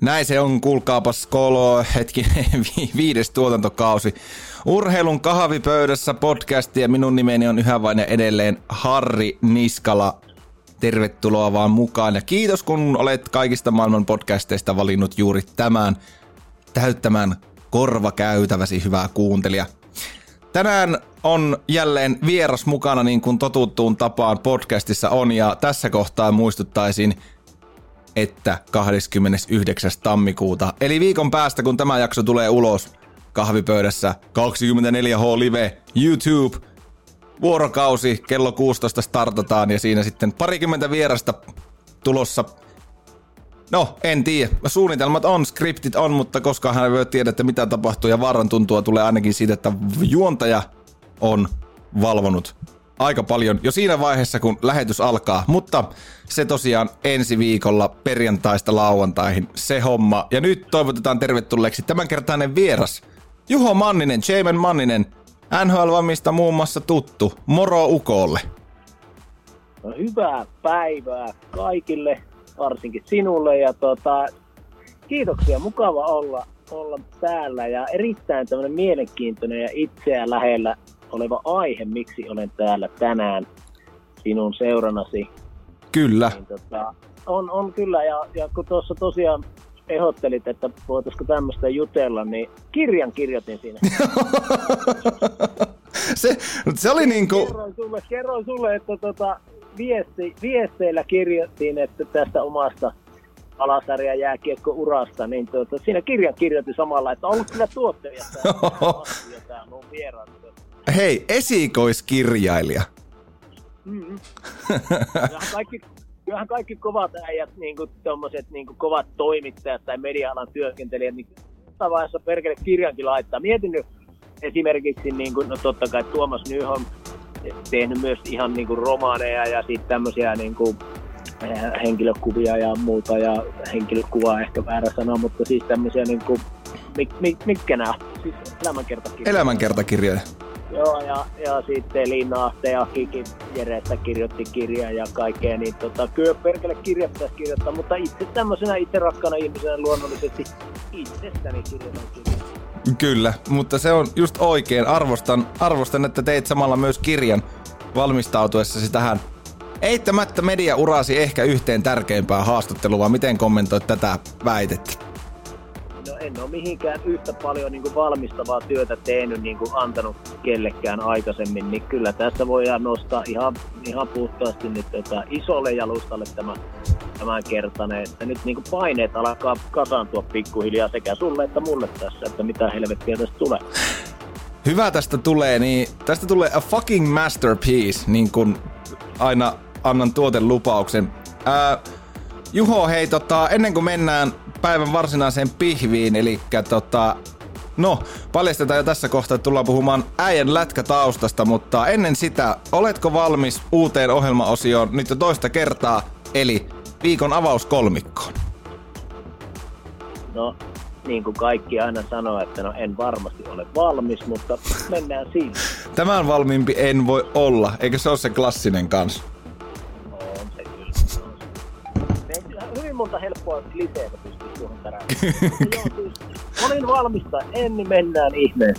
Näin se on, kuulkaapas kolo, hetki, viides tuotantokausi. Urheilun kahvipöydässä podcasti ja minun nimeni on yhä vain ja edelleen Harri Niskala. Tervetuloa vaan mukaan ja kiitos kun olet kaikista maailman podcasteista valinnut juuri tämän täyttämään korvakäytäväsi hyvää kuuntelija. Tänään on jälleen vieras mukana niin kuin totuttuun tapaan podcastissa on ja tässä kohtaa muistuttaisin – että 29. tammikuuta, eli viikon päästä kun tämä jakso tulee ulos kahvipöydässä 24H Live YouTube vuorokausi kello 16 startataan ja siinä sitten parikymmentä vierasta tulossa No, en tiedä. Suunnitelmat on, skriptit on, mutta koskaan hän ei voi tiedä, että mitä tapahtuu. Ja vaaran tuntua tulee ainakin siitä, että juontaja on valvonut aika paljon jo siinä vaiheessa, kun lähetys alkaa. Mutta se tosiaan ensi viikolla perjantaista lauantaihin se homma. Ja nyt toivotetaan tervetulleeksi tämänkertainen vieras. Juho Manninen, Jamen Manninen, nhl muun muassa tuttu. Moro Ukolle. No, hyvää päivää kaikille, varsinkin sinulle. Ja tota, kiitoksia, mukava olla, olla täällä ja erittäin tämmöinen mielenkiintoinen ja itseä lähellä oleva aihe, miksi olen täällä tänään sinun seuranasi. Kyllä. Niin, tota, on, on kyllä, ja, ja kun tuossa tosiaan ehdottelit, että voitaisiko tämmöistä jutella, niin kirjan kirjoitin siinä. se, se oli niin kuin... Kerroin sulle, kerroin sulle että tota, viesti, viesteillä kirjoitin, että tästä omasta alasarja jääkiekko urasta, niin tuota, siinä kirjan kirjoitin samalla, että on ollut kyllä tuotteja tämä on vieraan. Hei, esikoiskirjailija. Mm-hmm. kyllähän, kaikki, kyllähän kaikki kovat äijät, niin kuin, tommoset, niin kuin kovat toimittajat tai media-alan työskentelijät, niin vaiheessa perkele kirjankin laittaa. Mietin nyt esimerkiksi, niin kuin, no totta kai Tuomas Nyholm tehnyt myös ihan niin kuin romaaneja ja sitten tämmöisiä niin kuin, eh, henkilökuvia ja muuta, ja henkilökuvaa ehkä väärä sana, mutta siis tämmöisiä niin kuin, mik, mik, mitkä nämä Siis elämänkertakirjoja. Elämänkertakirjoja. Joo, ja, ja sitten Liina Ahte ja Kiki Jerestä kirjoitti kirjaa ja kaikkea, niin tota, kyllä perkele kirjat pitäisi kirjoittaa, mutta itse tämmöisenä itse rakkana ihmisenä luonnollisesti itsestäni kirjoitan kirjaa. Kyllä, mutta se on just oikein. Arvostan, arvostan, että teit samalla myös kirjan valmistautuessasi tähän eittämättä media urasi ehkä yhteen tärkeimpään haastattelua. Miten kommentoit tätä väitettä? En ole mihinkään yhtä paljon niin kuin valmistavaa työtä tehnyt, niin kuin antanut kellekään aikaisemmin, niin kyllä tässä voidaan nostaa ihan, ihan puhtaasti nyt tota isolle jalustalle tämä tämän kertainen, että nyt niin kuin paineet alkaa kasaantua pikkuhiljaa sekä sulle että mulle tässä, että mitä helvettiä tästä tulee. Hyvä tästä tulee, niin tästä tulee a fucking masterpiece, niin kuin aina annan tuotelupauksen. Ää, Juho, hei, tota, ennen kuin mennään päivän varsinaiseen pihviin, eli tota, No, paljastetaan jo tässä kohtaa, että tullaan puhumaan äijän lätkätaustasta, mutta ennen sitä, oletko valmis uuteen ohjelmaosioon nyt jo toista kertaa, eli viikon avauskolmikkoon? No, niin kuin kaikki aina sanoo, että no en varmasti ole valmis, mutta mennään siinä. Tämän valmiimpi en voi olla, eikö se ole se klassinen kanssa? Monta helppoa kliseitä pystyy tuohon perään. siis, olin valmista, en niin mennään ihmeen.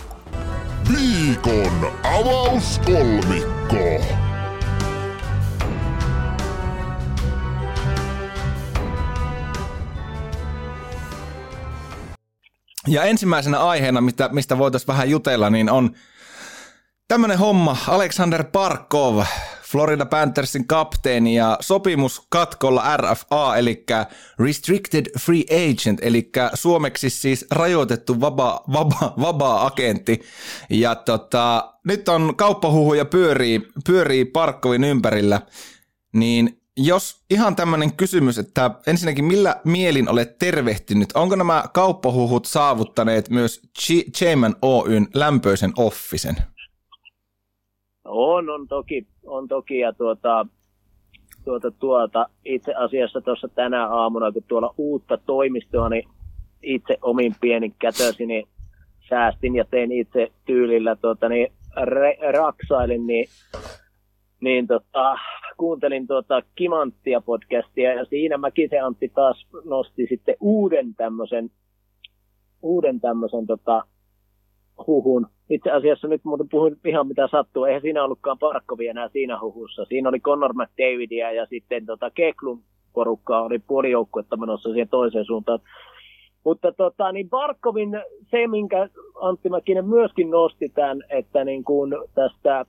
Viikon avauskolmikko. Ja ensimmäisenä aiheena, mistä, mistä voitaisiin vähän jutella, niin on tämmöinen homma. Alexander Parkov, Florida Panthersin kapteeni ja sopimus katkolla RFA, eli Restricted Free Agent, eli suomeksi siis rajoitettu vapaa, vapaa, vapaa agentti. Ja tota, nyt on kauppahuhuja pyörii, pyörii Parkkovin ympärillä, niin jos ihan tämmöinen kysymys, että ensinnäkin millä mielin olet tervehtinyt, onko nämä kauppahuhut saavuttaneet myös Chairman Oyn lämpöisen offisen? On, on toki, on toki ja tuota, tuota, tuota, itse asiassa tuossa tänä aamuna, kun tuolla uutta toimistoa, niin itse omin pienin kätösi, niin säästin ja tein itse tyylillä tuota, niin re, raksailin, niin, niin tota, kuuntelin tuota Kimanttia podcastia ja siinä Mäkisen Antti taas nosti sitten uuden tämmöisen uuden tämmöisen tota, huhun. Itse asiassa nyt muuten puhuin ihan mitä sattuu. Eihän siinä ollutkaan Parkkovi enää siinä huhussa. Siinä oli Connor McDavidia ja sitten tota Keklun porukkaa oli puoli joukkuetta menossa siihen toiseen suuntaan. Mutta tota, niin Barkovin se, minkä Antti Mäkinen myöskin nosti tämän, että niin kuin tästä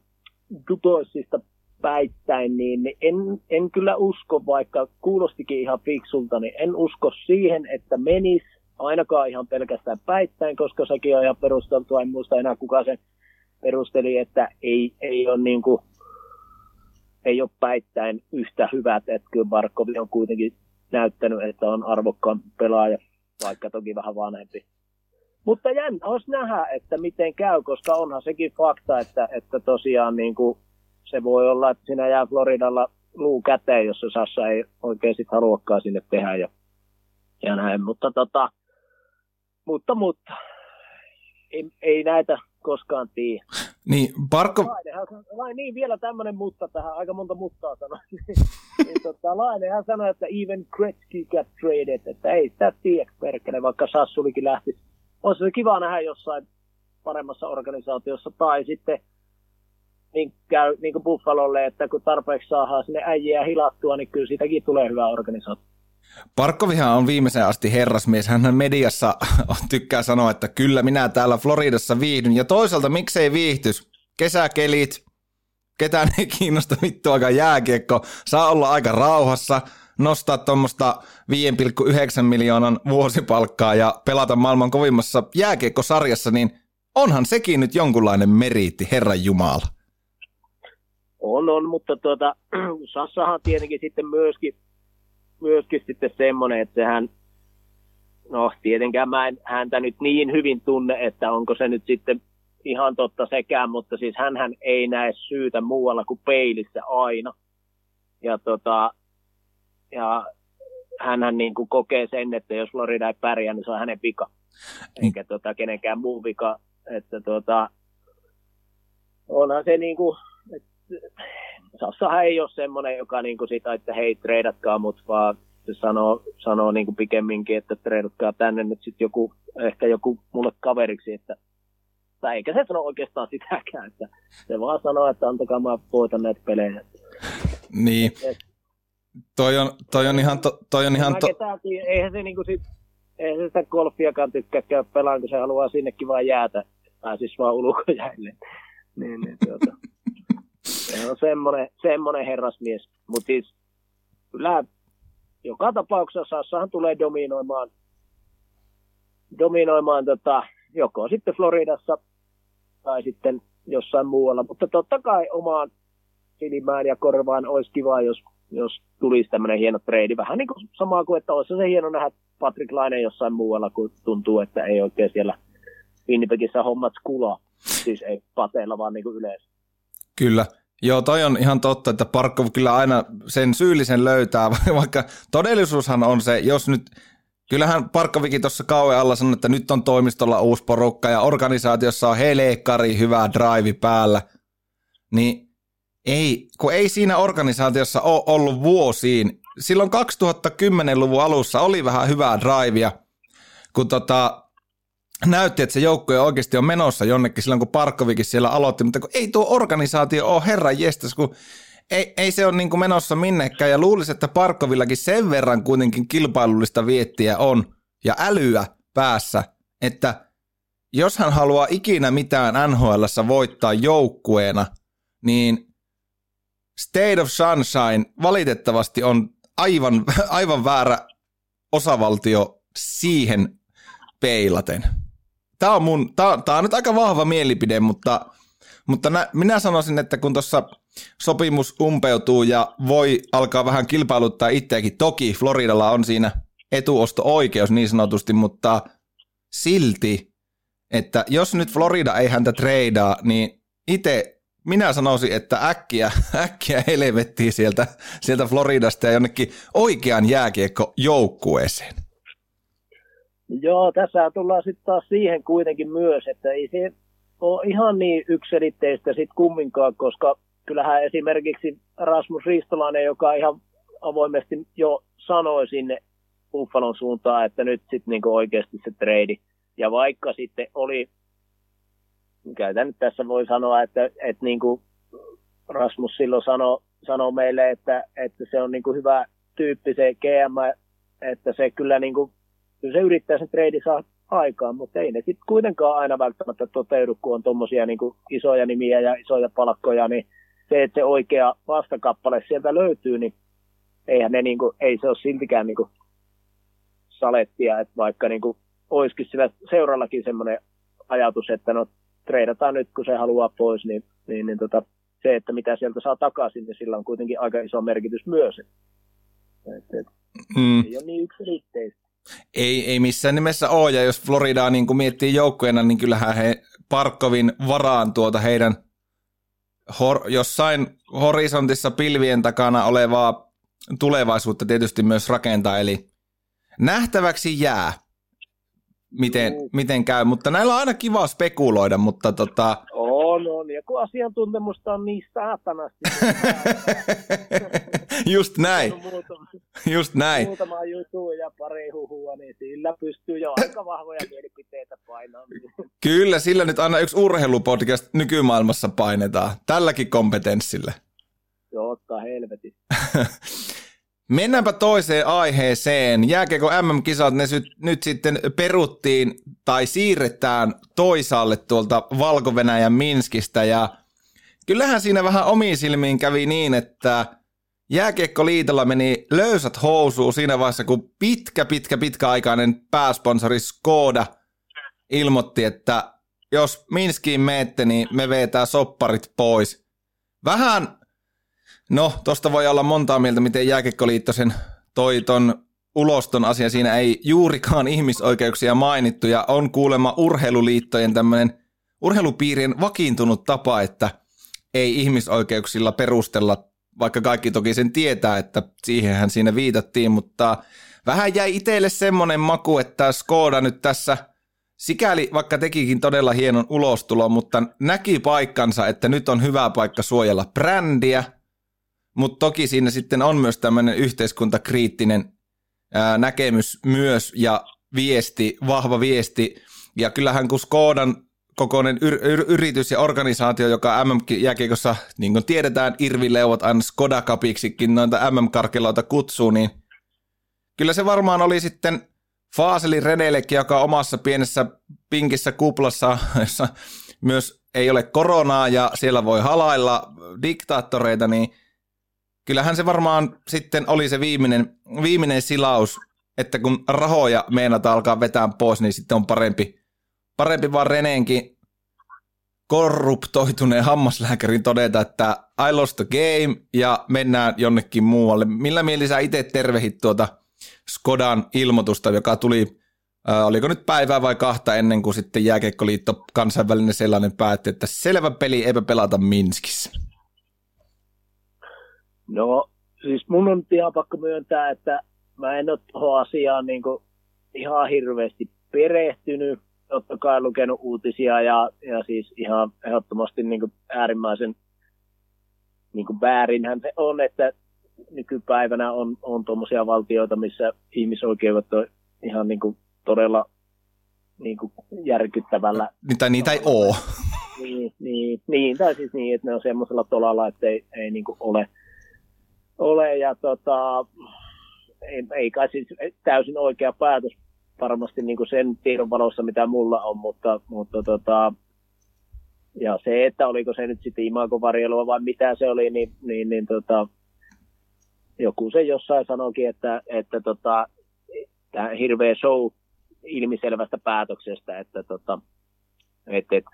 Dutoissista päittäin, niin en, en kyllä usko, vaikka kuulostikin ihan fiksulta, niin en usko siihen, että menis ainakaan ihan pelkästään päittäin, koska sekin on ihan perusteltua, en muista enää kuka se perusteli, että ei, ei ole niin kuin, ei ole päittäin yhtä hyvät, että kyllä Barkovi on kuitenkin näyttänyt, että on arvokkaan pelaaja vaikka toki vähän vanhempi. Mutta jännä olisi nähdä, että miten käy, koska onhan sekin fakta, että, että tosiaan niin kuin se voi olla, että siinä jää Floridalla luu käteen, jos se Sassa ei oikein sit haluakaan sinne tehdä ja, ja näin. Mutta, tota, mutta, mutta ei, ei näitä koskaan tiedä. Niin, Barkov... Laine, niin, vielä tämmöinen mutta tähän, aika monta muttaa sanoa. niin, tota, Lainehan sanoi, että even Gretzky got traded, että ei sitä tiedä perkele, vaikka Sassulikin lähti. Olisi se kiva nähdä jossain paremmassa organisaatiossa, tai sitten niin käy niin kuin Buffalolle, että kun tarpeeksi saadaan sinne äijiä hilattua, niin kyllä siitäkin tulee hyvä organisaatio. Parkkovihan on viimeisen asti herrasmies. Hän mediassa tykkää sanoa, että kyllä minä täällä Floridassa viihdyn. Ja toisaalta miksei viihtys? Kesäkelit, ketään ei kiinnosta vittu aika jääkiekko. Saa olla aika rauhassa, nostaa tuommoista 5,9 miljoonan vuosipalkkaa ja pelata maailman kovimmassa jääkiekkosarjassa, niin onhan sekin nyt jonkunlainen meriitti, Herran Jumala. On, on, mutta tuota, Sassahan tietenkin sitten myöskin myöskin sitten semmoinen, että sehän, no tietenkään mä en häntä nyt niin hyvin tunne, että onko se nyt sitten ihan totta sekään, mutta siis hän ei näe syytä muualla kuin peilissä aina. Ja, tota, ja hän niin kuin kokee sen, että jos Florida ei pärjää, niin se on hänen vika. Eikä tota, kenenkään muu vika. Että tota, onhan se niin kuin, että Sassahan ei ole semmoinen, joka niin kuin sitä, että hei, treidatkaa mut, vaan se sanoo, sanoo niin kuin pikemminkin, että treidatkaa tänne nyt sitten joku, ehkä joku mulle kaveriksi, että tai eikä se sano oikeastaan sitäkään, että se vaan sanoo, että antakaa mä voitan näitä pelejä. Niin. Et, toi on, toi on ihan, to, toi on ihan to... ketään, eihän se niinku sit, eihän se sitä golfiakaan tykkää käydä pelaan, kun se haluaa sinnekin vaan jäätä, pääsis vaan ulkojäille. niin, niin, tuota. Se on semmoinen, semmoinen herrasmies. Mutta siis kyllä joka tapauksessa Sassahan tulee dominoimaan, dominoimaan tota, joko sitten Floridassa tai sitten jossain muualla. Mutta totta kai omaan silmään ja korvaan olisi kiva, jos, jos tulisi tämmöinen hieno trade. Vähän niin kuin samaa kuin, että olisi se hieno nähdä Patrick Laine jossain muualla, kun tuntuu, että ei oikein siellä Winnipegissä hommat kulaa. Siis ei pateilla, vaan niin kuin yleensä. Kyllä. Joo, toi on ihan totta, että Parkov kyllä aina sen syyllisen löytää, vaikka todellisuushan on se, jos nyt, kyllähän Parkkovikin tuossa kauan alla sanoi, että nyt on toimistolla uusi porukka ja organisaatiossa on helekari hyvä drive päällä, niin ei, kun ei siinä organisaatiossa ole ollut vuosiin. Silloin 2010-luvun alussa oli vähän hyvää drivea, kun tota, näytti, että se joukkue oikeasti on menossa jonnekin silloin, kun Parkkovikin siellä aloitti, mutta kun ei tuo organisaatio ole herran jestas, kun ei, ei se ole niin kuin menossa minnekään ja luulisi, että Parkkovillakin sen verran kuitenkin kilpailullista viettiä on ja älyä päässä, että jos hän haluaa ikinä mitään nhl voittaa joukkueena, niin State of Sunshine valitettavasti on aivan, aivan väärä osavaltio siihen peilaten. Tämä on, mun, tämä, tämä on nyt aika vahva mielipide, mutta, mutta nä, minä sanoisin, että kun tuossa sopimus umpeutuu ja voi alkaa vähän kilpailuttaa itseäkin, toki Floridalla on siinä etuosto-oikeus niin sanotusti, mutta silti, että jos nyt Florida ei häntä treidaa, niin itse minä sanoisin, että äkkiä, äkkiä helvettiin sieltä, sieltä Floridasta ja jonnekin oikean jääkiekko joukkueeseen. Joo, tässä tullaan sitten taas siihen kuitenkin myös, että ei se ole ihan niin yksilitteistä sitten kumminkaan, koska kyllähän esimerkiksi Rasmus Ristolainen, joka ihan avoimesti jo sanoi sinne Buffalon suuntaan, että nyt sitten niinku oikeasti se trade. Ja vaikka sitten oli, käytän nyt tässä voi sanoa, että, että niinku Rasmus silloin sanoi, sanoi meille, että, että se on niinku hyvä tyyppi se GM, että se kyllä, niinku, kyllä se yrittää sen trade saa aikaan, mutta ei ne sitten kuitenkaan aina välttämättä toteudu, kun on tuommoisia niinku isoja nimiä ja isoja palkkoja, niin se, että se oikea vastakappale sieltä löytyy, niin eihän ne niinku, ei se ole siltikään niinku salettia, että vaikka niinku olisikin sillä seurallakin semmoinen ajatus, että no treidataan nyt, kun se haluaa pois, niin, niin, niin tota, se, että mitä sieltä saa takaisin, niin sillä on kuitenkin aika iso merkitys myös. Et, et, mm. Ei ole niin yksilitteistä. Ei, ei missään nimessä ole, ja jos Floridaa niin miettii joukkueena, niin kyllähän he Parkkovin varaan tuota heidän hor, jossain horisontissa pilvien takana olevaa tulevaisuutta tietysti myös rakentaa, eli nähtäväksi jää, miten, mm. miten käy, mutta näillä on aina kiva spekuloida, mutta tota... On, on, ja kun asiantuntemusta on niin saatanasti. Just näin. Just näin. Muutama jutu ja pari huhua, niin sillä pystyy jo aika vahvoja mielipiteitä painamaan. Kyllä, sillä nyt aina yksi urheilupodcast nykymaailmassa painetaan. Tälläkin kompetenssillä. Jotta helvetin. Mennäänpä toiseen aiheeseen. Jääkeekö MM-kisat ne nyt, nyt sitten peruttiin tai siirretään toisaalle tuolta valko Minskistä ja kyllähän siinä vähän omiin silmiin kävi niin, että Jääkiekkoliitolla meni löysät housuun siinä vaiheessa, kun pitkä, pitkä, pitkäaikainen pääsponsori Skoda ilmoitti, että jos Minskiin meette, niin me vetää sopparit pois. Vähän No, tosta voi olla montaa mieltä, miten Jääkekkoliitto sen toi ton uloston asia. Siinä ei juurikaan ihmisoikeuksia mainittu ja on kuulemma urheiluliittojen tämmöinen urheilupiirien vakiintunut tapa, että ei ihmisoikeuksilla perustella, vaikka kaikki toki sen tietää, että siihenhän siinä viitattiin, mutta vähän jäi itselle semmoinen maku, että Skoda nyt tässä sikäli vaikka tekikin todella hienon ulostulon, mutta näki paikkansa, että nyt on hyvä paikka suojella brändiä – mutta toki siinä sitten on myös tämmöinen yhteiskuntakriittinen ää, näkemys myös ja viesti, vahva viesti. Ja kyllähän kun Skodan kokoinen yr- yr- yritys ja organisaatio, joka MM-jääkiekossa, niin kuin tiedetään, Irvi Leuvat aina Skoda Cupiksikin noita MM-karkeloita kutsuu, niin kyllä se varmaan oli sitten Faaseli Renellekin, joka omassa pienessä pinkissä kuplassa, jossa myös ei ole koronaa ja siellä voi halailla diktaattoreita, niin kyllähän se varmaan sitten oli se viimeinen, viimeinen silaus, että kun rahoja meinata alkaa vetää pois, niin sitten on parempi, parempi vaan Reneenkin korruptoituneen hammaslääkärin todeta, että I lost the game ja mennään jonnekin muualle. Millä mieli sä itse tervehit tuota Skodan ilmoitusta, joka tuli, äh, oliko nyt päivää vai kahta ennen kuin sitten Jääkeikkoliitto kansainvälinen sellainen päätti, että selvä peli, eipä pelata Minskissä. No, siis mun on ihan pakko myöntää, että mä en ole tuohon asiaan niin ihan hirveästi perehtynyt. Totta kai lukenut uutisia ja, ja siis ihan ehdottomasti niin äärimmäisen niin väärinhän se on, että nykypäivänä on, on tuommoisia valtioita, missä ihmisoikeudet on ihan niin kuin todella niin kuin järkyttävällä. Tai niitä ei ole. Niin, niin, niin, tai siis niin, että ne on semmoisella tolalla, että ei, ei niin kuin ole – ole ja tota, ei, ei kai siis täysin oikea päätös varmasti niin sen tiedon valossa, mitä mulla on, mutta, mutta tota, ja se, että oliko se nyt sitten imagovarjelua vai mitä se oli, niin, niin, niin tota, joku se jossain sanoikin, että, että tota, tämä hirveä show ilmiselvästä päätöksestä, että tota, et, et,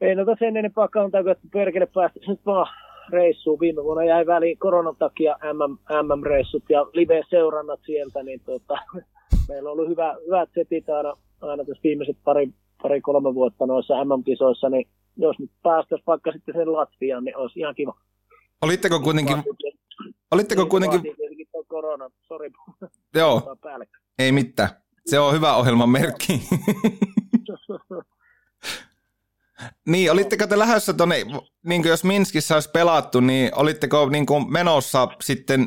ei noita sen enempää kantaa, että perkele päästäisiin nyt vaan reissuun. Viime vuonna jäi väliin koronan takia MM, MM-reissut ja live-seurannat sieltä, niin tota, meillä on ollut hyvä, hyvät setit aina, aina tässä viimeiset pari, pari kolme vuotta noissa MM-kisoissa, niin, jos nyt päästäisiin vaikka sitten sen Latviaan, niin olisi ihan kiva. Olitteko kuitenkin, olitteko Niin, kuitenkin, korona, sori, joo, ei mitään. Se on hyvä ohjelman merkki. niin, olitteko te lähdössä tuonne, niin jos Minskissä olisi pelattu, niin olitteko niin kuin menossa sitten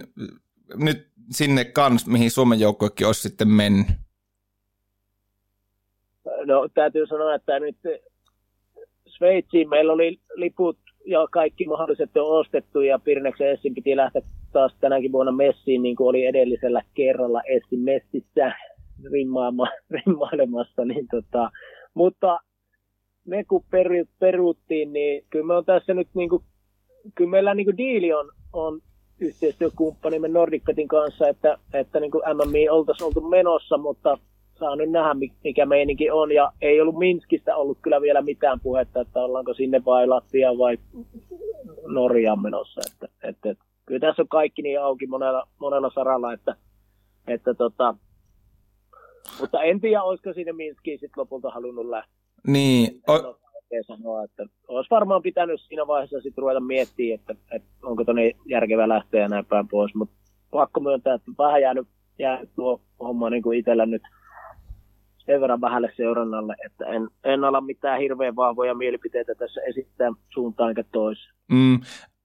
nyt sinne kans, mihin Suomen joukkuekin olisi sitten mennyt? No täytyy sanoa, että nyt Sveitsiin meillä oli liput ja kaikki mahdolliset on ostettu ja Pirneksen Essin piti lähteä taas tänäkin vuonna messiin, niin kuin oli edellisellä kerralla Essin messissä rimmailemassa. Niin tota, mutta me kun peru, peruuttiin, niin kyllä me on tässä nyt niin kuin, kyllä meillä niin kuin diili on, on yhteistyökumppanimme Nordicbetin kanssa, että, että niin kuin MMI oltaisiin oltu menossa, mutta saa nyt nähdä, mikä meininki on. Ja ei ollut Minskistä ollut kyllä vielä mitään puhetta, että ollaanko sinne vai Latvia vai Norjaan menossa. Että, että, että, kyllä tässä on kaikki niin auki monella, monella saralla, että, että tota, mutta en tiedä, olisiko sinne Minskiin sitten lopulta halunnut lähteä. Niin, oikein sanoa, että olisi varmaan pitänyt siinä vaiheessa sitten ruveta miettimään, että, että onko tuonne järkevä lähteä ja näin päin pois, mutta pakko myöntää, että vähän jäänyt, jäänyt tuo homma niin kuin itsellä nyt sen verran vähälle seurannalle, että en, en ala mitään hirveän vahvoja mielipiteitä tässä esittää suuntaan eikä toiseen. mm,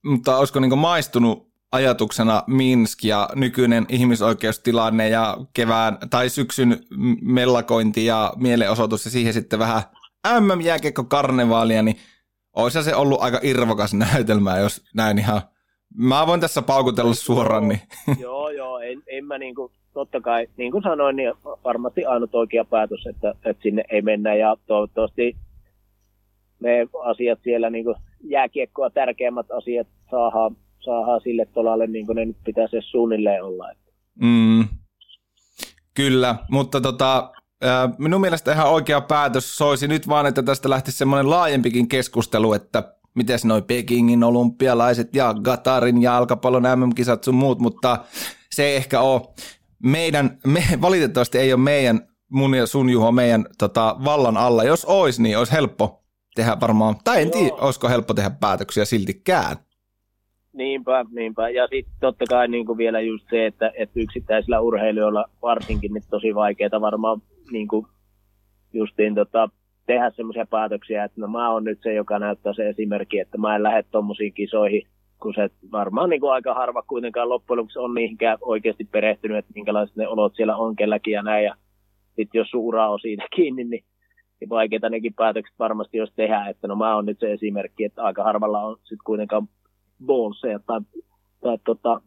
mutta olisiko niin maistunut ajatuksena Minsk ja nykyinen ihmisoikeustilanne ja kevään tai syksyn mellakointi ja mielenosoitus ja siihen sitten vähän MM-jääkiekko karnevaalia, niin olisi se ollut aika irvokas näytelmä, jos näin ihan... Mä voin tässä paukutella suoraan, niin... joo, joo, en, en mä niinku, totta kai, niin kuin sanoin, niin varmasti ainut oikea päätös, että, että sinne ei mennä ja toivottavasti ne asiat siellä, niin kuin jääkiekkoa tärkeimmät asiat saadaan, saadaan sille tolalle, niin kuin ne nyt pitäisi suunnilleen olla. Mm, kyllä, mutta tota, minun mielestä ihan oikea päätös soisi nyt vaan, että tästä lähtisi semmoinen laajempikin keskustelu, että miten noi Pekingin olympialaiset ja Gatarin ja jalkapallon MM-kisat sun muut, mutta se ei ehkä ole meidän, me, valitettavasti ei ole meidän, mun ja sun Juho, meidän tota, vallan alla. Jos olisi, niin olisi helppo tehdä varmaan, tai en tiedä, olisiko helppo tehdä päätöksiä siltikään. Niinpä, niinpä. Ja sitten totta kai niin kuin vielä just se, että, että yksittäisillä urheilijoilla varsinkin nyt tosi vaikeaa varmaan niin kuin justiin tota, tehdä semmoisia päätöksiä, että no mä oon nyt se, joka näyttää se esimerkki, että mä en lähde tommosiin kisoihin, kun se varmaan niin kuin aika harva kuitenkaan loppujen lopuksi on niihinkään oikeasti perehtynyt, että minkälaiset ne olot siellä on kelläkin ja näin. Ja sitten jos suura on siitä kiinni, niin, niin vaikeita nekin päätökset varmasti jos tehdään, että no mä oon nyt se esimerkki, että aika harvalla on sitten kuitenkaan ballseja tai, tai tota,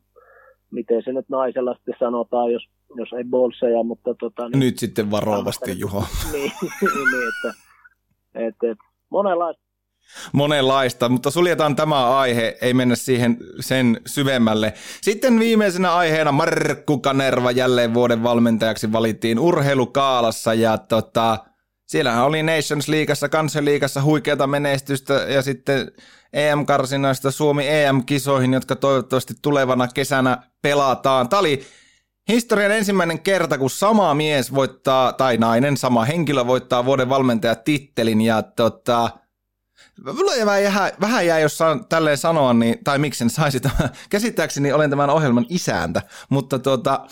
miten se nyt naisella sitten sanotaan, jos, jos ei ballseja, mutta tota, niin, Nyt sitten varovasti, Juho. niin, niin, että, että, että monenlaista Monenlaista, mutta suljetaan tämä aihe, ei mennä siihen sen syvemmälle. Sitten viimeisenä aiheena Markku Kanerva jälleen vuoden valmentajaksi valittiin urheilukaalassa ja tota, siellähän oli Nations Liigassa, Kansanliigassa huikeata menestystä ja sitten EM-karsinoista Suomi EM-kisoihin, jotka toivottavasti tulevana kesänä pelataan. Tämä oli historian ensimmäinen kerta, kun sama mies voittaa, tai nainen, sama henkilö voittaa vuoden valmentajatittelin ja tota, Mulla jäi vähän, vähän jäi, jos saan tälleen sanoa, niin, tai miksen saisi tämän, käsittääkseni olen tämän ohjelman isäntä, mutta tuota,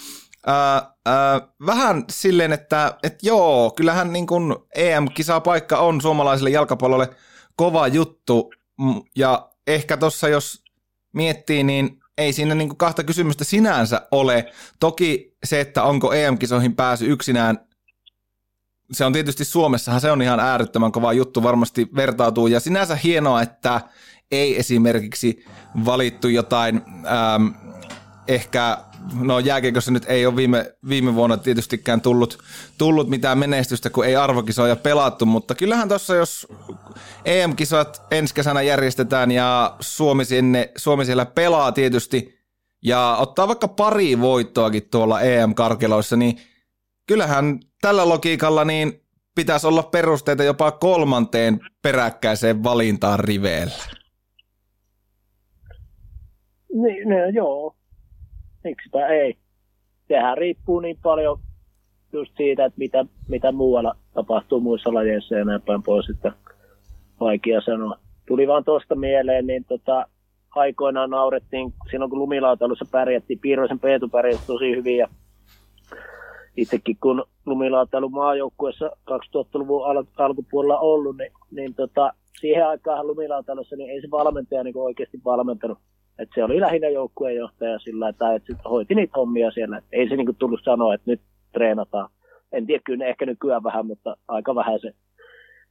ää, ää, vähän silleen, että et joo, kyllähän niin kuin EM-kisapaikka on suomalaiselle jalkapallolle kova juttu, ja ehkä tuossa jos miettii, niin ei siinä niin kuin kahta kysymystä sinänsä ole. Toki se, että onko EM-kisoihin pääsy yksinään se on tietysti Suomessahan se on ihan äärettömän kova juttu, varmasti vertautuu. Ja sinänsä hienoa, että ei esimerkiksi valittu jotain ähm, ehkä, no jääkiekossa nyt ei ole viime, viime vuonna tietystikään tullut, tullut mitään menestystä, kun ei arvokisoja pelattu, mutta kyllähän tuossa, jos EM-kisat ensi kesänä järjestetään ja Suomi, sinne, Suomi siellä pelaa tietysti ja ottaa vaikka pari voittoakin tuolla EM-karkeloissa, niin kyllähän tällä logiikalla niin pitäisi olla perusteita jopa kolmanteen peräkkäiseen valintaan riveellä. Niin, ne, joo. Miksipä ei. Sehän riippuu niin paljon just siitä, että mitä, mitä muualla tapahtuu muissa lajeissa ja näin päin pois. Että vaikea sanoa. Tuli vaan tuosta mieleen, niin tota, aikoinaan naurettiin, silloin kun lumilautailussa pärjättiin, Piiroisen Peetu pärjäsi tosi hyvin ja itsekin kun lumilautailu maajoukkuessa 2000-luvun al- alkupuolella ollut, niin, niin tota, siihen aikaan lumilautailussa niin ei se valmentaja niin oikeasti valmentanut. Et se oli lähinnä joukkueenjohtaja sillä, että et hoiti niitä hommia siellä. Et ei se niin tullut sanoa, että nyt treenataan. En tiedä, kyllä ehkä nykyään vähän, mutta aika vähän se.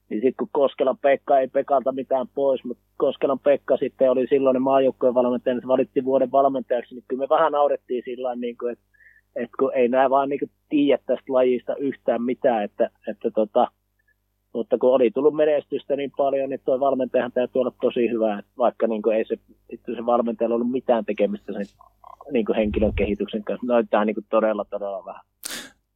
Niin sitten kun Koskelan Pekka ei Pekalta mitään pois, mutta Koskelan Pekka sitten oli silloinen maajoukkueen valmentaja, niin se valittiin vuoden valmentajaksi, niin kyllä me vähän naurettiin sillä niin kuin, että, että kun ei nämä vaan niin tiedä tästä lajista yhtään mitään, että, että tota, mutta kun oli tullut menestystä niin paljon, niin tuo valmentajahan täytyy olla tosi hyvä, vaikka niin kuin ei se, se valmentajalla ollut mitään tekemistä sen niin kuin henkilön kehityksen kanssa. Näyttää niin kuin todella, todella vähän.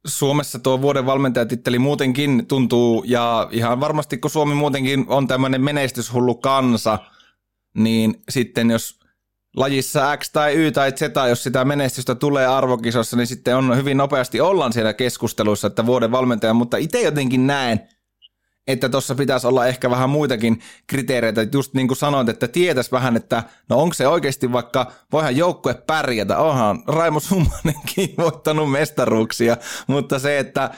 Suomessa tuo vuoden valmentajatitteli muutenkin tuntuu, ja ihan varmasti kun Suomi muutenkin on tämmöinen menestyshullu kansa, niin sitten jos lajissa X tai Y tai Z, jos sitä menestystä tulee arvokisossa, niin sitten on hyvin nopeasti ollaan siellä keskusteluissa, että vuoden valmentaja, mutta itse jotenkin näen, että tuossa pitäisi olla ehkä vähän muitakin kriteereitä, just niin kuin sanoit, että tietäisi vähän, että no onko se oikeasti vaikka, voihan joukkue pärjätä, onhan Raimo Summanenkin voittanut mestaruuksia, mutta se, että,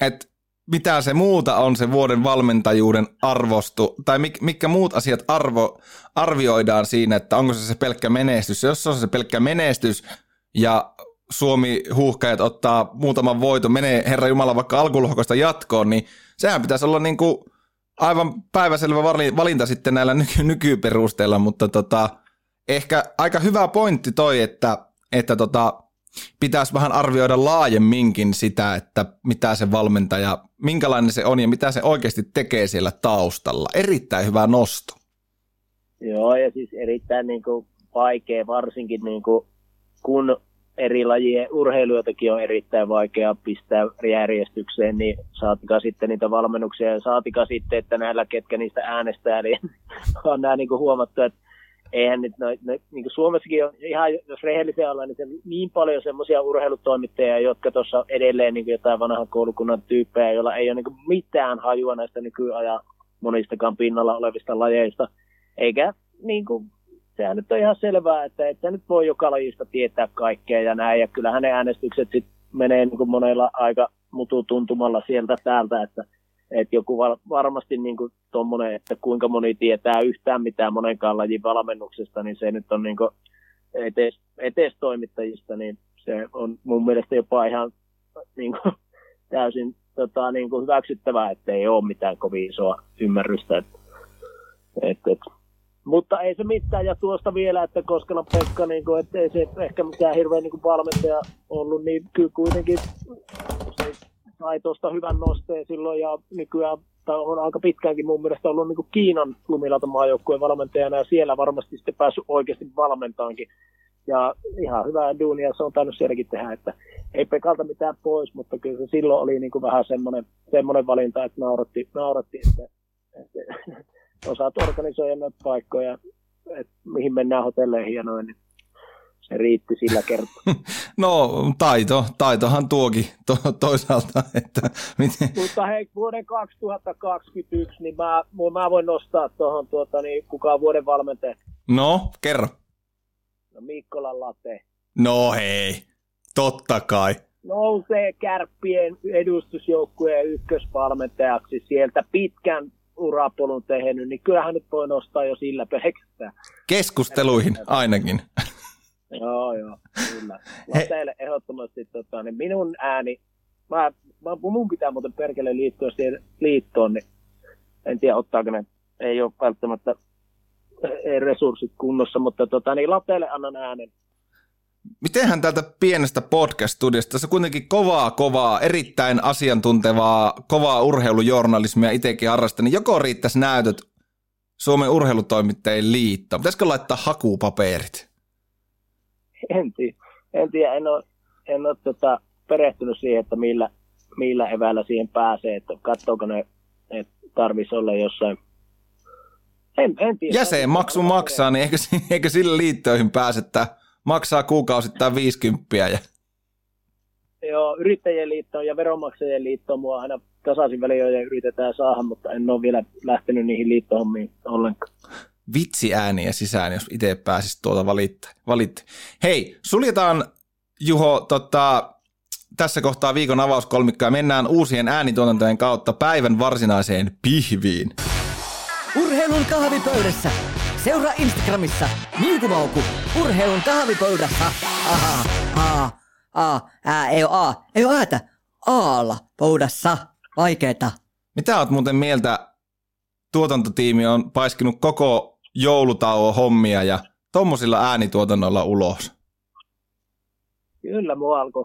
että mitä se muuta on se vuoden valmentajuuden arvostu, tai mik, mitkä muut asiat arvo, arvioidaan siinä, että onko se se pelkkä menestys. Jos se on se pelkkä menestys ja Suomi huuhkajat ottaa muutaman voiton, menee Herra Jumala vaikka alkulohkosta jatkoon, niin sehän pitäisi olla niin kuin aivan päiväselvä valinta sitten näillä nyky- nykyperusteilla, mutta tota, ehkä aika hyvä pointti toi, että, että tota, pitäisi vähän arvioida laajemminkin sitä, että mitä se valmentaja, minkälainen se on ja mitä se oikeasti tekee siellä taustalla. Erittäin hyvä nosto. Joo, ja siis erittäin niin kuin vaikea, varsinkin niin kuin, kun eri lajien urheilijoitakin on erittäin vaikea pistää järjestykseen, niin saatika sitten niitä valmennuksia ja saatika sitten, että näillä ketkä niistä äänestää, niin on nämä niin kuin huomattu, että eihän nyt, no, no, niin kuin Suomessakin on ihan, jos rehellisiä niin se niin paljon semmoisia urheilutoimittajia, jotka tuossa edelleen niin jotain vanhan koulukunnan tyyppejä, joilla ei ole niin mitään hajua näistä nykyajan monistakaan pinnalla olevista lajeista, eikä niin kuin, sehän nyt on ihan selvää, että et nyt voi joka lajista tietää kaikkea ja näin, ja kyllähän ne äänestykset sitten menee niin kuin monella aika mututuntumalla sieltä täältä, että että joku varmasti niin kuin tommonen, että kuinka moni tietää yhtään mitään monenkaan lajin valmennuksesta, niin se nyt on niin kuin etes, etes toimittajista, niin se on mun mielestä jopa ihan niin kuin, täysin tota, niin kuin hyväksyttävää, että ei ole mitään kovin isoa ymmärrystä. Että, että, että mutta ei se mitään, ja tuosta vielä, että Koskelan Pekka, niin kuin, että ei se ehkä mikään hirveän niin kuin valmentaja ollut, niin kyllä kuitenkin se sai tuosta hyvän nosteen silloin, ja nykyään tai on aika pitkäänkin mun mielestä ollut niin kuin Kiinan lumilautamaajoukkueen valmentajana, ja siellä varmasti sitten päässyt oikeasti valmentaankin. Ja ihan hyvää duunia se on tainnut sielläkin tehdä, että ei Pekalta mitään pois, mutta kyllä se silloin oli niin kuin vähän semmoinen, semmoinen valinta, että nauratti, nauratti että, että osaat organisoida noita paikkoja, että mihin mennään hotelleihin ja noin, niin se riitti sillä kertaa. No taito, taitohan tuokin to, toisaalta. Että miten... Mutta hei, vuoden 2021, niin mä, mä voin nostaa tuohon, tuota, niin kuka on vuoden valmentaja. No, kerro. No Mikkola Late. No hei, totta kai. Nousee kärppien edustusjoukkueen ykkösvalmentajaksi sieltä pitkän urapolun tehnyt, niin kyllähän nyt voi nostaa jo sillä pelkästään. Keskusteluihin ainakin. joo, joo, kyllä. Lateille ehdottomasti tota, niin minun ääni, mä, mä, mun pitää muuten perkele liittyä siihen liittoon, niin en tiedä ottaako ne, ei ole välttämättä ei resurssit kunnossa, mutta tota, niin Lateille annan äänen Mitenhän täältä pienestä podcast-studiosta, se kuitenkin kovaa, kovaa, erittäin asiantuntevaa, kovaa urheilujournalismia itsekin harrastan, niin joko riittäisi näytöt Suomen urheilutoimittajien liitto? Pitäisikö laittaa hakupaperit? En tiedä, en, tiedä, en ole, en ole tota, perehtynyt siihen, että millä, millä evällä siihen pääsee, että katsoako ne, että tarvitsisi olla jossain en, en tiedä. Jäsenmaksu maksaa, niin eikö, eikö sillä liittoihin pääsettä maksaa kuukausittain 50 ja... Joo, yrittäjien liitto ja veronmaksajien liitto mua aina tasaisin väliin yritetään saada, mutta en ole vielä lähtenyt niihin liittohommiin ollenkaan. Vitsi ääniä sisään, jos itse pääsis tuota valitte. Hei, suljetaan Juho tota, tässä kohtaa viikon avauskolmikko ja mennään uusien äänituotantojen kautta päivän varsinaiseen pihviin. Urheilun kahvipöydässä. Seuraa Instagramissa Mauku. Urheilun kahvipöydässä. Aha, a, a, ää, ei ole a, ei ole äätä. Aalla pöydässä. Vaikeeta. Mitä oot muuten mieltä? Tuotantotiimi on paiskinut koko joulutauon hommia ja tommosilla äänituotannolla ulos. Kyllä mua alkoi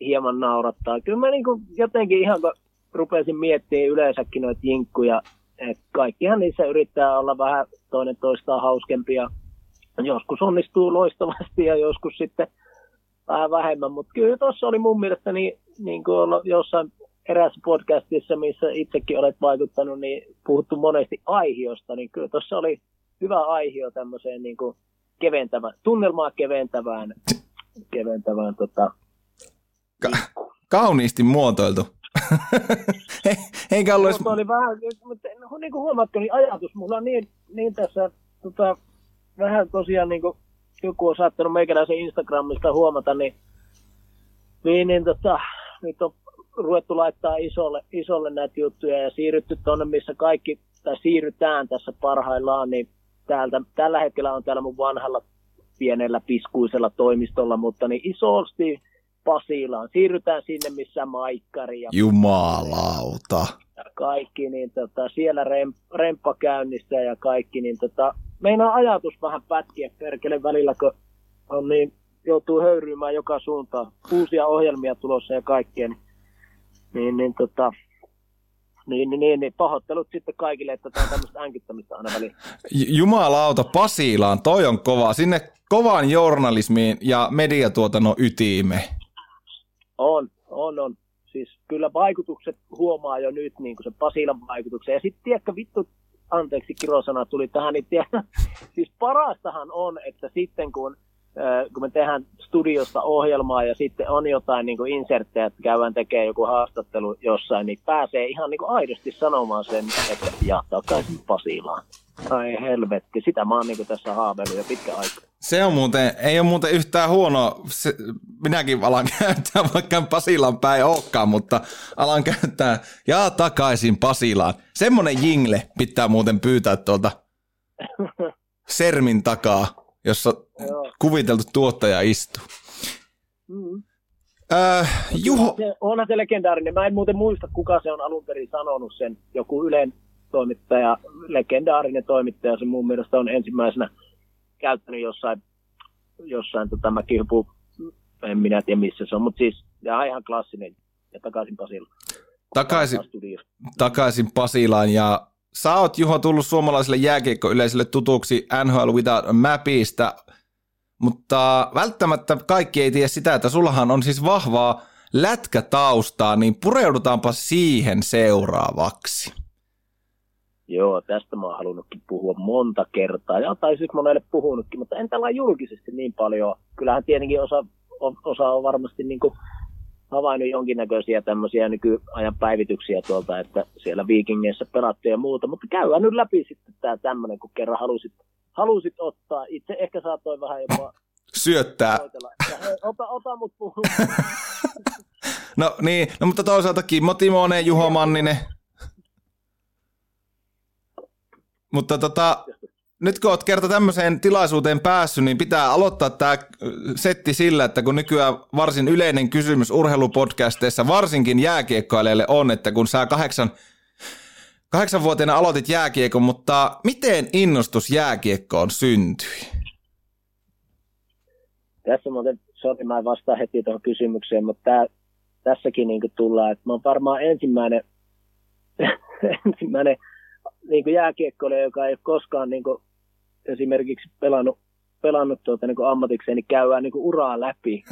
hieman naurattaa. Kyllä mä niin jotenkin ihan kun rupesin miettimään yleensäkin noita jinkkuja, että kaikkihan niissä yrittää olla vähän toinen toistaan hauskempia. Joskus onnistuu loistavasti ja joskus sitten vähän vähemmän, mutta kyllä tuossa oli mun mielestä niin, niin kuin jossain erässä podcastissa, missä itsekin olet vaikuttanut, niin puhuttu monesti aihiosta, niin kyllä tuossa oli hyvä aihio tämmöiseen niin kuin keventävään, tunnelmaa keventävään, keventävään tota, Ka- kauniisti muotoiltu. Eikä ollut edes... oli vähän, mutta niin kuin huomattu, niin ajatus mulla on niin, niin tässä tota, vähän tosiaan niin kuin joku on saattanut meikäläisen Instagramista huomata, niin, niin, niin tota, nyt on ruvettu laittaa isolle, isolle näitä juttuja ja siirrytty tuonne, missä kaikki, tai siirrytään tässä parhaillaan, niin täältä, tällä hetkellä on täällä mun vanhalla pienellä piskuisella toimistolla, mutta niin isosti Pasilaan. Siirrytään sinne, missä Maikkari ja Jumalauta. Ja kaikki, niin tota, siellä rem, remppa käynnissä ja kaikki, niin tota, meinaa ajatus vähän pätkiä perkele välillä, kun on niin, joutuu höyryymään joka suuntaan. Uusia ohjelmia tulossa ja kaikkea, niin, niin, niin tota, niin, niin, niin, niin, pahoittelut sitten kaikille, että tämä on tämmöistä änkyttämistä aina väliin. Jumalauta, Pasilaan, toi on kova. Sinne kovaan journalismiin ja mediatuotannon ytiime. On, on, on. Siis kyllä vaikutukset huomaa jo nyt, niin kuin se Pasilan vaikutuksen. Ja sitten tiedätkö, vittu, anteeksi kirosana tuli tähän, niin tiedätkö, siis parastahan on, että sitten kun kun me tehdään studiosta ohjelmaa ja sitten on jotain niin inserttejä, että käydään tekemään joku haastattelu jossain, niin pääsee ihan niin aidosti sanomaan sen, että ja takaisin Pasilaan. Ai helvetti, sitä mä oon niin tässä haaveillut jo pitkä aika. Se on muuten, ei ole muuten yhtään huono, se, minäkin alan käyttää, vaikka Pasilan päin olekaan, mutta alan käyttää ja takaisin Pasilaan. Semmonen jingle pitää muuten pyytää tuolta Sermin takaa, jossa Joo. kuviteltu tuottaja istuu. Mm. Äh, Juho... Se, onhan se legendaarinen. Mä en muuten muista, kuka se on alun perin sanonut sen. Joku Ylen toimittaja, legendaarinen toimittaja, se mun mielestä on ensimmäisenä käyttänyt jossain, jossain tota, mäkihypu, en minä tiedä missä se on, mutta siis ja ihan klassinen ja takaisin Pasilaan. Takaisin, takaisin Pasilaan ja sä oot Juho tullut suomalaiselle jääkiekkoyleisölle tutuksi NHL Without a Mapista, mutta välttämättä kaikki ei tiedä sitä, että sullahan on siis vahvaa lätkätaustaa, niin pureudutaanpa siihen seuraavaksi. Joo, tästä mä oon halunnutkin puhua monta kertaa, ja tai siis monelle puhunutkin, mutta en tällä julkisesti niin paljon. Kyllähän tietenkin osa, osa on varmasti niin kuin havainnut jonkinnäköisiä tämmöisiä nykyajan päivityksiä tuolta, että siellä viikingeissä pelattu ja muuta, mutta käydään nyt läpi sitten tämä tämmöinen, kun kerran halusit, halusit ottaa. Itse ehkä saatoin vähän jopa syöttää. ota, ota mut puhua. no niin, no mutta toisaalta Kimmo Timonen, Juho Manninen, Mutta tota, nyt kun olet kerta tämmöiseen tilaisuuteen päässyt, niin pitää aloittaa tämä setti sillä, että kun nykyään varsin yleinen kysymys urheilupodcasteissa, varsinkin jääkiekkoilijalle on, että kun sä kahdeksan, kahdeksanvuotiaana aloitit jääkiekon, mutta miten innostus jääkiekkoon syntyi? Tässä muuten, sori mä vastaan heti tuohon kysymykseen, mutta tää, tässäkin niin tullaan, että mä oon varmaan ensimmäinen, ensimmäinen niin kuin jääkiekkoilija, joka ei ole koskaan niin kuin esimerkiksi pelannut, pelannut tuota, niin ammatikseen, niin käydään niin uraa läpi.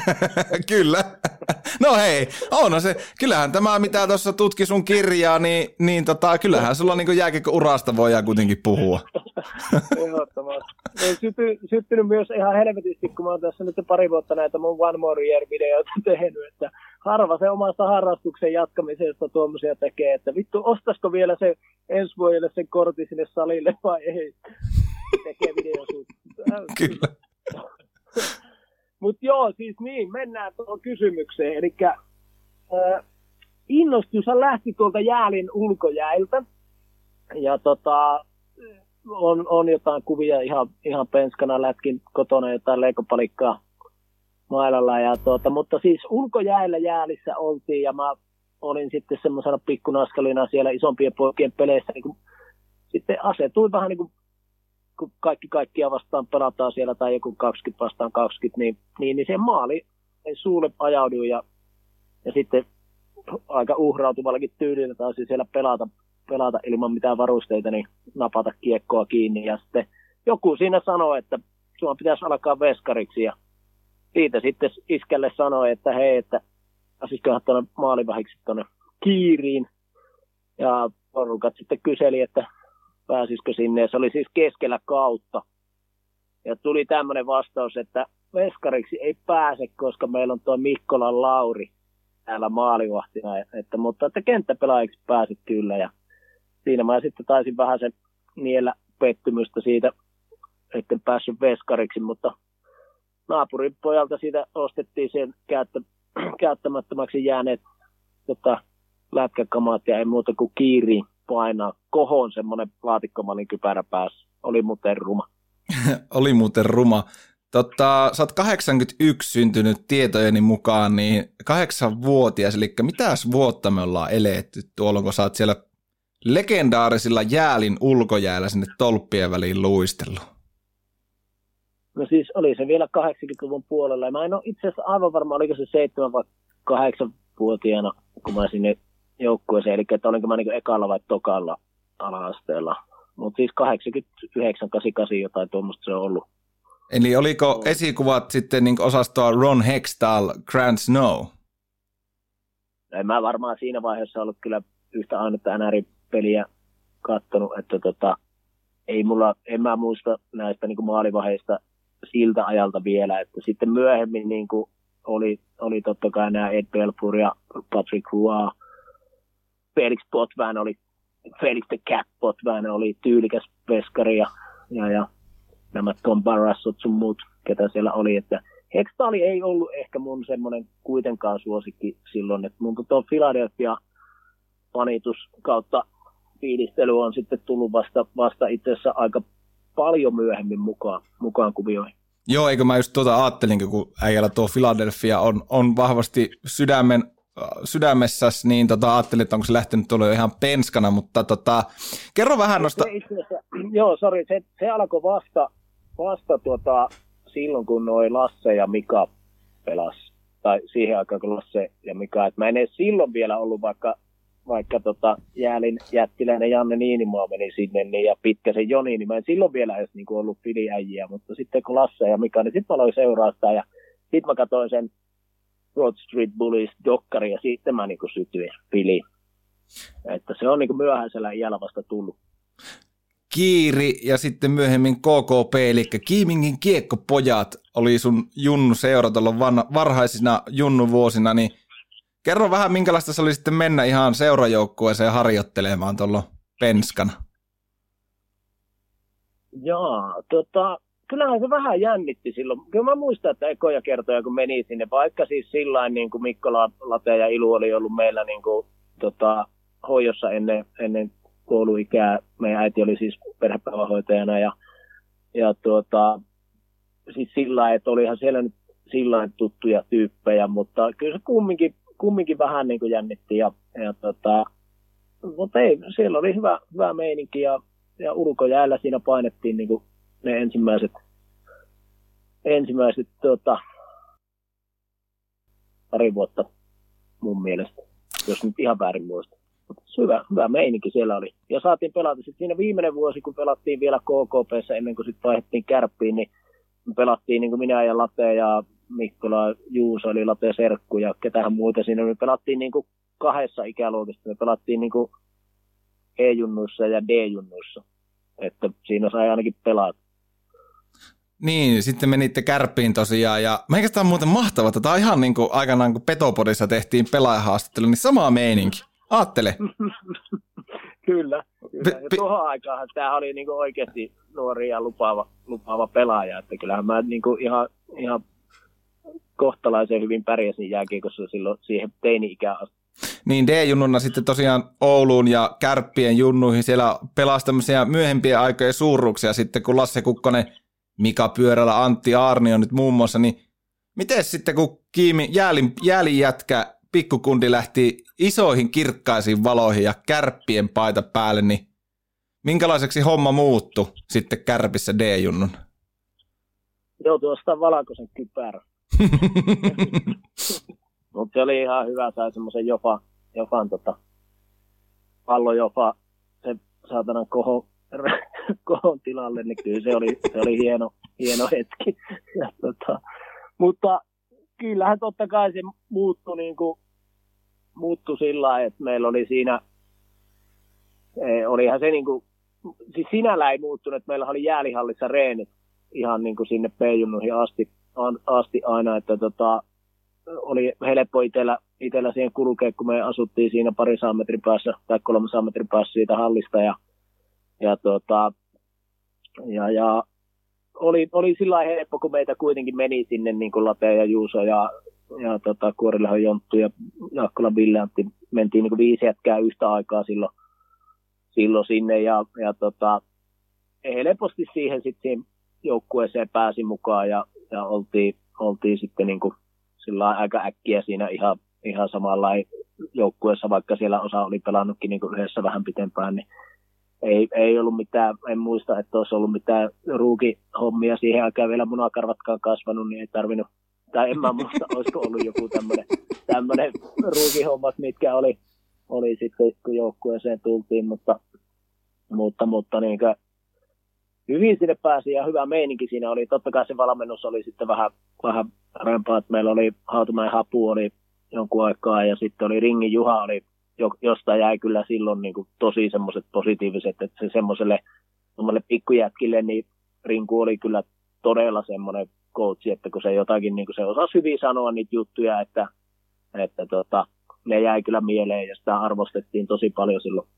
Kyllä. No hei, on se. Kyllähän tämä, mitä tuossa tutki sun kirjaa, niin, niin tota, kyllähän sulla niin jääkiekko-urasta voidaan kuitenkin puhua. Ehdottomasti. Sytty, syttynyt myös ihan helvetisti, kun mä oon tässä nyt pari vuotta näitä mun One More Year-videoita tehnyt, että harva se omasta harrastuksen jatkamisesta tuommoisia tekee, että vittu, ostaisiko vielä se ensi vuodelle sen kortin sinne salille vai ei. Tekee videosuut. Kyllä. Mutta joo, siis niin, mennään tuohon kysymykseen. Eli äh, innostus lähti tuolta jäälin ulkojäiltä. Ja tota, on, on jotain kuvia ihan, ihan penskana lätkin kotona jotain leikopalikkaa mailalla. Ja tuota, mutta siis ulkojäällä jäälissä oltiin ja mä olin sitten semmoisena pikkunaskalina siellä isompien poikien peleissä. Niin kuin, sitten asetuin vähän niin kuin kun kaikki kaikkia vastaan pelataan siellä tai joku 20 vastaan 20, niin, niin, niin se maali suulle ajauduin ja, ja sitten aika uhrautuvallakin tyylillä taisi siellä pelata, pelata ilman mitään varusteita, niin napata kiekkoa kiinni ja sitten joku siinä sanoi, että sinua pitäisi alkaa veskariksi ja siitä sitten iskälle sanoi, että hei, että pääsisiköhän tuonne maalivahiksi tuonne kiiriin. Ja porukat sitten kyseli, että pääsisikö sinne. Ja se oli siis keskellä kautta. Ja tuli tämmöinen vastaus, että veskariksi ei pääse, koska meillä on tuo Mikkolan Lauri täällä maalivahtina. Että, mutta että kenttäpelaajiksi pääsit kyllä. Ja siinä mä sitten taisin vähän sen niellä pettymystä siitä, etten päässyt veskariksi, mutta naapurin pojalta siitä ostettiin sen käyttä, käyttämättömäksi jääneet tota, lätkäkamat ja ei muuta kuin kiiriin painaa kohoon semmoinen laatikkomalin kypärä päässä. Oli muuten ruma. Oli muuten ruma. Totta, sä oot 81 syntynyt tietojeni mukaan, niin kahdeksanvuotias, eli mitäs vuotta me ollaan eletty tuolla, kun sä oot siellä legendaarisilla jäälin ulkojäällä sinne tolppien väliin luistellut? No siis oli se vielä 80-luvun puolella. Mä en ole itse asiassa aivan varma, oliko se 7 vai 8 vuotiaana, kun mä sinne joukkueeseen, eli että olinko mä niin ekalla vai tokalla ala-asteella. Mutta siis 89, 88 jotain tuommoista se on ollut. Eli oliko esikuvat sitten niin osastoa Ron Hextall, Grant Snow? En mä varmaan siinä vaiheessa ollut kyllä yhtä ainutta NR-peliä kattonut, että tota, ei mulla, en mä muista näistä niin maalivaheista siltä ajalta vielä, että sitten myöhemmin niin kuin oli, oli totta kai nämä Ed Belfour ja Patrick Roy, Felix Potvään oli, Felix the Cat Potvään oli tyylikäs veskari ja, ja, ja nämä Tom Barrassot sun muut, ketä siellä oli, että Hextali ei ollut ehkä mun semmoinen kuitenkaan suosikki silloin, että mun tuo Philadelphia panitus kautta fiilistely on sitten tullut vasta, vasta itse asiassa aika paljon myöhemmin mukaan, mukaan kuvioihin. Joo, eikö mä just tuota ajattelin, kun äijällä tuo Philadelphia on, on vahvasti sydämen, sydämessä, niin tota, ajattelin, että onko se lähtenyt tuolla ihan penskana, mutta tota, kerro vähän noista... Se joo, sori, se, se alkoi vasta, vasta tuota, silloin, kun noin Lasse ja Mika pelas, tai siihen aikaan, kun Lasse ja Mika, että mä en edes silloin vielä ollut, vaikka vaikka tota, Jäälin jättiläinen Janne Niinimaa meni sinne niin, ja Pitkäsen Joni, niin mä en silloin vielä edes niin ollut piliäjiä, mutta sitten kun Lasse ja Mika, niin sitten mä aloin seuraa sitä ja sitten mä katsoin sen Broad Street Bullies dokkari ja sitten mä niin sytyin piliin. Että se on niin myöhäisellä iällä vasta tullut. Kiiri ja sitten myöhemmin KKP, eli Kiimingin kiekkopojat oli sun Junnu seura varhaisina Junnu vuosina, niin Kerro vähän, minkälaista se oli sitten mennä ihan seurajoukkueeseen harjoittelemaan tuolla penskana. Joo, tota, kyllähän se vähän jännitti silloin. Kyllä mä muistan, että ekoja kertoja, kun meni sinne, vaikka siis sillä niin kuin Mikko Late ja Ilu oli ollut meillä niin kuin, tota, hoidossa ennen, ennen kouluikää. Meidän äiti oli siis perhepäivähoitajana ja, ja tuota, siis sillä että olihan siellä nyt sillä tuttuja tyyppejä, mutta kyllä se kumminkin kumminkin vähän niin kuin jännitti. Ja, ja tota, mutta ei, siellä oli hyvä, hyvä meininki ja, ja ulkojäällä siinä painettiin niin kuin ne ensimmäiset, ensimmäiset tota, pari vuotta mun mielestä, jos nyt ihan väärin muista. Hyvä, hyvä meininki siellä oli. Ja saatiin pelata. Sitten siinä viimeinen vuosi, kun pelattiin vielä KKPssä ennen kuin sitten vaihdettiin kärppiin, niin pelattiin niin kuin minä ja Late ja Mikkola, Juuso oli Lape Serkku ja ketään muita siinä. Me pelattiin niin kuin kahdessa ikäluokissa. Me pelattiin niin kuin E-junnuissa ja D-junnuissa. Että siinä sai ainakin pelata. Niin, sitten menitte kärppiin tosiaan ja meikästä on muuten mahtavaa, että tämä on ihan niin kuin aikanaan kun Petopodissa tehtiin pelaajahaastattelu, niin sama meininki. Aattele. kyllä, kyllä. Ja tuohon aikaan tämä oli niinku oikeasti nuori ja lupaava, lupaava pelaaja, että kyllähän mä niinku ihan, ihan kohtalaisen hyvin pärjäsin jääkiekossa silloin siihen teini-ikään asti. Niin D-junnuna sitten tosiaan Ouluun ja Kärppien junnuihin siellä pelasi tämmöisiä myöhempiä aikojen suuruuksia sitten, kun Lasse Kukkonen, Mika Pyörällä, Antti Aarni on nyt muun muassa, niin miten sitten kun Kiimi, jäälin, jäälin jätkä, pikkukundi lähti isoihin kirkkaisiin valoihin ja kärppien paita päälle, niin minkälaiseksi homma muuttu sitten kärpissä D-junnun? Joo, tuosta valkoisen kypärä. Mutta se oli ihan hyvä, sai semmoisen jopa, jofan tota, pallojopa, se saatanan koho, kohon tilalle, niin kyllä se oli, se oli hieno, hieno hetki. Ja, tota, mutta kyllähän totta kai se muuttui, niin kuin, muuttui sillä lailla, että meillä oli siinä, e, olihan se niin kuin, siis sinällä ei muuttunut, että meillä oli jäälihallissa reenit ihan niin kuin sinne P-junnuihin asti, asti aina, että tota, oli helppo itsellä, itsellä siihen kulkea, kun me asuttiin siinä pari metrin päässä tai kolme metrin päässä siitä hallista ja, ja, tota, ja, ja oli, oli sillä helppo, kun meitä kuitenkin meni sinne niin kuin Late ja Juuso ja, ja tota, Kuorilahon Jonttu ja Jaakkola Ville Antti. Mentiin niin kuin viisi jätkää yhtä aikaa silloin, silloin sinne ja, ja tota, helposti siihen sitten joukkueeseen pääsi mukaan ja, ja oltiin, oltiin sitten niin kuin sillä aika äkkiä siinä ihan, ihan samalla joukkueessa, vaikka siellä osa oli pelannutkin niin kuin yhdessä vähän pitempään, niin ei, ei ollut mitään, en muista, että olisi ollut mitään ruukihommia siihen aikaan vielä munakarvatkaan kasvanut, niin ei tarvinnut, tai en mä muista, olisiko ollut joku tämmöinen, tämmöinen ruukihommat, mitkä oli, oli sitten, kun joukkueeseen tultiin, mutta, mutta, mutta niin kuin, hyvin sinne pääsi ja hyvä meininki siinä oli. Totta kai se valmennus oli sitten vähän, vähän parempaa, että meillä oli Haatumäen Hapu oli jonkun aikaa ja sitten oli Ringin Juha oli, josta jäi kyllä silloin niin kuin tosi semmoiset positiiviset, että se semmoiselle pikkujätkille, niin Rinku oli kyllä todella semmoinen coachi, että kun se jotakin, niin kuin se osasi hyvin sanoa niitä juttuja, että, että tota, ne jäi kyllä mieleen ja sitä arvostettiin tosi paljon silloin,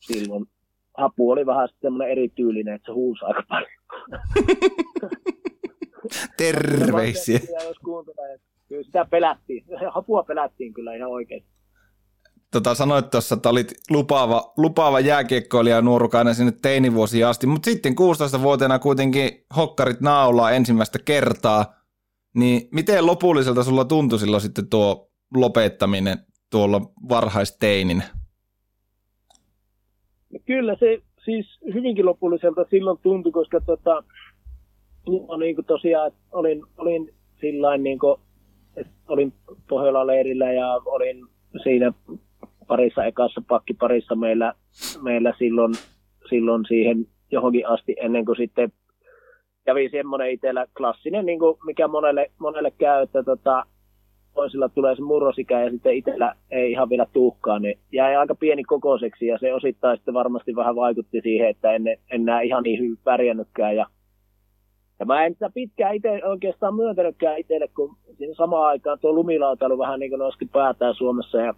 silloin Hapu oli vähän semmoinen erityylinen, että se huusi aika paljon. Terveisiä. jos kyllä sitä pelättiin. Hapua pelättiin kyllä ihan oikein. Tota, sanoit tuossa, että olit lupaava, lupaava jääkiekkoilija nuorukainen sinne teinivuosiin asti, mutta sitten 16-vuotiaana kuitenkin hokkarit naulaa ensimmäistä kertaa. Niin miten lopulliselta sulla tuntui silloin sitten tuo lopettaminen tuolla varhaisteininä? Kyllä se siis hyvinkin lopulliselta silloin tuntui, koska tota, niin kuin tosiaan olin, olin sillain niin kuin, että olin Pohjola-leirillä ja olin siinä parissa ekassa pakkiparissa meillä, meillä silloin, silloin siihen johonkin asti ennen kuin sitten kävi semmoinen itsellä klassinen, niin kuin mikä monelle, monelle käy, että tota, toisilla tulee se murrosikä ja sitten itsellä ei ihan vielä tuhkaa, niin jäi aika pieni kokoiseksi ja se osittain sitten varmasti vähän vaikutti siihen, että en, en näe ihan niin hyvin pärjännytkään ja ja mä en sitä pitkään itse oikeastaan myöntänytkään itselle, kun siinä samaan aikaan tuo lumilautailu vähän niin kuin nosti päätään Suomessa ja,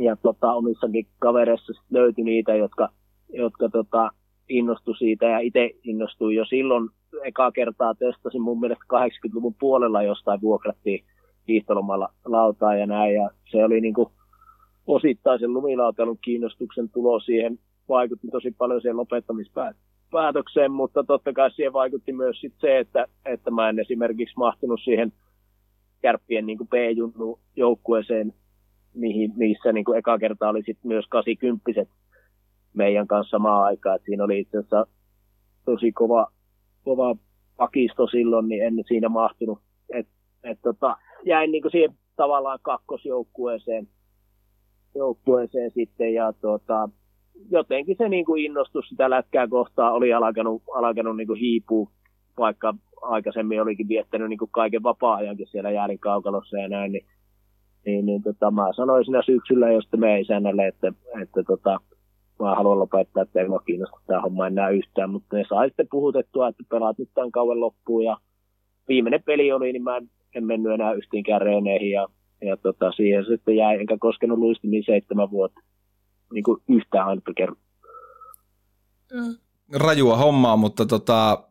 ja tota, omissakin kavereissa löytyi niitä, jotka, jotka tota, innostu siitä ja itse innostui jo silloin ekaa kertaa testasin mun mielestä 80-luvun puolella jostain vuokrattiin hiihtolomalla lautaa ja näin. Ja se oli niin kuin osittain sen lumilautelun kiinnostuksen tulo siihen vaikutti tosi paljon siihen lopettamispäätökseen, mutta totta kai siihen vaikutti myös sit se, että, että mä en esimerkiksi mahtunut siihen kärppien niin B-junnu joukkueeseen, mihin, missä niin kuin eka kerta oli sit myös 80 meidän kanssa samaan aikaan. Et siinä oli itse asiassa tosi kova, kova pakisto silloin, niin en siinä mahtunut. Et, et tota, jäin niin kuin siihen tavallaan kakkosjoukkueeseen joukkueeseen sitten ja tota, jotenkin se niin kuin innostus sitä lätkää kohtaa oli alkanut, alkanut niin kuin hiipua, vaikka aikaisemmin olikin viettänyt niin kuin kaiken vapaa-ajankin siellä jäärin kaukalossa ja näin, niin, niin, niin tota, mä sanoin siinä syksyllä jo sitten meidän isännälle, että, että tota, mä haluan lopettaa, että ei mua kiinnosta tämä homma enää yhtään, mutta ne sai sitten puhutettua, että pelaat nyt tämän kauan loppuun ja viimeinen peli oli, niin mä en, en mennyt enää yhtiinkään reeneihin ja, ja tota, siihen sitten jäi, enkä koskenut luistimiin seitsemän vuotta niin kuin yhtään ainutta kerran. Rajua hommaa, mutta tota,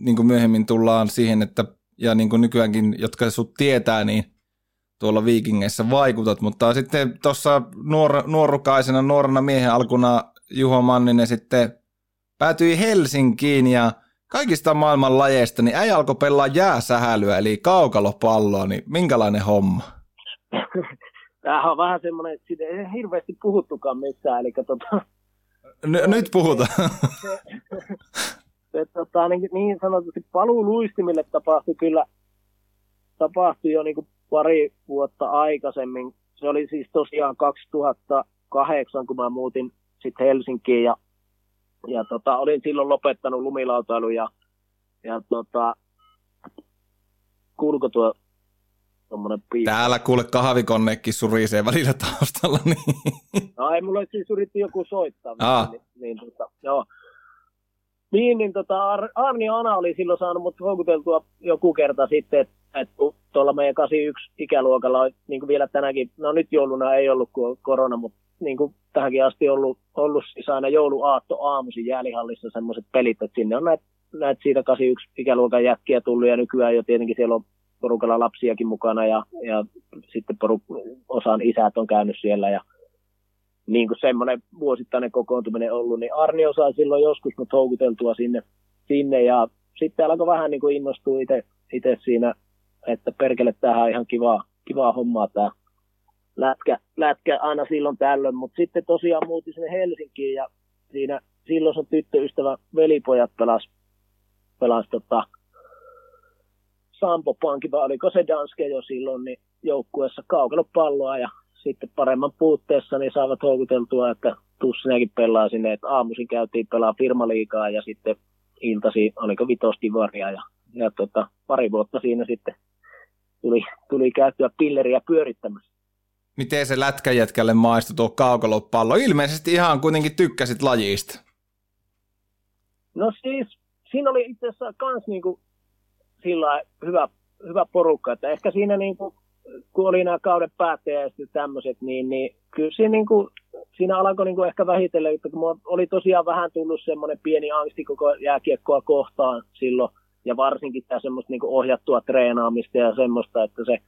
niin kuin myöhemmin tullaan siihen, että ja niin kuin nykyäänkin, jotka sut tietää, niin tuolla viikingeissä vaikutat, mutta sitten tuossa nuor, nuorukaisena, nuorena miehen alkuna Juho Manninen sitten päätyi Helsinkiin ja kaikista maailman lajeista, niin ei alkoi pelaa jääsähälyä, eli kaukalopalloa, niin minkälainen homma? Tämähän on vähän semmoinen, että siitä ei hirveästi puhuttukaan missään, eli tota... N- nyt puhutaan. Se, se, tota, niin, niin sanotusti paluu luistimille tapahtui kyllä tapahtui jo niin kuin pari vuotta aikaisemmin. Se oli siis tosiaan 2008, kun mä muutin sitten Helsinkiin ja, ja tota, olin silloin lopettanut lumilautailun ja, ja tota, kuuluko tuo tuommoinen piippu? Täällä kuule kahvikonnekin surisee välillä taustalla. Niin. No ei, mulla siis yritti joku soittaa. Aa. Niin, niin, tota, joo. Niin, niin tota, Arni Ana oli silloin saanut mut houkuteltua joku kerta sitten, että et tuolla meidän 81 ikäluokalla on niin kuin vielä tänäkin, no nyt jouluna ei ollut kuin korona, mutta niin kuin tähänkin asti ollut, ollut siis aina jouluaatto aamuisin jäälihallissa semmoiset pelit, että sinne on näitä näet siitä 81 ikäluokan jätkiä tullut ja nykyään jo tietenkin siellä on porukalla lapsiakin mukana ja, ja sitten poruk- osan isät on käynyt siellä ja niin kuin semmoinen vuosittainen kokoontuminen ollut, niin Arni osaa silloin joskus mut houkuteltua sinne, sinne ja sitten alkoi vähän niin kuin innostua itse siinä että perkele tähän ihan kivaa, kivaa hommaa tämä lätkä, lätkä aina silloin tällöin, mutta sitten tosiaan muutin sinne Helsinkiin ja siinä silloin se tyttöystävä velipojat pelas, pelas tota, Sampo Pankin, vai oliko se Danske jo silloin, niin joukkueessa palloa ja sitten paremman puutteessa niin saavat houkuteltua, että tuu sinäkin pelaa sinne, että aamuisin käytiin pelaa firmaliikaa ja sitten iltasi, oliko vitostivaria ja, ja tota, pari vuotta siinä sitten tuli, tuli käyttöä pilleriä pyörittämässä. Miten se lätkäjätkälle maistui tuo kaukalopallo? Ilmeisesti ihan kuitenkin tykkäsit lajista. No siis, siinä oli itse asiassa niinku sillä hyvä, hyvä porukka, että ehkä siinä niinku, kun oli nämä kauden päättäjät ja tämmöiset, niin, niin kyllä siinä, niinku, siinä alkoi niinku ehkä vähitellen, että kun oli tosiaan vähän tullut semmoinen pieni angsti koko jääkiekkoa kohtaan silloin, ja varsinkin tämä semmoista niin ohjattua treenaamista ja semmoista, että se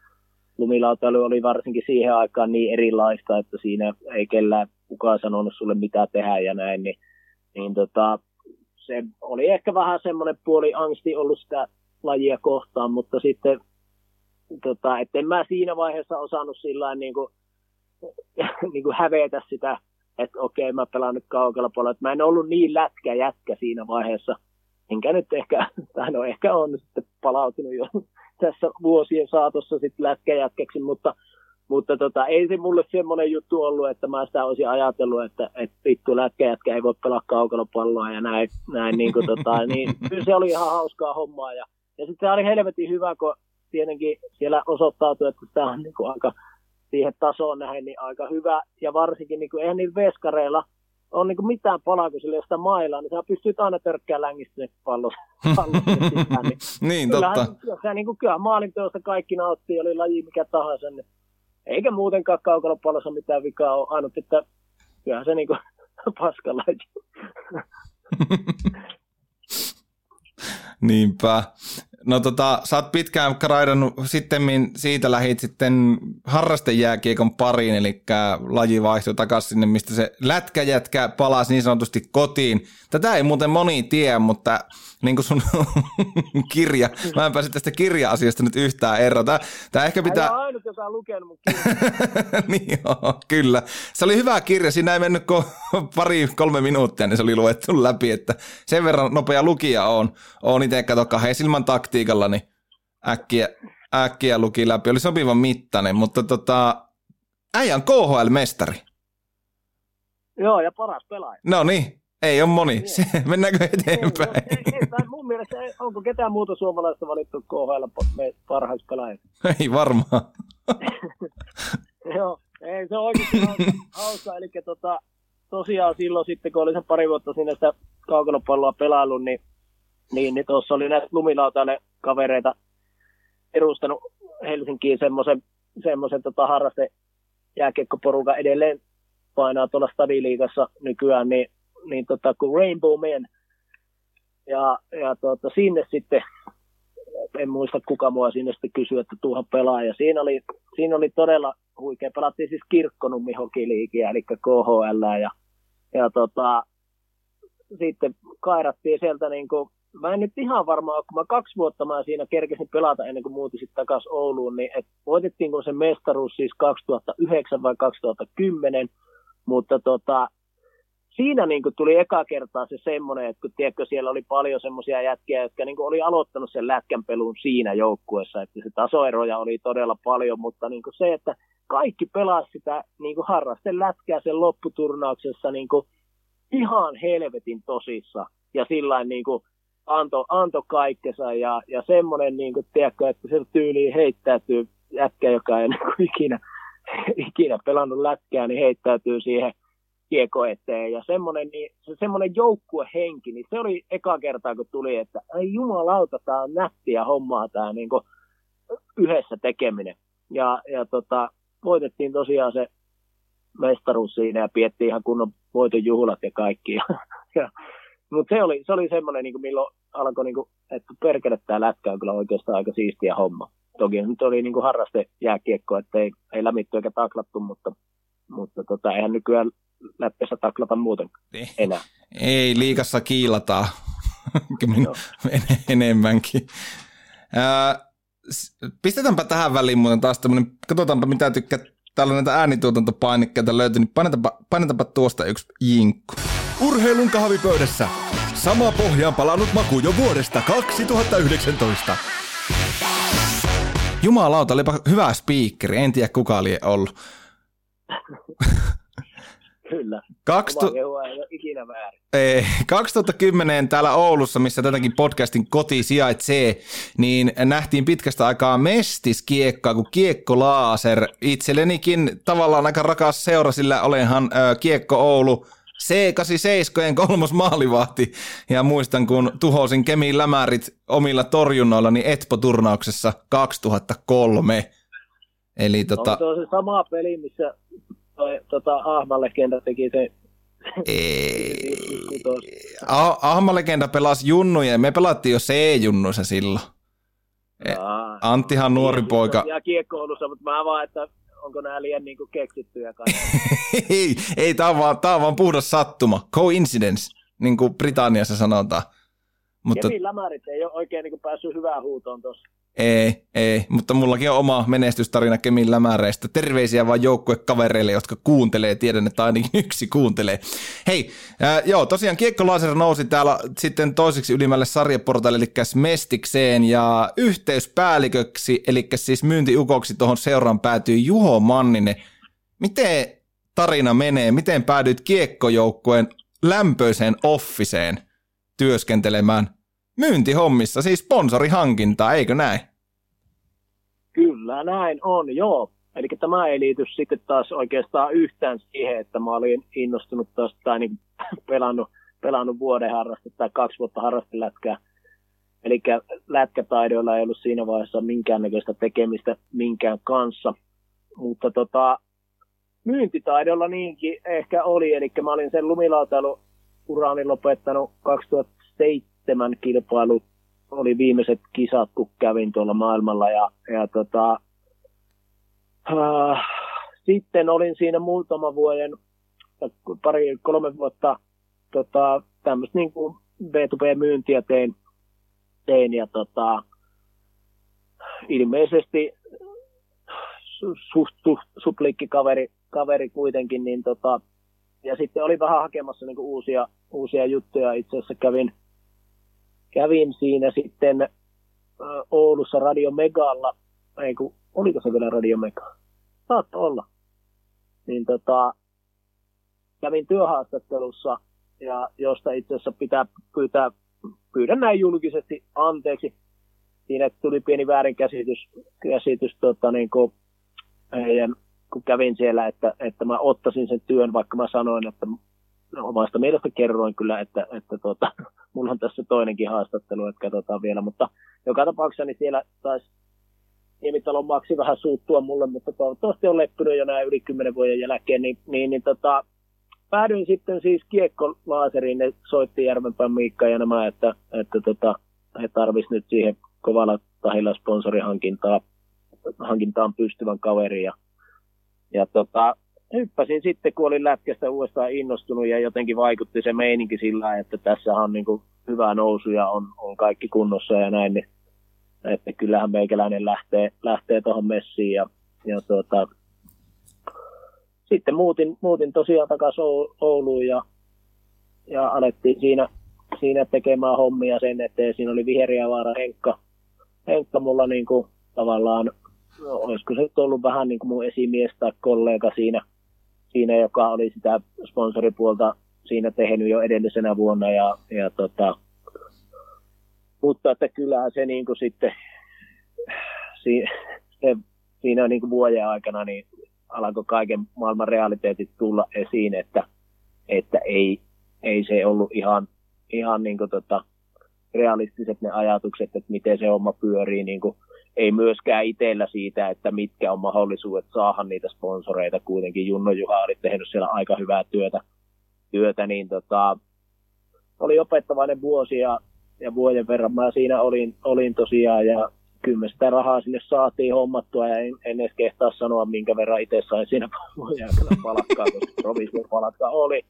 lumilautailu oli varsinkin siihen aikaan niin erilaista, että siinä ei kellään kukaan sanonut sulle mitä tehdä ja näin, niin, niin tota, se oli ehkä vähän semmoinen puoli angsti ollut sitä lajia kohtaan, mutta sitten tota, että en mä siinä vaiheessa osannut sillä niin kuin, niin kuin hävetä sitä, että okei mä pelaan nyt kaukalla puolella. Mä en ollut niin lätkä jätkä siinä vaiheessa, enkä nyt ehkä, tai no ehkä on sitten palautunut jo tässä vuosien saatossa sitten lätkäjätkeksi, mutta, mutta tota, ei se mulle semmoinen juttu ollut, että mä sitä olisin ajatellut, että, että vittu lätkäjätkä ei voi pelaa kaukalopalloa ja näin, näin niin, kuin, tota, niin kyllä se oli ihan hauskaa hommaa ja, ja sitten se oli helvetin hyvä, kun tietenkin siellä osoittautui, että tämä on niin kuin aika siihen tasoon nähden niin aika hyvä ja varsinkin niin kuin, eihän niillä veskareilla – on niin mitään palaa, kun sillä sitä mailaa, niin sä pystyt aina törkkää längistä ne pallot. pallot sisään, niin, niin totta. Se, niin kuin, kyllä maalinteosta kaikki nauttii, oli laji mikä tahansa. Niin, eikä muutenkaan kaukalopallossa mitään vikaa ole, ainut, että kyllähän se niin kuin, paskalaji. Niinpä. No tota, sä oot pitkään raidannut, sitten siitä lähit sitten harrastejääkiekon pariin, eli laji vaihtui takaisin sinne, mistä se lätkäjätkä palasi niin sanotusti kotiin. Tätä ei muuten moni tiedä, mutta niin kuin sun kirja, mä en pääse tästä kirja-asiasta nyt yhtään eroon. Tää, tää ehkä pitää... Älä ainut, joka on lukenut mun niin joo, kyllä. Se oli hyvä kirja, siinä ei mennyt kuin pari, kolme minuuttia, niin se oli luettu läpi, että sen verran nopea lukija on. On itse kato kahden silman taktiikalla, niin äkkiä, äkkiä luki läpi. Oli sopivan mittainen, mutta tota, äijän KHL-mestari. Joo, ja paras pelaaja. No niin, ei ole moni. Niin. Se, mennäänkö eteenpäin? Ei, ei, ei, mun mielestä onko ketään muuta suomalaista valittu KHL parhaaksi pelaajaksi? Ei varmaan. Joo, ei, se on oikeasti hauska. hauska. Eli tota, tosiaan silloin sitten, kun olin sen pari vuotta sinne sitä kaukalopalloa pelaillut, niin, niin, niin tuossa oli näitä lumilautaille kavereita edustanut Helsinkiin semmoisen, semmoisen tota, harraste jääkiekkoporukan edelleen painaa tuolla stadiliigassa nykyään, niin, niin tota, kuin Rainbow Men. Ja, ja tota, sinne sitten, en muista kuka mua sinne sitten kysyi, että tuohon pelaa. Ja siinä oli, siinä oli todella huikea. Pelattiin siis Kirkkonummi hokiliikiä, eli KHL. Ja, ja tota, sitten kairattiin sieltä niin kuin, mä en nyt ihan varmaan, kun mä kaksi vuotta mä siinä kerkesin pelata ennen kuin muutin sitten takaisin Ouluun, niin et voitettiinko se mestaruus siis 2009 vai 2010, mutta tota, siinä niin kuin tuli eka kertaa se semmoinen, että kun tiedätkö, siellä oli paljon semmoisia jätkiä, jotka niin kuin oli aloittanut sen lätkänpelun siinä joukkueessa, että se tasoeroja oli todella paljon, mutta niin kuin se, että kaikki pelasi sitä niin kuin harrasten lätkää sen lopputurnauksessa niin kuin ihan helvetin tosissa ja sillä niin kuin antoi anto kaikkensa ja, ja semmoinen, niin kuin, tiedätkö, että se tyyliin heittäytyy jätkä, joka ei niin ikinä, ikinä pelannut lätkää, niin heittäytyy siihen kieko eteen. Ja semmoinen, niin, se semmoinen joukkuehenki, niin se oli eka kertaa, kun tuli, että ai jumalauta, tämä on nättiä hommaa tämä niin kuin, yhdessä tekeminen. Ja, ja tota, voitettiin tosiaan se mestaruus siinä ja piettiin ihan kunnon voitonjuhlat ja kaikki. Ja, ja mutta se oli, se oli semmoinen, niin milloin alkoi, niin kuin, että perkele tämä lätkä on kyllä oikeastaan aika siistiä homma. Toki nyt oli niin kuin harraste jääkiekko, että ei, ei lämitty eikä taklattu, mutta, mutta tota, eihän nykyään läppissä taklata muuten Niin. enää. Ei, liikassa kiilataan enemmänkin. Ää, pistetäänpä tähän väliin muuten taas tämmönen, katsotaanpa mitä tykkää, täällä on näitä äänituotantopainikkeita löytynyt, niin painetaanpa, painetaanpa tuosta yksi jinkku. Urheilun kahvipöydässä. Sama pohjaan palannut maku jo vuodesta 2019. Jumalauta, olipa hyvä speakeri, en tiedä kuka oli ollut. Kyllä. Kakstu... Oma kehua ei ole ikinä väärin. Ei, 2010 täällä Oulussa, missä tätäkin podcastin koti sijaitsee, niin nähtiin pitkästä aikaa mestiskiekkaa kuin Kiekko Laaser. Itsellenikin tavallaan aika rakas seura, sillä olenhan ö, Kiekko Oulu C87 kolmos maalivahti. Ja muistan, kun tuhosin Kemin lämärit omilla torjunnoillani Etpo-turnauksessa 2003. Eli tota... Onko se on se sama peli, missä toi, tota, Ahma-legenda teki se Ei. Ah- Ahma-legenda pelasi junnuja, me pelattiin jo C-junnuissa silloin. E- Aa, Anttihan nuori poika. Ja kiekkoulussa, mutta mä vaan, että onko nämä liian niin keksittyjä kaikki. ei, ei tää on, vaan, tää on vaan puhdas sattuma. Coincidence, niin kuin Britanniassa sanotaan. Mutta Kemin lämärit ei ole oikein niin päässyt hyvään huutoon tuossa. Ei, ei, mutta mullakin on oma menestystarina Kemin lämäreistä. Terveisiä vaan joukkuekavereille, jotka kuuntelee. Tiedän, että ainakin yksi kuuntelee. Hei, äh, joo, tosiaan Kiekko Laser nousi täällä sitten toiseksi ylimmälle sarjaportaille, eli Mestikseen, ja yhteyspäälliköksi, eli siis myyntiukoksi tuohon seuraan päätyy Juho Manninen. Miten tarina menee? Miten päädyit kiekkojoukkueen lämpöiseen offiseen työskentelemään myyntihommissa, siis sponsorihankintaa, eikö näin? Kyllä, näin on, joo. Eli tämä ei liity sitten taas oikeastaan yhtään siihen, että mä olin innostunut tuosta tai niin pelannut, pelannut vuoden harrastetta tai kaksi vuotta harrastelätkää. Eli lätkätaidoilla ei ollut siinä vaiheessa minkäännäköistä tekemistä minkään kanssa. Mutta tota, myyntitaidolla niinkin ehkä oli. Eli mä olin sen lumilautailu uraani lopettanut 2007 kilpailu oli viimeiset kisat, kun kävin tuolla maailmalla ja, ja tota, äh, sitten olin siinä muutama vuoden, pari, kolme vuotta tota, tämmöistä niin kuin B2B-myyntiä tein, tein ja tota, ilmeisesti suht, suht, suplikki kaveri, kaveri kuitenkin, niin tota, ja sitten oli vähän hakemassa niin uusia, uusia juttuja. Itse asiassa kävin, kävin siinä sitten Oulussa Radio Megalla, ei kun, oliko se vielä Radio Mega? Saattoi olla. Niin tota, kävin työhaastattelussa, ja josta itse asiassa pitää pyytää, pyydän näin julkisesti anteeksi. Siinä tuli pieni väärinkäsitys käsitys, tota, niin kuin heidän kun kävin siellä, että, että mä ottaisin sen työn, vaikka mä sanoin, että omasta mielestä kerroin kyllä, että, että tota, mulla on tässä toinenkin haastattelu, että katsotaan vielä, mutta joka tapauksessa niin siellä taisi Niemitalon maksi vähän suuttua mulle, mutta toivottavasti on leppynyt jo näin yli kymmenen vuoden jälkeen, niin, niin, niin tota, päädyin sitten siis kiekkolaaseriin, ne soitti Järvenpään Miikka ja nämä, että, että tota, he tarvis nyt siihen kovalla tahilla sponsorihankintaa hankintaan pystyvän kaverin. Ja, ja tota, hyppäsin sitten, kun olin lätkästä uudestaan innostunut ja jotenkin vaikutti se meininki sillä, että tässä on niin kuin hyvä nousu ja on, on kaikki kunnossa ja näin, niin että kyllähän meikäläinen lähtee, lähtee tuohon messiin ja, ja tuota, sitten muutin, muutin tosiaan takaisin Ouluun ja, ja alettiin siinä, siinä tekemään hommia sen eteen. Siinä oli Viheriävaara Henkka, Henkka mulla niin kuin tavallaan, no, olisiko se ollut vähän niin kuin mun esimies tai kollega siinä, siinä joka oli sitä sponsoripuolta siinä tehnyt jo edellisenä vuonna ja, ja tota, mutta että kyllähän se niin kuin sitten si, se, siinä niin kuin vuoden aikana niin alkoi kaiken maailman realiteetit tulla esiin, että, että ei, ei se ollut ihan, ihan niin kuin tota, realistiset ne ajatukset, että miten se homma pyörii, niin kuin, ei myöskään itsellä siitä, että mitkä on mahdollisuudet saada niitä sponsoreita. Kuitenkin Junno Juha oli tehnyt siellä aika hyvää työtä, työtä niin tota, oli opettavainen vuosi ja, ja vuoden verran mä siinä olin, olin tosiaan ja kyllä sitä rahaa sinne saatiin hommattua ja en, en edes kehtaa sanoa, minkä verran itse sain siinä vuoden palkkaa, koska provision palkka oli.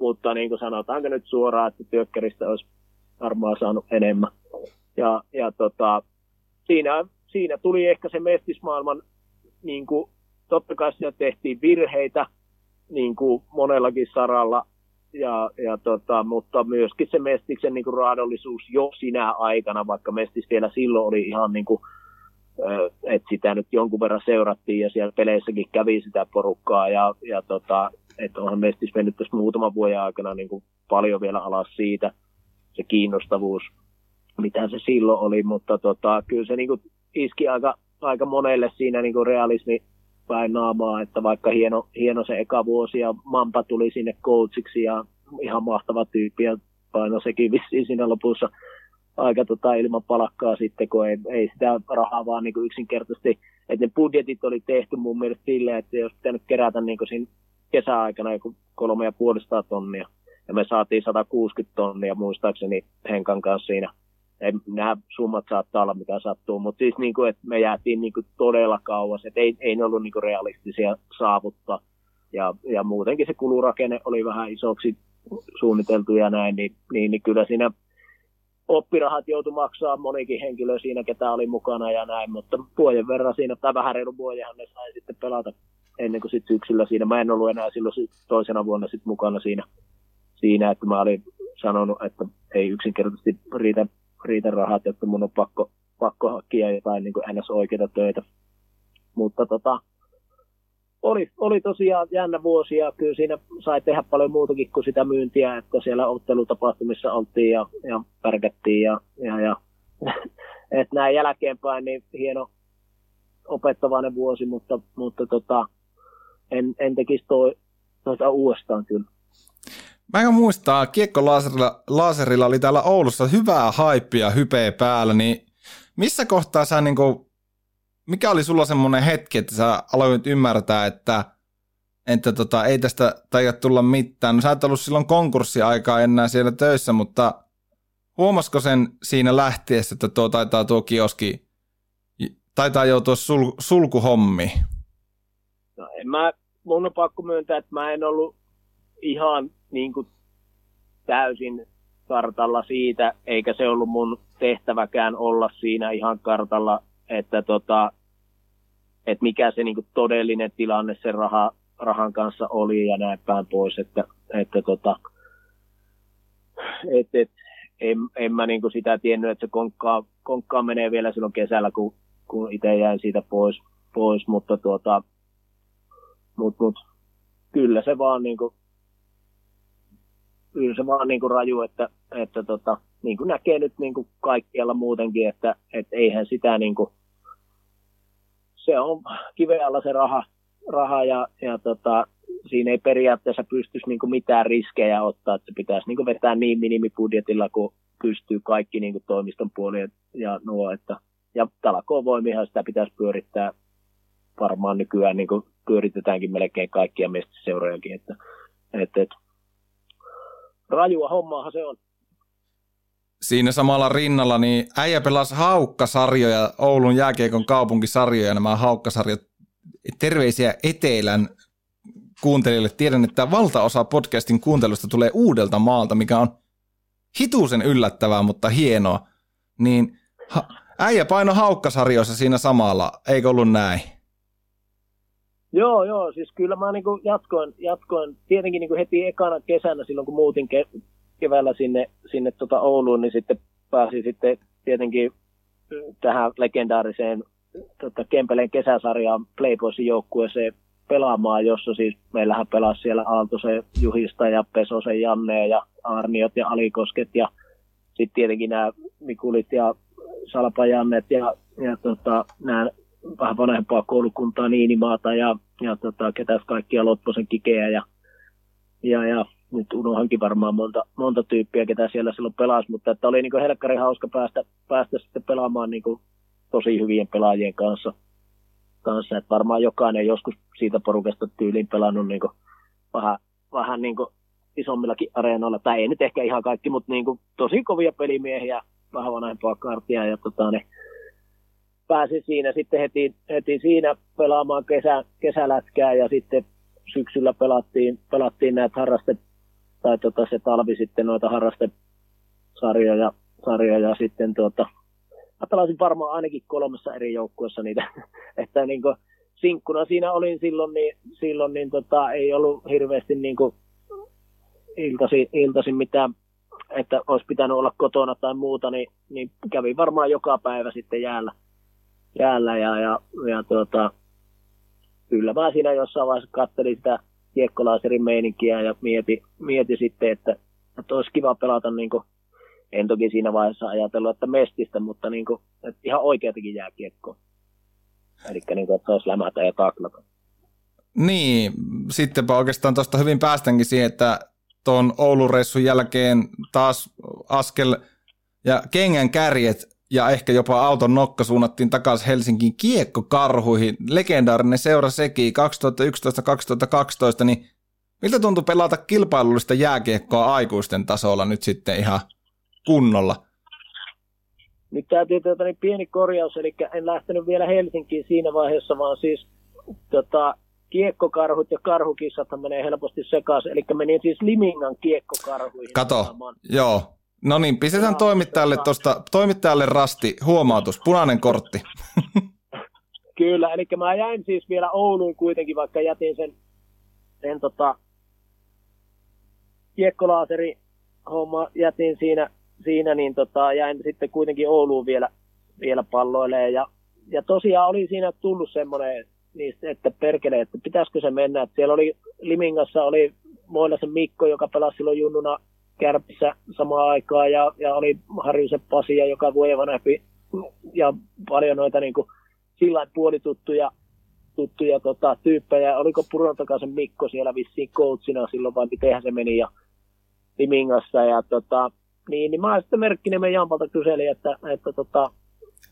Mutta niin kuin sanotaanko nyt suoraan, että työkkäristä olisi varmaan saanut enemmän. Ja, ja tota, siinä, siinä tuli ehkä se mestismaailman, niin kuin, totta kai siinä tehtiin virheitä niin kuin monellakin saralla, ja, ja tota, mutta myöskin se Mestiksen niin kuin raadollisuus jo sinä aikana, vaikka Mestis vielä silloin oli ihan niin kuin, että sitä nyt jonkun verran seurattiin ja siellä peleissäkin kävi sitä porukkaa. Ja, ja tota, että onhan Mestis mennyt tässä muutaman vuoden aikana niin kuin paljon vielä alas siitä se kiinnostavuus, mitä se silloin oli, mutta tota, kyllä se niin kuin iski aika, aika monelle siinä niin kuin realismi päin naamaa, että vaikka hieno, hieno se eka vuosi ja Mampa tuli sinne coachiksi ja ihan mahtava tyyppi ja paino sekin vissiin siinä lopussa aika tota, ilman palkkaa sitten, kun ei, ei sitä rahaa vaan niin kuin yksinkertaisesti, että ne budjetit oli tehty mun mielestä silleen, että jos pitänyt kerätä niin kuin siinä kesäaikana joku kolme ja puolista tonnia, ja me saatiin 160 tonnia muistaakseni Henkan kanssa siinä – ei, nämä summat saattaa olla mitä sattuu, mutta siis niin kuin, että me jäätiin niin kuin todella kauas, että ei, ei ne ollut niin kuin realistisia saavuttaa. Ja, ja muutenkin se kulurakenne oli vähän isoksi suunniteltu ja näin, niin, niin, niin kyllä siinä oppirahat joutui maksaa monikin henkilö siinä, ketä oli mukana ja näin, mutta vuoden verran siinä, tai vähän reilu vuodenhan ne sai sitten pelata ennen kuin sitten syksyllä siinä. Mä en ollut enää silloin toisena vuonna sitten mukana siinä, siinä, että mä olin sanonut, että ei yksinkertaisesti riitä riitä rahat, että mun on pakko, pakko hakea jotain niin ns. oikeita töitä. Mutta tota, oli, oli tosiaan jännä vuosi ja kyllä siinä sai tehdä paljon muutakin kuin sitä myyntiä, että siellä ottelutapahtumissa oltiin ja, ja pärkättiin ja, ja, ja että näin jälkeenpäin niin hieno opettavainen vuosi, mutta, mutta tota, en, en tekisi toi, tuota uudestaan kyllä. Mä en muistaa, kiekko laaserilla, laaserilla oli täällä Oulussa hyvää haippia hypeä päällä, niin missä kohtaa sä niinku, mikä oli sulla semmoinen hetki, että sä aloit ymmärtää, että, että tota, ei tästä taida tulla mitään. No sä et ollut silloin konkurssiaikaa enää siellä töissä, mutta huomasiko sen siinä lähtiessä, että tuo taitaa tuo kioski, taitaa joutua sul, sulkuhommi? No en mä, mun on pakko myöntää, että mä en ollut ihan niin kuin täysin kartalla siitä, eikä se ollut mun tehtäväkään olla siinä ihan kartalla, että, tota, että mikä se niin kuin todellinen tilanne sen raha, rahan kanssa oli ja näin päin pois, että, että tota, et, et, en, en mä niin kuin sitä tiennyt, että se konkkaa, konkkaa menee vielä silloin kesällä, kun, kun itse jäin siitä pois, pois mutta tuota, mut, mut, kyllä se vaan niin kuin kyllä se vaan niin kuin raju, että, että tota, niin kuin näkee nyt niin kuin kaikkialla muutenkin, että, että eihän sitä niin kuin, se on kivealla se raha, raha ja, ja tota, siinä ei periaatteessa pystyisi niin kuin mitään riskejä ottaa, että pitäisi niin kuin vetää niin minimibudjetilla kuin pystyy kaikki niin kuin toimiston puoli ja nuo, että ja talakovoimihan sitä pitäisi pyörittää. Varmaan nykyään niin kuin pyöritetäänkin melkein kaikkia mestiseurojakin, että, että, että rajua hommaahan se on. Siinä samalla rinnalla niin äijä pelasi haukkasarjoja, Oulun jääkiekon kaupunkisarjoja, nämä haukkasarjat. Terveisiä Etelän kuuntelijoille. Tiedän, että valtaosa podcastin kuuntelusta tulee uudelta maalta, mikä on hituusen yllättävää, mutta hienoa. Niin ha- äijä paino haukkasarjoissa siinä samalla, eikö ollut näin? Joo, joo, siis kyllä mä niin jatkoin, jatkoin, tietenkin niin heti ekana kesänä silloin kun muutin ke- keväällä sinne, sinne tota Ouluun, niin sitten pääsin sitten tietenkin tähän legendaariseen tota, Kempeleen kesäsarjaan Playboysin joukkueeseen pelaamaan, jossa siis meillähän pelasi siellä Aaltosen Juhista ja Pesosen Janne ja Arniot ja Alikosket ja sitten tietenkin nämä Mikulit ja Salpajannet ja, ja tota, nämä vähän vanhempaa koulukuntaa Niinimaata ja, ja tota, ketäs kaikkia Lotposen kikeä ja, ja, ja nyt unohankin varmaan monta, monta tyyppiä, ketä siellä silloin pelasi, mutta että oli niin helkkari hauska päästä, päästä sitten pelaamaan niin tosi hyvien pelaajien kanssa, kanssa. Että varmaan jokainen joskus siitä porukasta tyyliin pelannut niin vähän, vähän niin isommillakin areenoilla, tai ei nyt ehkä ihan kaikki, mutta niin tosi kovia pelimiehiä, vähän vanhempaa kartia, ja tota, ne pääsi siinä sitten heti, heti siinä pelaamaan kesä, kesälätkää, ja sitten syksyllä pelattiin, pelattiin näitä harraste, tai tota, se talvi sitten noita harrastesarjoja, sarjoja sitten tuota, mä pelasin varmaan ainakin kolmessa eri joukkueessa niitä, että niin kuin, sinkkuna siinä olin silloin, niin, silloin niin tota, ei ollut hirveästi niin kuin, iltasi, iltasi mitään, että olisi pitänyt olla kotona tai muuta, niin, niin kävin varmaan joka päivä sitten jäällä, jäällä ja, ja, ja tuota, kyllä mä siinä jossain vaiheessa katselin sitä kiekkolaaserin meininkiä ja mieti, mieti sitten, että, että olisi kiva pelata niin kuin, en toki siinä vaiheessa ajatellut, että mestistä, mutta niin kuin, että ihan oikeatakin jääkiekkoa. Eli niin kuin, että olisi lämätä ja taklata. Niin, sittenpä oikeastaan tuosta hyvin päästänkin siihen, että tuon Oulun-reissun jälkeen taas askel ja kengän kärjet ja ehkä jopa auton nokka suunnattiin takaisin Helsingin kiekkokarhuihin. Legendaarinen seura sekin 2011-2012, niin miltä tuntui pelata kilpailullista jääkiekkoa aikuisten tasolla nyt sitten ihan kunnolla? Nyt täytyy tuota, niin pieni korjaus, eli en lähtenyt vielä Helsinkiin siinä vaiheessa, vaan siis tota, kiekkokarhut ja karhukissat menee helposti sekaisin, eli menin siis Limingan kiekkokarhuihin. Kato, joo. No niin, pistetään toimittajalle, tosta, toimittajalle rasti, huomautus, punainen kortti. Kyllä, eli mä jäin siis vielä Ouluun kuitenkin, vaikka jätin sen, sen tota, kiekkolaaseri homma jätin siinä, siinä niin tota, jäin sitten kuitenkin Ouluun vielä, vielä palloilee. Ja, ja tosiaan oli siinä tullut semmoinen, niistä, että perkele, että pitäisikö se mennä. Että siellä oli Limingassa oli se Mikko, joka pelasi silloin junnuna Kärpissä samaan aikaan ja, ja oli Harjusen Pasi ja joka vuoden vanhempi ja paljon noita niin kuin, sillä puolituttuja tuttuja tota, tyyppejä. Oliko Purontakaisen Mikko siellä vissiin coachina silloin vai mitenhän se meni ja Limingassa ja tota, niin, niin mä sitten Merkkinen Jampalta kyselin, että, että tota,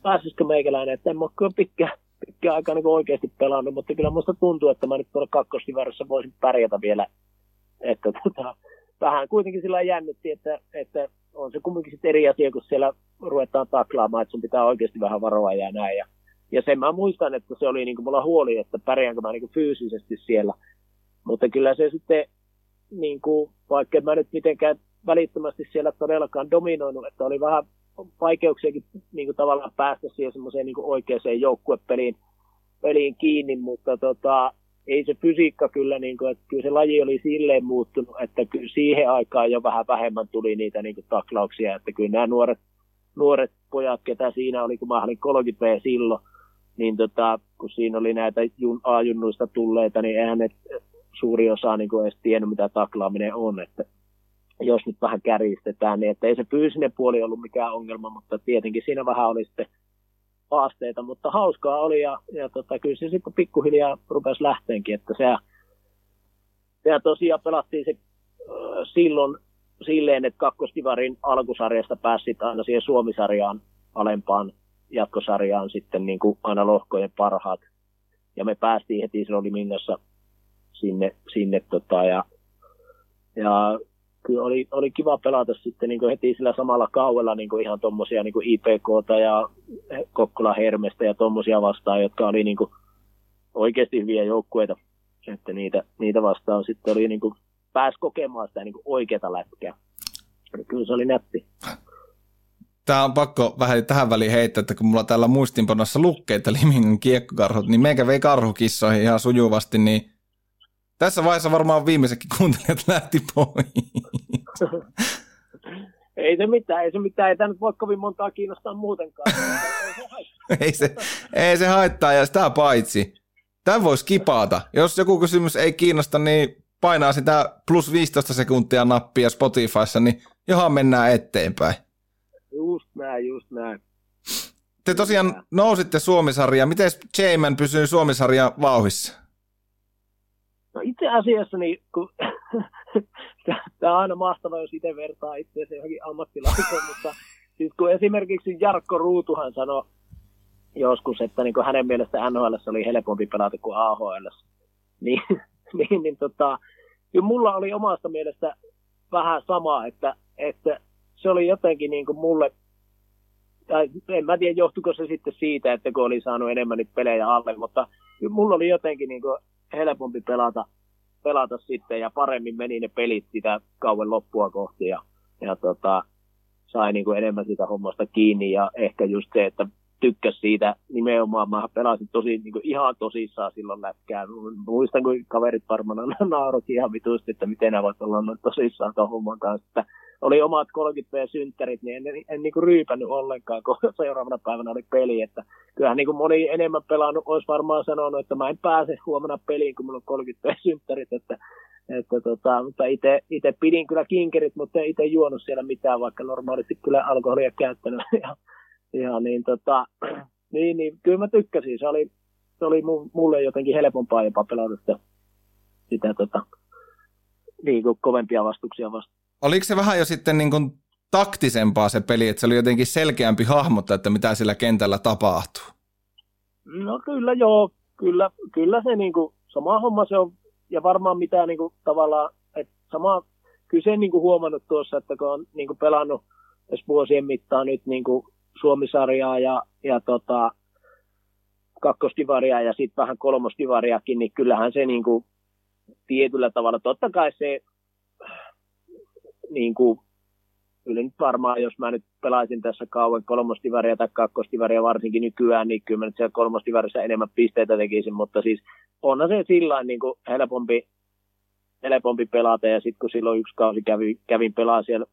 pääsisikö meikäläinen, että en mä ole pitkään, pitkään aikaa niin oikeasti pelannut, mutta kyllä musta tuntuu, että mä nyt tuolla kakkostivarassa voisin pärjätä vielä. Että tota, vähän kuitenkin sillä jännitti, että, että on se kumminkin sitten eri asia, kun siellä ruvetaan taklaamaan, että sun pitää oikeasti vähän varoa ja näin. Ja, ja sen mä muistan, että se oli niin kuin mulla huoli, että pärjäänkö mä niin kuin fyysisesti siellä. Mutta kyllä se sitten, niin kuin, vaikka mä nyt mitenkään välittömästi siellä todellakaan dominoinut, että oli vähän vaikeuksiakin niin kuin tavallaan päästä siihen semmoiseen niin oikeaan joukkuepeliin peliin kiinni, mutta tota, ei se fysiikka kyllä, niin kuin, että kyllä se laji oli silleen muuttunut, että kyllä siihen aikaan jo vähän vähemmän tuli niitä niin kuin, taklauksia, että kyllä nämä nuoret, nuoret pojat, ketä siinä oli, kun mä olin 30 silloin, niin tota, kun siinä oli näitä A-junnuista tulleita, niin eihän ne suuri osa niin kuin edes tiennyt, mitä taklaaminen on, että jos nyt vähän kärjistetään, niin että ei se fyysinen puoli ollut mikään ongelma, mutta tietenkin siinä vähän oli sitten haasteita, mutta hauskaa oli ja, ja tota, kyllä se sitten pikkuhiljaa rupesi lähteenkin, että se ja tosiaan pelattiin se silloin silleen, että kakkostivarin alkusarjasta pääsit aina siihen Suomisarjaan alempaan jatkosarjaan sitten niin kuin aina lohkojen parhaat. Ja me päästiin heti, se oli Minnossa sinne, sinne tota, ja, ja kyllä oli, oli kiva pelata sitten niin heti sillä samalla kauella niin ihan tuommoisia niin IPKta ja Kokkola Hermestä ja tuommoisia vastaan, jotka oli niin kuin oikeasti hyviä joukkueita. Että niitä, niitä vastaan sitten oli niin kuin, pääsi kokemaan sitä niin oikeata lätkää. Kyllä se oli nätti. Tämä on pakko vähän tähän väliin heittää, että kun mulla täällä muistinpanossa lukee, että Limingan kiekkokarhut, niin meikä vei karhukissoihin ihan sujuvasti, niin tässä vaiheessa varmaan viimeisetkin kuuntelijat lähti pois. ei se mitään, ei se mitään, ei tämä nyt voi kovin montaa kiinnostaa muutenkaan. ei, se, ei se haittaa ja sitä paitsi. Tämä voisi kipata. Jos joku kysymys ei kiinnosta, niin painaa sitä plus 15 sekuntia nappia Spotifyssa, niin johan mennään eteenpäin. Just näin, just näin. Te tosiaan nousitte Suomisarjaan. Miten Jayman pysyy Suomisarjan vauhissa? No itse asiassa, niin, kun, tämä on aina mahtavaa, jos itse vertaa itseäsi johonkin ammattilaiseen, mutta siis kun esimerkiksi Jarkko Ruutuhan sanoi joskus, että niin kuin hänen mielestä NHL oli helpompi pelata kuin AHL, niin, niin, niin tota, kyllä mulla oli omasta mielestä vähän sama, että, että se oli jotenkin niin kuin mulle, tai en mä tiedä johtuiko se sitten siitä, että kun oli saanut enemmän niitä pelejä alle, mutta mulla oli jotenkin niin kuin helpompi pelata, pelata sitten ja paremmin meni ne pelit sitä kauan loppua kohti ja, ja tota, sai niin kuin enemmän sitä hommasta kiinni ja ehkä just se, että tykkäs siitä nimenomaan. Mä pelasin tosi, niin kuin ihan tosissaan silloin lätkään. Muistan, kun kaverit varmaan naurot ihan vitusti, että miten nämä voivat olla noin tosissaan tuon homman kanssa. Oli omat 30p-synttärit, niin en, en, en niin kuin ryypännyt ollenkaan, kun seuraavana päivänä oli peli. Että kyllähän niin kuin moni enemmän pelannut olisi varmaan sanonut, että mä en pääse huomenna peliin, kun mulla on 30p-synttärit. Että, että tota, mutta itse pidin kyllä kinkerit, mutta en itse juonut siellä mitään, vaikka normaalisti kyllä alkoholia käyttänyt. Ja, ja niin, tota, niin, niin, kyllä mä tykkäsin. Se oli, se oli mulle jotenkin helpompaa jopa pelata sitä, sitä tota, niin kovempia vastuksia vastaan. Oliko se vähän jo sitten niin kuin taktisempaa se peli, että se oli jotenkin selkeämpi hahmottaa, että mitä sillä kentällä tapahtuu? No kyllä joo, kyllä, kyllä se niin kuin, sama homma se on, ja varmaan mitä niin kuin, tavallaan, että sama, kyllä se niin kuin huomannut tuossa, että kun on niin kuin, pelannut tässä vuosien mittaan nyt niin kuin, Suomisarjaa ja, ja tota, kakkostivaria ja sitten vähän kolmostivariakin, niin kyllähän se niin kuin, tietyllä tavalla, totta kai se niin kuin, kyllä nyt varmaan, jos mä nyt pelaisin tässä kauan kolmostivaria tai kakkostivaria varsinkin nykyään, niin kyllä mä nyt siellä kolmostivarissa enemmän pisteitä tekisin, mutta siis onhan se sillä niin kuin helpompi, helpompi pelata, ja sitten kun silloin yksi kausi kävi, kävin pelaa siellä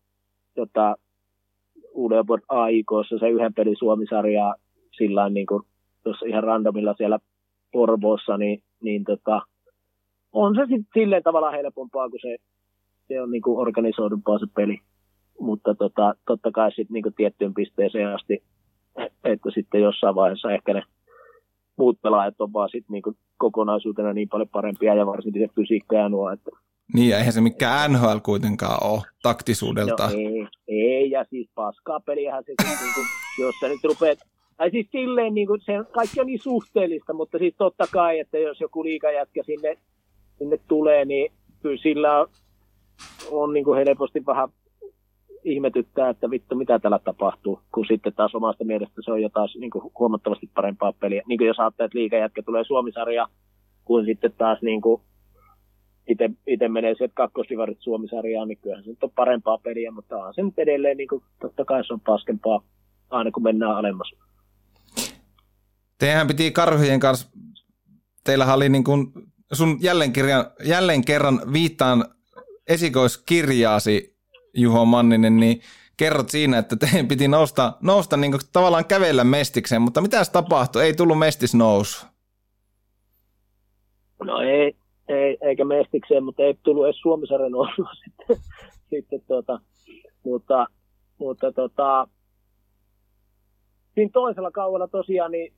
tota, Uudeport AIKssa se yhden pelin Suomisarjaa sillä niin kuin tuossa ihan randomilla siellä Porvoossa, niin, niin tota, on se sitten silleen tavalla helpompaa, kun se, se on niin kuin organisoidumpaa se peli. Mutta tota, totta kai sitten niin tiettyyn pisteeseen asti, että sitten jossain vaiheessa ehkä ne muut pelaajat on vaan sitten niin kokonaisuutena niin paljon parempia ja varsinkin se fysiikka ja nuo, että niin, ja eihän se mikään NHL kuitenkaan ole taktisuudelta. No, ei, ei, ja siis paskaa peliähän se, niin kuin, jos sä nyt rupeat, tai siis silleen, niin kuin, se kaikki on niin suhteellista, mutta siis totta kai, että jos joku liikajätkä sinne, sinne tulee, niin kyllä sillä on niin kuin helposti vähän ihmetyttää, että vittu mitä täällä tapahtuu, kun sitten taas omasta mielestä se on jo taas niin kuin huomattavasti parempaa peliä. Niin kuin jos ajattelee, että liikajätkä tulee Suomisarja, kuin sitten taas niin kuin itse menee sieltä kakkosivarit Suomisarjaan, niin kyllähän se on parempaa peliä, mutta on se nyt edelleen, niin kuin, totta kai se on paskempaa aina kun mennään alemmas. Tehän piti karhujen kanssa, teillähän oli niin kuin sun jälleen, kirjan, jälleen kerran viittaan esikoiskirjaasi Juho Manninen, niin kerrot siinä, että teidän piti nousta, nousta niin kuin tavallaan kävellä mestikseen, mutta mitä tapahtui? Ei tullut mestis nousu. No ei, ei, eikä mestikseen, mutta ei tullut edes Suomisarjan osua sitten, sitten tuota, mutta, mutta tota, siinä toisella kaudella tosiaan, niin,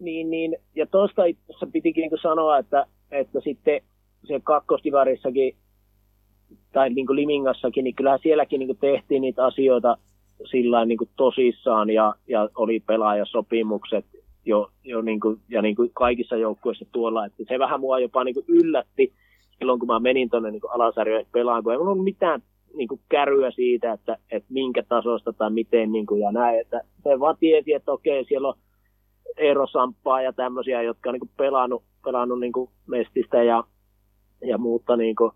niin, niin ja tuosta itse pitikin niin sanoa, että, että sitten se kakkostivarissakin tai niin kuin Limingassakin, niin kyllähän sielläkin niin kuin tehtiin niitä asioita sillä niin kuin tosissaan ja, ja oli pelaajasopimukset jo, jo niin kuin, ja niin kuin kaikissa joukkueissa tuolla. Että se vähän mua jopa niin kuin yllätti silloin, kun mä menin tuonne niin alasarjoihin pelaan, kun ei ollut mitään niin kuin käryä siitä, että, että minkä tasosta tai miten niin kuin, ja näin. Että se vaan tiesi, että okei, siellä on Eero Samppaa ja tämmöisiä, jotka on niin kuin pelannut, pelannut niin kuin mestistä ja, ja muuta niin kuin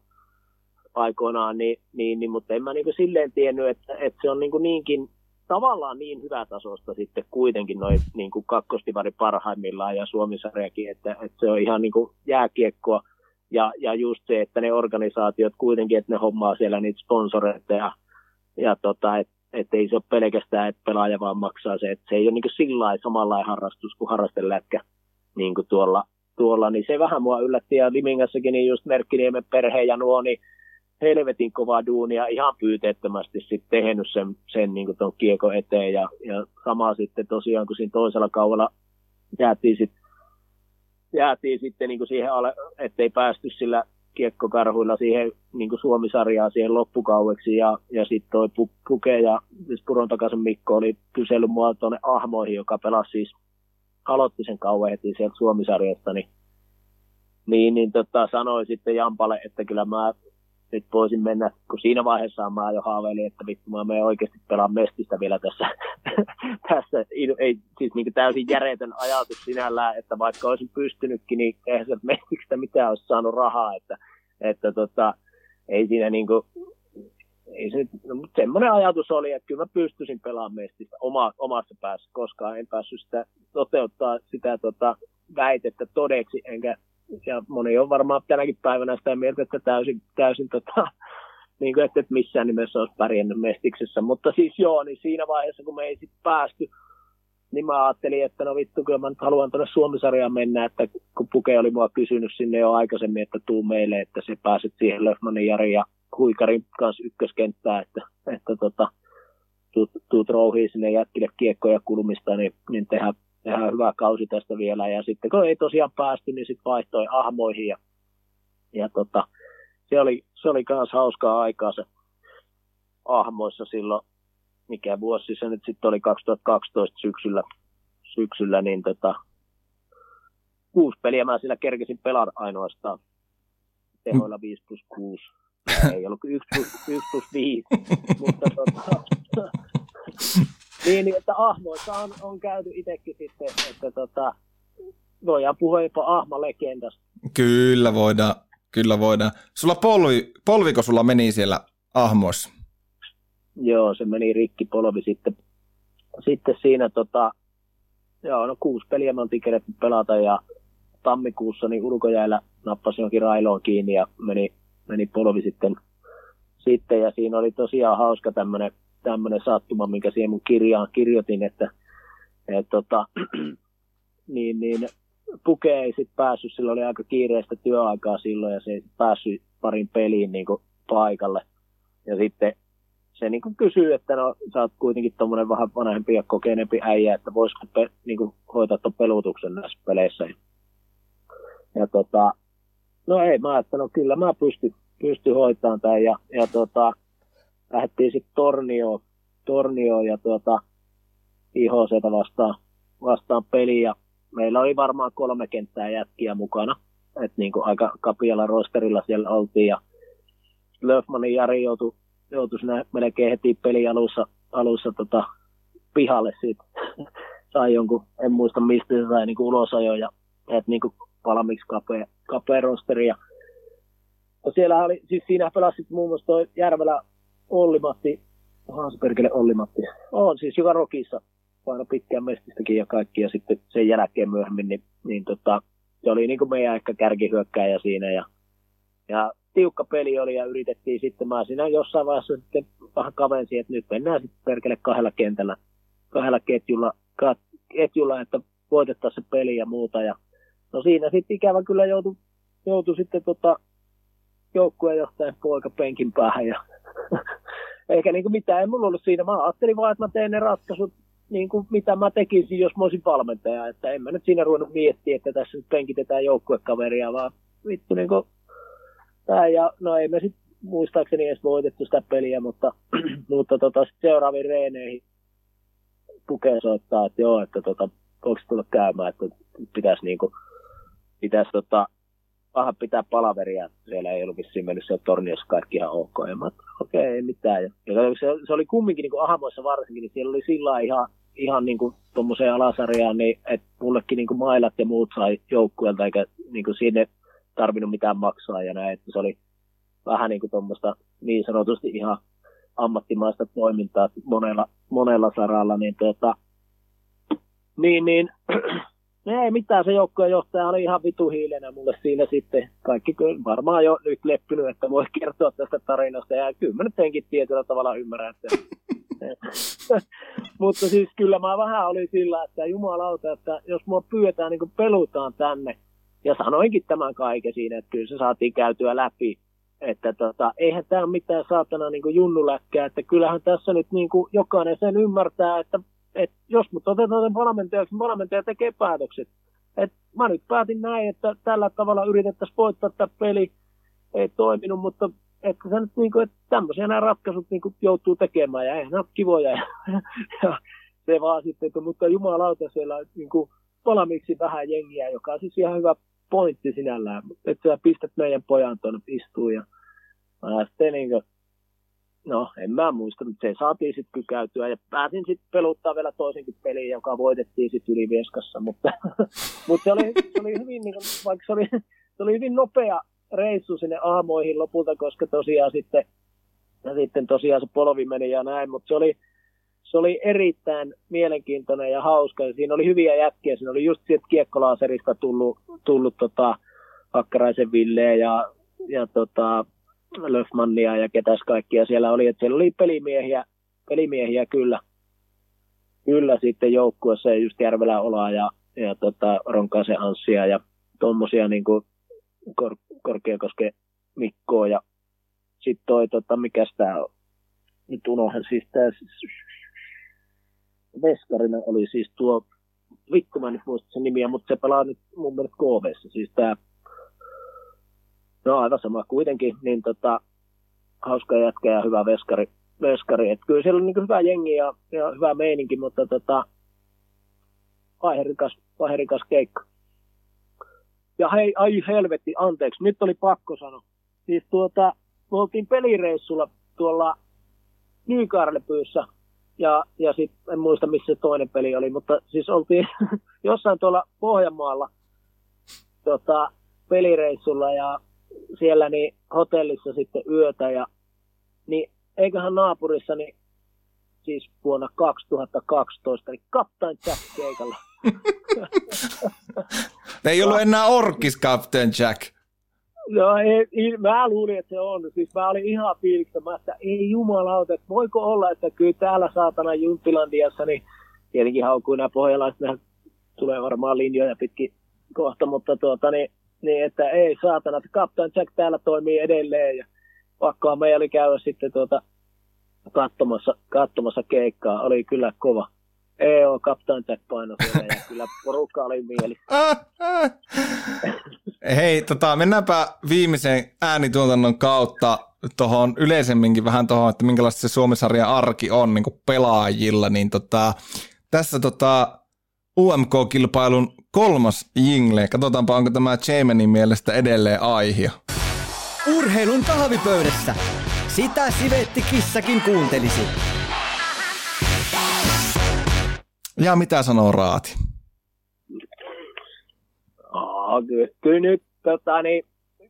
aikoinaan, niin, niin, niin, mutta en mä niin kuin silleen tiennyt, että, että se on niin kuin niinkin tavallaan niin hyvä tasosta sitten kuitenkin noin niin kuin kakkostivari parhaimmillaan ja Suomisarjakin, että, että se on ihan niin kuin jääkiekkoa. Ja, ja just se, että ne organisaatiot kuitenkin, että ne hommaa siellä niitä sponsoreita ja, ja tota, että et ei se ole pelkästään, että pelaaja vaan maksaa se, että se ei ole niin sillä samanlainen harrastus kuin harrastelätkä niin kuin tuolla, tuolla, niin se vähän mua yllätti, ja Limingassakin niin just Merkkiniemen perhe ja nuo, niin helvetin kovaa duunia ihan pyyteettömästi sitten tehnyt sen, sen niin kuin kiekko eteen, ja, ja sama sitten tosiaan, kun siinä toisella kaudella jäätiin sitten jäätiin sitten niin siihen, ettei päästy sillä kiekkokarhuilla siihen niin Suomisarjaan siihen loppukaueksi ja, ja sitten toi Puke ja siis Puron takaisin Mikko oli kysellyt mua tuonne Ahmoihin, joka pelasi siis, aloitti sen kauan heti sieltä Suomisarjasta, niin, niin, niin tota, sanoi sitten Jampalle, että kyllä mä nyt voisin mennä, kun siinä vaiheessa mä jo haaveilin, että vittu mä menen oikeasti pelaa mestistä vielä tässä. tässä ei, siis niin täysin järjetön ajatus sinällään, että vaikka olisin pystynytkin, niin eihän se mestistä mitään olisi saanut rahaa, että, että tota, ei siinä niin kuin, ei se, no, mutta semmoinen ajatus oli, että kyllä mä pystyisin pelaamaan mestistä oma, omassa päässä, koska en päässyt sitä toteuttaa sitä tota, väitettä todeksi, enkä ja moni on varmaan tänäkin päivänä sitä mieltä, että täysin, täysin tota, niin kuin, että et missään nimessä olisi pärjännyt mestiksessä. Mutta siis joo, niin siinä vaiheessa, kun me ei sitten päästy, niin mä ajattelin, että no vittu, kyllä mä nyt haluan tuonne Suomisarjaan mennä, että kun Puke oli mua kysynyt sinne jo aikaisemmin, että tuu meille, että se pääset siihen Löfmanin Jari ja Huikarin kanssa ykköskenttään, että, että tota, tuut, tuut rouhiin sinne jätkille kiekkoja kulmista, niin, niin tehdään tehdään hyvä kausi tästä vielä. Ja sitten kun ei tosiaan päästy, niin sitten vaihtoi ahmoihin ja, ja tota, se oli, se oli myös hauskaa aikaa se ahmoissa silloin, mikä vuosi se nyt sitten oli 2012 syksyllä, syksyllä niin tota, kuusi peliä mä sillä kerkesin pelata ainoastaan tehoilla 5 plus 6. Ei ollut 1 plus, 1 plus 5, mutta tota, niin, niin, että ahmoissa on, on käyty itsekin sitten, että tota, voidaan puhua jopa ahma-legendasta. Kyllä voidaan, kyllä voidaan. Sulla polvi, polviko sulla meni siellä ahmoissa? Joo, se meni rikki polvi sitten. Sitten siinä tota, joo, no kuusi peliä me oltiin keretty pelata ja tammikuussa niin ulkojäällä nappasin jonkin railoon kiinni ja meni, meni polvi sitten, sitten ja siinä oli tosiaan hauska tämmöinen tämmöinen sattuma, minkä siihen mun kirjaan kirjoitin, että et, tota, niin, niin Puke ei sitten päässyt, sillä oli aika kiireistä työaikaa silloin ja se ei päässyt parin peliin niin kuin, paikalle. Ja sitten se niin kuin kysyy, että no sä oot kuitenkin tuommoinen vähän vanhempi ja kokeneempi äijä, että voisiko pe, niin kuin, hoitaa tuon pelutuksen näissä peleissä. Ja tota, no ei, mä että no kyllä mä pystyn, pystyn hoitamaan tämän ja, ja tota, lähdettiin sitten Tornioon, Tornioon ja tuota, IHCtä vastaan, vastaan peliä. Meillä oli varmaan kolme kenttää jätkiä mukana, että niin kuin aika kapialla rosterilla siellä oltiin ja Löfmanin Jari joutui, joutui sinne melkein heti pelin alussa, alussa tota, pihalle siitä. sai jonkun, en muista mistä se sai niin ulosajo ja että niin kuin valmiiksi kapea, kapea rosteri. Ja, ja siellä oli, siis siinä pelasi muun muassa toi Järvelä Olli-Matti, perkele Olli-Matti, on siis joka rokissa paino pitkään mestistäkin ja kaikki, ja sitten sen jälkeen myöhemmin, niin, niin tota, se oli niin kuin meidän ehkä kärkihyökkäjä siinä, ja, ja tiukka peli oli, ja yritettiin sitten, mä siinä jossain vaiheessa sitten vähän kavensin, että nyt mennään sitten perkele kahdella kentällä, kahdella ketjulla, ketjulla että voitettaisiin se peli ja muuta, ja no siinä sitten ikävä kyllä joutui, joutui sitten tota, joukkueenjohtajan poika penkin päähän ja eikä niin kuin mitään, ei mulla ollut siinä. Mä ajattelin vaan, että mä teen ne ratkaisut, niin kuin mitä mä tekisin, jos mä olisin valmentaja. Että en mä nyt siinä ruvennut miettiä, että tässä nyt penkitetään joukkuekaveria, vaan vittu niin kuin Tää, ja no ei me sitten muistaakseni edes voitettu sitä peliä, mutta, mutta tota, seuraaviin reeneihin Puke soittaa, että joo, että tota, se tulla käymään, että pitäisi niinku, pitäisi tota, vähän pitää palaveria, siellä ei ollut vissiin mennyt siellä torniossa kaikki ihan ok. Ja mä okei, okay, ei mitään. Ja, ja se, se, oli kumminkin niin kuin Ahamoissa varsinkin, niin siellä oli sillä ihan, ihan niin kuin tuommoiseen alasarjaan, niin että mullekin niin kuin mailat ja muut sai joukkueelta, eikä niin kuin sinne tarvinnut mitään maksaa ja näin, että se oli vähän niin kuin tuommoista niin sanotusti ihan ammattimaista toimintaa monella, monella saralla, niin tuota, niin, niin ei mitään, se joukkojen johtaja oli ihan vitu hiilenä mulle siinä sitten. Kaikki varmaan jo nyt leppynyt, että voi kertoa tästä tarinasta. Ja kyllä mä nyt enkin tietyllä tavalla ymmärrän, että Mutta siis kyllä mä vähän olin sillä, että jumalauta, että jos mua pyydetään niin pelutaan tänne, ja sanoinkin tämän kaiken siinä, että kyllä se saatiin käytyä läpi, että tota, eihän tämä ole mitään saatana niin junnuläkkää, että kyllähän tässä nyt niin jokainen sen ymmärtää, että et jos mut otetaan valmentajaksi, valmentaja tekee päätökset. Et mä nyt päätin näin, että tällä tavalla yritettäisiin voittaa tämä peli. Ei toiminut, mutta että se nyt niinku, että tämmöisiä nämä ratkaisut niinku joutuu tekemään ja eihän ne ole kivoja. Ja, ja se vaan sitten, että, mutta jumalauta siellä niinku valmiiksi vähän jengiä, joka on siis ihan hyvä pointti sinällään. Että sä pistät meidän pojan tuonne istuun ja sitten niinku, no en mä muista, mutta se saatiin sitten kykäytyä ja pääsin sitten peluttaa vielä toisenkin peliin, joka voitettiin sitten Ylivieskassa, mutta, mutta se, oli, se oli hyvin, niin kuin, vaikka se oli, se oli hyvin nopea reissu sinne aamoihin lopulta, koska tosiaan sitten, ja sitten tosiaan se polvi meni ja näin, mutta se oli, se oli erittäin mielenkiintoinen ja hauska. Ja siinä oli hyviä jätkiä. Siinä oli just sieltä kiekkolaaserista tullut, tullut tota, Hakkaraisen Ville ja, ja tota, Löfmannia ja ketäs kaikkia siellä oli. Että siellä oli pelimiehiä, pelimiehiä kyllä, kyllä sitten joukkueessa just Järvelä Olaa ja, ja tota, Ronkaisen Anssia ja tuommoisia niin Kor, Korkeakoske Mikkoa ja sitten toi, tota, mikä tämä on, nyt unohan siis tämä Veskarina oli siis tuo, vittu mä nyt muista sen nimiä, mutta se pelaa nyt mun mielestä KVssä, siis tämä No aivan sama kuitenkin, niin tota, hauska jätkä ja hyvä veskari. veskari. Et kyllä siellä on niin hyvä jengi ja, ja, hyvä meininki, mutta tota, vaiherikas, vaiherikas keikka. Ja hei, ai helvetti, anteeksi, nyt oli pakko sanoa. Siis tuota, me oltiin pelireissulla tuolla Nykaarlepyyssä ja, ja sitten en muista missä se toinen peli oli, mutta siis oltiin jossain tuolla Pohjanmaalla tota, pelireissulla ja siellä niin hotellissa sitten yötä ja niin eiköhän naapurissa niin siis vuonna 2012, niin Captain Jack keikalla. ei ollut enää orkis Captain Jack. No ei, ei, mä luulin, että se on. Siis mä olin ihan fiiliksemässä, ei jumalauta, että voiko olla, että kyllä täällä saatana Junttilandiassa, niin tietenkin haukkuu nämä pohjalaiset, tulee varmaan linjoja pitkin kohta, mutta tuota, niin niin että ei saatana, että Captain Jack täällä toimii edelleen ja pakkoa meidän oli käydä sitten tuota katsomassa, katsomassa keikkaa, oli kyllä kova. EO Captain Jack paino ja kyllä porukka oli mieli. Hei, tota, mennäänpä viimeisen äänituotannon kautta tuohon yleisemminkin vähän tuohon, että minkälaista se Suomisarjan arki on niin pelaajilla, niin tota, tässä tota, UMK-kilpailun kolmas jingle. Katsotaanpa, onko tämä Jamenin mielestä edelleen aihio. Urheilun kahvipöydässä. Sitä sivetti kissakin kuuntelisi. Ja mitä sanoo Raati? Oh, kyllä, kyllä nyt, tota, niin,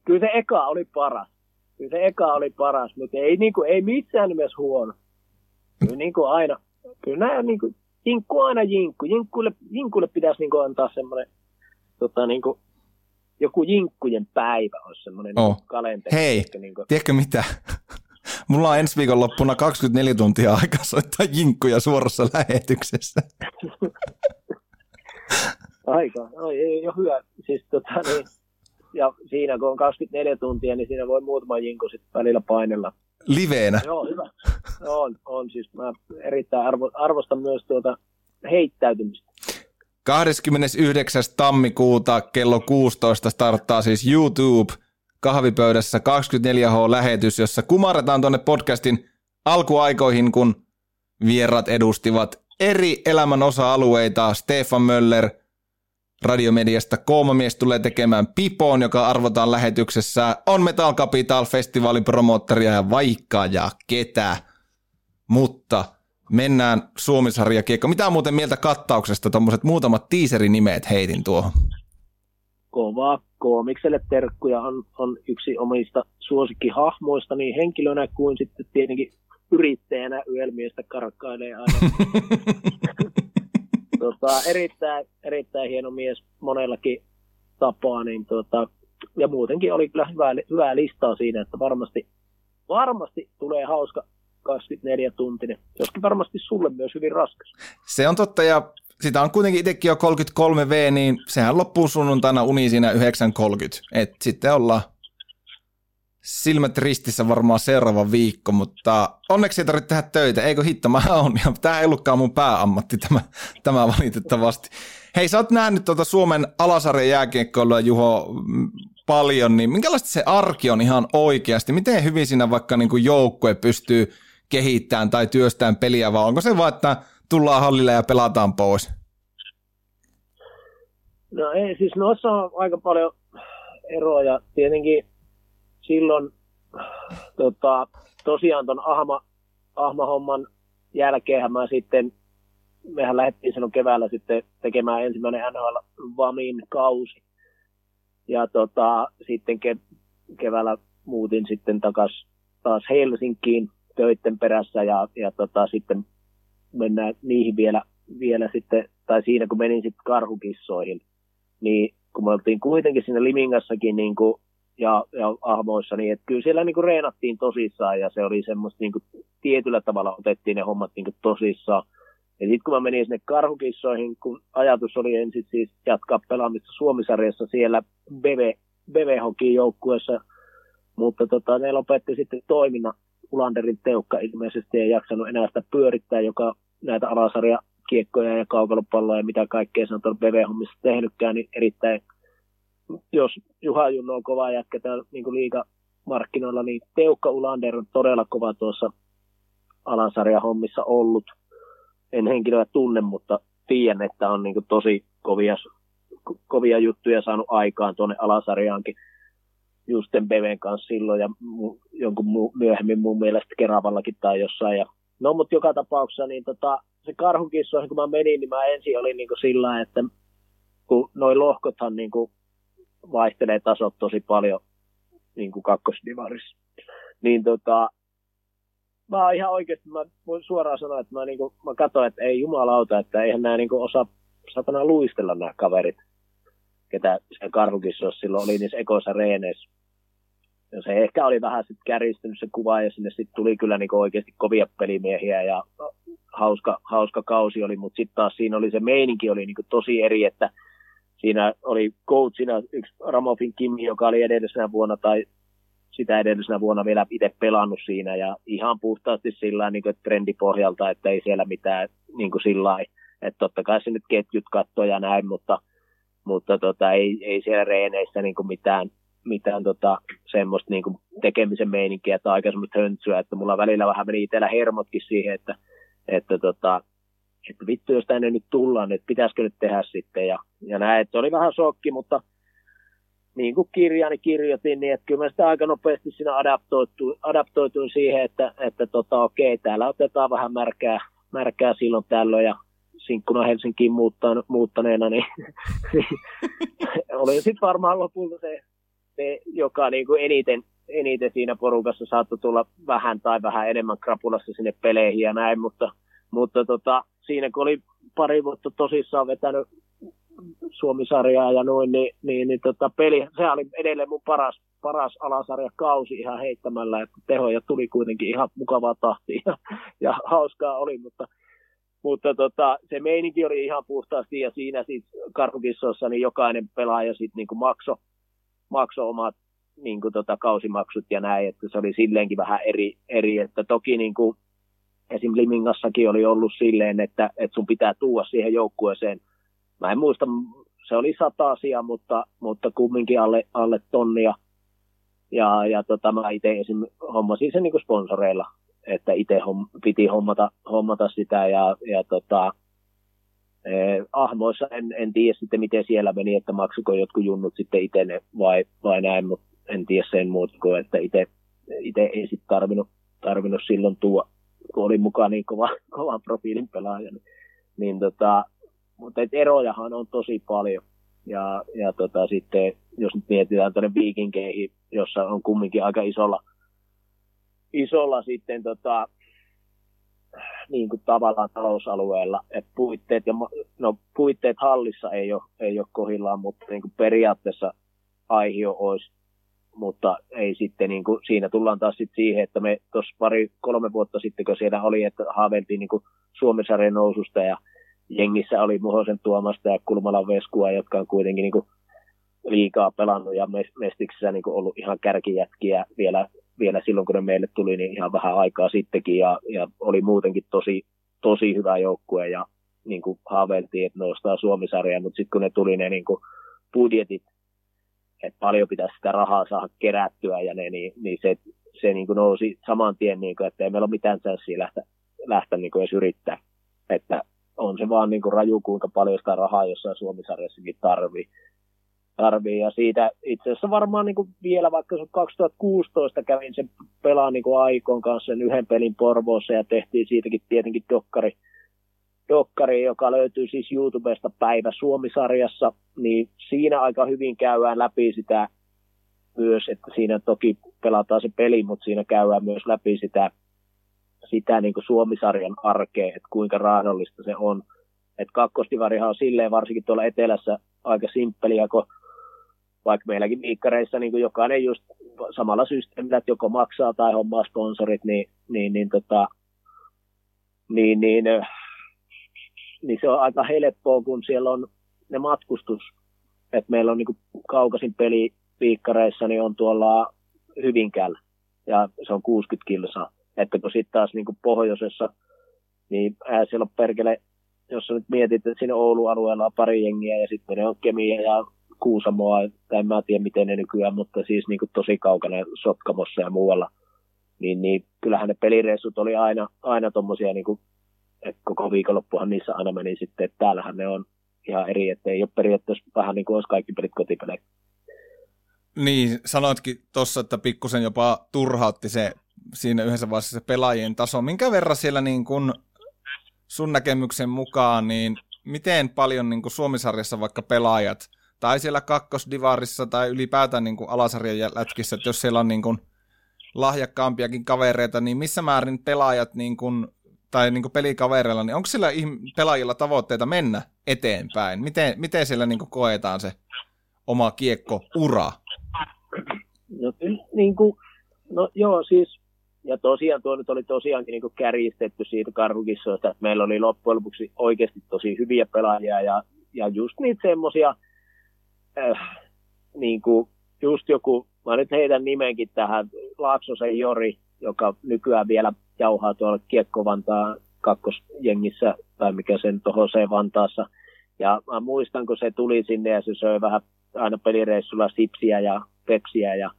kyllä se eka oli paras. Kyllä se eka oli paras, mutta ei, niin kuin, ei missään nimessä huono. Kyllä niin kuin aina, kyllä nämä niin kuin, jinkku aina jinkku. Jinkkuille, jinkkuille pitäisi niin antaa semmoinen tota, niin kuin, joku jinkkujen päivä olisi semmoinen oh. kalenteri. Hei, niin kuin... tiedätkö mitä? Mulla on ensi viikon loppuna 24 tuntia aikaa soittaa jinkkuja suorassa lähetyksessä. Aika, no, ei ole hyvä. Siis, tota, niin, ja siinä kun on 24 tuntia, niin siinä voi muutama jinkku sitten välillä painella. Liveenä? Joo, hyvä. On, on siis mä erittäin arvo, arvostan myös tuota heittäytymistä. 29. tammikuuta kello 16 starttaa siis YouTube kahvipöydässä 24H-lähetys, jossa kumarretaan tuonne podcastin alkuaikoihin, kun vierat edustivat eri elämän osa-alueita. Stefan Möller radiomediasta Koomamies tulee tekemään Pipoon, joka arvotaan lähetyksessä. On Metal Capital festivaalin promotteria ja vaikka ja ketä. Mutta mennään Suomisarja kiekko. Mitä on muuten mieltä kattauksesta? Tuommoiset muutamat tiiserinimeet heitin tuohon. Kovaa koomikselle terkkuja on, on yksi omista suosikkihahmoista niin henkilönä kuin sitten tietenkin yrittäjänä yölmiestä karkkailee aina. tota, erittäin, erittäin hieno mies monellakin tapaa, niin tota, ja muutenkin oli kyllä hyvää, hyvää listaa siinä, että varmasti, varmasti tulee hauska 24 tuntinen, joskin varmasti sulle myös hyvin raskas. Se on totta, ja sitä on kuitenkin itsekin jo 33V, niin sehän loppuu sunnuntaina uni siinä 9.30. Et sitten ollaan silmät ristissä varmaan seuraava viikko, mutta onneksi ei tarvitse tehdä töitä. Eikö hitto, mä oon. Ja tämä ei ollutkaan mun pääammatti tämä, tämä valitettavasti. Hei, sä oot nähnyt tuota Suomen alasarjan jääkiekkoilua, Juho, paljon, niin minkälaista se arki on ihan oikeasti? Miten hyvin siinä vaikka niin joukkue pystyy kehittämään tai työstään peliä, vai onko se vaan, että tullaan hallille ja pelataan pois? No ei, siis noissa on aika paljon eroja. Tietenkin silloin tota, tosiaan ton Ahma, Ahma-homman jälkeen mä sitten, mehän lähdettiin silloin keväällä sitten tekemään ensimmäinen NHL Vamin kausi. Ja tota, sitten ke- keväällä muutin sitten takas taas Helsinkiin töitten perässä ja, ja tota, sitten mennään niihin vielä, vielä sitten, tai siinä kun menin sitten karhukissoihin, niin kun me oltiin kuitenkin siinä Limingassakin niin kuin, ja, ja ahmoissa, niin että kyllä siellä niin kuin reenattiin tosissaan ja se oli semmoista niin kuin, tietyllä tavalla otettiin ne hommat niin kuin, tosissaan. Ja sitten kun mä menin sinne karhukissoihin, kun ajatus oli ensin siis jatkaa pelaamista Suomisarjassa siellä BV, BV-hokin joukkueessa, mutta tota, ne lopetti sitten toiminnan Ulanderin teukka ilmeisesti ei jaksanut enää sitä pyörittää, joka näitä alasarja kiekkoja ja kaukalopalloja ja mitä kaikkea se on tuolla BV-hommissa tehnytkään, niin erittäin, jos Juha Junno on kova jätkä täällä niin kuin liigamarkkinoilla, niin Teukka Ulander on todella kova tuossa alasarja hommissa ollut. En henkilöä tunne, mutta tiedän, että on niin tosi kovia, kovia juttuja saanut aikaan tuonne alasarjaankin Justen Beven kanssa silloin ja mu, jonkun mu, myöhemmin mun mielestä Keravallakin tai jossain. Ja, no mutta joka tapauksessa niin tota, se karhukissoihin kun mä menin, niin mä ensin olin niin sillä että kun noin lohkothan niin kuin vaihtelee tasot tosi paljon niin kuin kakkosdivarissa. Niin tota, mä ihan oikeasti, mä voin suoraan sanoa, että mä, niin kuin, mä katsoin, että ei jumalauta, että eihän nämä niin osaa satana luistella nämä kaverit ketä se karhukissa silloin oli niissä ekoissa reeneissä. Ja se ehkä oli vähän sitten kärjistynyt se kuva ja sinne sitten tuli kyllä niinku oikeasti kovia pelimiehiä ja hauska, hauska kausi oli, mutta sitten taas siinä oli se meininki oli niinku tosi eri, että siinä oli coachina yksi Ramofin Kimi, joka oli edellisenä vuonna tai sitä edellisenä vuonna vielä itse pelannut siinä. Ja ihan puhtaasti sillä niin kuin, trendipohjalta, että ei siellä mitään niin kuin sillä että totta kai se nyt ketjut kattoo ja näin, mutta – mutta tota, ei, ei siellä reeneissä niin kuin mitään, mitään tota, semmoista niin kuin tekemisen meininkiä tai aika semmoista höntsyä, että mulla välillä vähän meni itsellä hermotkin siihen, että, että, tota, että vittu, jos tänne nyt tullaan, että pitäisikö nyt tehdä sitten ja, ja näin, että oli vähän shokki, mutta niin kuin kirjaani kirjoitin, niin että kyllä mä sitä aika nopeasti siinä adaptoituin, adaptoituin siihen, että, että tota, okei, täällä otetaan vähän märkää, märkää silloin tällöin ja sinkkuna Helsinkiin muuttan, muuttaneena, niin olin sitten varmaan lopulta se, se joka niin kuin eniten, eniten siinä porukassa saattoi tulla vähän tai vähän enemmän krapulassa sinne peleihin ja näin, mutta, mutta tota, siinä kun oli pari vuotta tosissaan vetänyt Suomisarjaa ja noin, niin, niin, niin tota, peli, se oli edelleen mun paras, paras alasarjakausi ihan heittämällä, että tehoja tuli kuitenkin ihan mukavaa tahtia ja, ja hauskaa oli, mutta mutta tota, se meininki oli ihan puhtaasti ja siinä siis karhukissossa niin jokainen pelaaja sitten niin makso, makso omat niin kuin tota, kausimaksut ja näin, että se oli silleenkin vähän eri, eri että toki niin kuin, esim. Limingassakin oli ollut silleen, että, että sun pitää tuua siihen joukkueeseen. Mä en muista, se oli sata asia, mutta, mutta kumminkin alle, alle tonnia, Ja, ja tota, mä itse esim. hommasin sen niin sponsoreilla, että itse homm, piti hommata, hommata sitä ja, ja tota, eh, Ahmoissa en, en tiedä sitten miten siellä meni, että maksuko jotkut junnut sitten itse ne vai, vai näin, mutta en tiedä sen muuta kuin, että itse, ei sitten tarvinnut, tarvinnut silloin tuo, kun oli mukaan niin kova, kova profiilin pelaaja. Niin, niin tota, mutta et erojahan on tosi paljon. Ja, ja tota, sitten, jos nyt mietitään tuonne viikinkeihin, jossa on kumminkin aika isolla, isolla sitten tota, niin kuin tavallaan talousalueella, että puitteet, ja, no, puitteet hallissa ei ole, ei ole kohillaan, mutta niin kuin periaatteessa aihio olisi, mutta ei sitten, niin kuin, siinä tullaan taas sitten siihen, että me tuossa pari, kolme vuotta sitten, kun siellä oli, että haaveltiin niin Suomen noususta ja jengissä oli Muhosen Tuomasta ja Kulmalan Veskua, jotka on kuitenkin niin kuin liikaa pelannut ja Mestiksessä niin kuin ollut ihan kärkijätkiä vielä, vielä silloin, kun ne meille tuli, niin ihan vähän aikaa sittenkin ja, ja oli muutenkin tosi, tosi hyvä joukkue ja niin kuin haaveiltiin, että nostaa Suomisarja, mutta sitten kun ne tuli ne niin kuin budjetit, että paljon pitäisi sitä rahaa saada kerättyä ja ne, niin, niin se, se niin kuin nousi saman tien, niin kuin, että ei meillä ole mitään chanssiä lähteä, lähteä niin kuin edes yrittää. Että on se vaan niin kuin raju, kuinka paljon sitä rahaa jossain Suomisarjassakin tarvii. tarvii. Ja siitä itse asiassa varmaan niin kuin vielä, vaikka 2016 kävin sen pelaan niin kuin Aikon kanssa sen yhden pelin Porvoossa ja tehtiin siitäkin tietenkin dokkari, dokkari, joka löytyy siis YouTubesta Päivä Suomisarjassa, niin siinä aika hyvin käydään läpi sitä myös, että siinä toki pelataan se peli, mutta siinä käydään myös läpi sitä sitä niin kuin Suomisarjan arkea, että kuinka raadollista se on. Että kakkostivarihan on silleen varsinkin tuolla etelässä aika simppeliä, kun vaikka meilläkin viikkareissa niin jokainen just samalla systeemillä, että joko maksaa tai hommaa sponsorit, niin, niin, niin, tota, niin, niin, niin se on aika helppoa, kun siellä on ne matkustus, että meillä on niin kuin kaukaisin peli viikkareissa, niin on tuolla Hyvinkäällä ja se on 60 kilsaa. Että kun sitten taas niin kuin pohjoisessa, niin ää, siellä on perkele, jos nyt mietit, että siinä Oulun alueella on pari jengiä ja sitten ne on Kemiä ja Kuusamoa, tai en mä tiedä miten ne nykyään, mutta siis niin kuin tosi kaukana Sotkamossa ja muualla, niin, niin kyllähän ne pelireissut oli aina, aina tommosia, niin että koko viikonloppuhan niissä aina meni sitten, että täällähän ne on ihan eri, että ei ole periaatteessa vähän niin kuin olisi kaikki pelit kotipelejä. Niin, sanoitkin tuossa, että pikkusen jopa turhautti se siinä yhdessä vaiheessa se pelaajien taso. Minkä verran siellä niin kun sun näkemyksen mukaan, niin miten paljon niin Suomisarjassa vaikka pelaajat, tai siellä kakkosdivarissa tai ylipäätään niin alasarjan lätkissä, että jos siellä on niin kuin lahjakkaampiakin kavereita, niin missä määrin pelaajat niin kuin, tai niin kuin pelikavereilla, niin onko siellä pelaajilla tavoitteita mennä eteenpäin? Miten, miten siellä niin kuin koetaan se oma kiekko-ura? No, niin kuin, no joo, siis ja tosiaan tuo nyt oli tosiaankin niin kärjistetty siitä karhukissoista, että meillä oli loppujen lopuksi oikeasti tosi hyviä pelaajia ja, ja just niitä semmoisia, äh, niin kuin just joku, mä nyt heitän nimenkin tähän, Laaksosen Jori, joka nykyään vielä jauhaa tuolla Kiekko-Vantaa kakkosjengissä, tai mikä sen tuohon se Vantaassa. Ja mä muistan, kun se tuli sinne ja se söi vähän aina pelireissulla sipsiä ja pepsiä ja,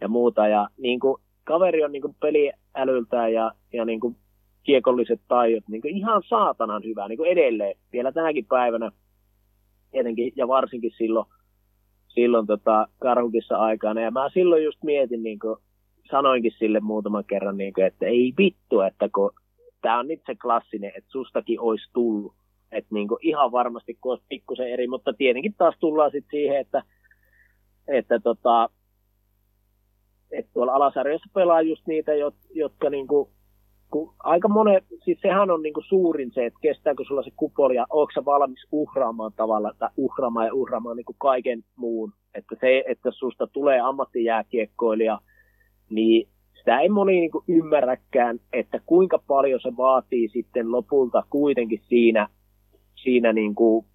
ja muuta. Ja niin kuin kaveri on niin peliälyltään ja, ja niin kuin kiekolliset taidot niin kuin ihan saatanan hyvä niin kuin edelleen vielä tänäkin päivänä tietenkin ja varsinkin silloin, silloin tota, karhukissa aikana. Ja mä silloin just mietin, niin kuin, sanoinkin sille muutaman kerran, niin kuin, että ei vittu, että kun tämä on nyt se klassinen, että sustakin olisi tullut. Että niin kuin ihan varmasti kun olisi pikkusen eri, mutta tietenkin taas tullaan sitten siihen, että, että tota, että tuolla alasarjassa pelaa just niitä, jotka niinku, kun aika monet, siis sehän on niinku suurin se, että kestääkö sulla se kupoli ja onko valmis uhraamaan tavalla, tai uhraamaan ja uhraamaan niinku kaiken muun. Että se, että susta tulee ammattijääkiekkoilija, niin sitä ei moni niinku ymmärräkään, että kuinka paljon se vaatii sitten lopulta kuitenkin siinä, siinä niinku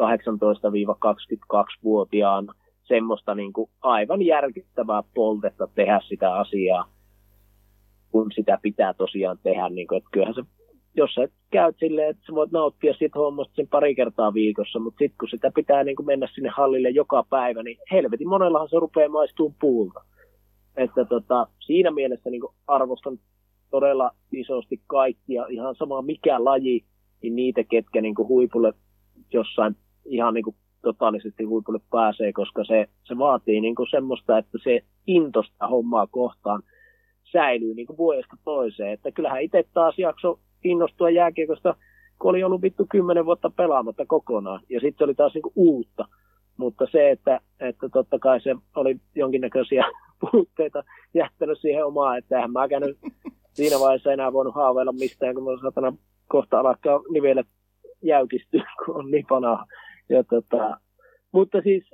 18-22-vuotiaan semmoista niin kuin aivan järkyttävää poltetta tehdä sitä asiaa, kun sitä pitää tosiaan tehdä. Niin kuin, että kyllähän se, jos sä käyt silleen, että sä voit nauttia siitä hommasta sen pari kertaa viikossa, mutta sitten kun sitä pitää niin kuin mennä sinne hallille joka päivä, niin helvetin monellahan se rupeaa maistumaan puulta. Että tota, siinä mielessä niin arvostan todella isosti kaikkia, ihan sama mikä laji, niin niitä, ketkä niin huipulle jossain ihan niin totaalisesti huipulle pääsee, koska se, se vaatii niin semmoista, että se intosta hommaa kohtaan säilyy niin vuodesta toiseen. Että kyllähän itse taas jakso innostua jääkiekosta, kun oli ollut vittu kymmenen vuotta pelaamatta kokonaan, ja sitten oli taas niin uutta. Mutta se, että, että totta kai se oli jonkinnäköisiä puutteita jättänyt siihen omaan, että eihän mä käynyt siinä vaiheessa enää voinut haaveilla mistään, kun mä satana kohta alkaa nivelet jäykistyä, kun on niin vanha. Ja tota, mutta siis,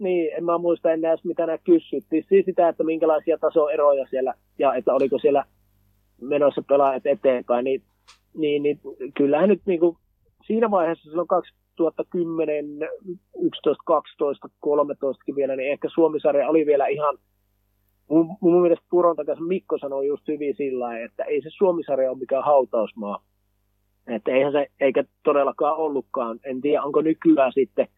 niin, en mä muista enää edes mitä nämä kysyttiin. Siis sitä, että minkälaisia tasoeroja siellä, ja että oliko siellä menossa pelaajat eteenpäin, niin, niin, niin kyllähän nyt niin kuin, siinä vaiheessa silloin 2010, 11, 12, 13 vielä, niin ehkä Suomisarja oli vielä ihan, mun, mun mielestä Puron takaisin Mikko sanoi just hyvin sillä että ei se Suomisarja ole mikään hautausmaa. Että eihän se, eikä todellakaan ollutkaan. En tiedä, onko nykyään sitten,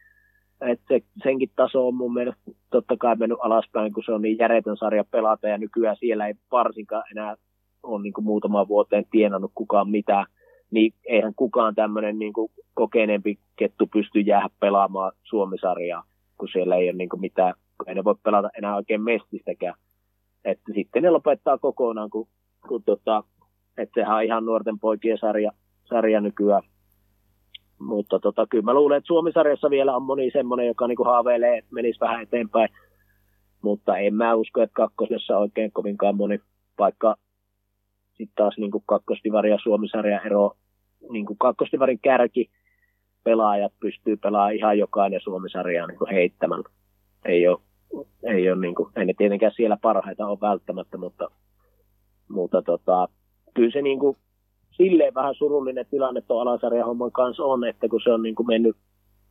että se, senkin taso on mun mielestä totta kai mennyt alaspäin, kun se on niin järjetön sarja pelata ja nykyään siellä ei varsinkaan enää ole niin kuin muutaman vuoteen tienannut kukaan mitään niin eihän kukaan tämmöinen niin kokeneempi kettu pysty jäädä pelaamaan Suomisarjaa, kun siellä ei ole niin mitään, kun ei ne voi pelata enää oikein mestistäkään. Että sitten ne lopettaa kokonaan, kun, kun tota, että sehän on ihan nuorten poikien sarja, sarja nykyään. Mutta tota, kyllä mä luulen, että Suomisarjassa vielä on moni semmoinen, joka niin kuin haaveilee, että menisi vähän eteenpäin. Mutta en mä usko, että kakkosessa oikein kovinkaan moni, vaikka sitten taas niin kuin kakkosdivari ja Suomisarja ero niin kuin kakkostivarin kärki pelaajat pystyy pelaamaan ihan jokainen Suomisarjaa niin heittämällä. Ei ole, ei ole niin kuin, ei ne tietenkään siellä parhaita ole välttämättä, mutta, mutta tota, kyllä se niin kuin, silleen vähän surullinen tilanne tuon alasarjahomman kanssa on, että kun se on niin kuin mennyt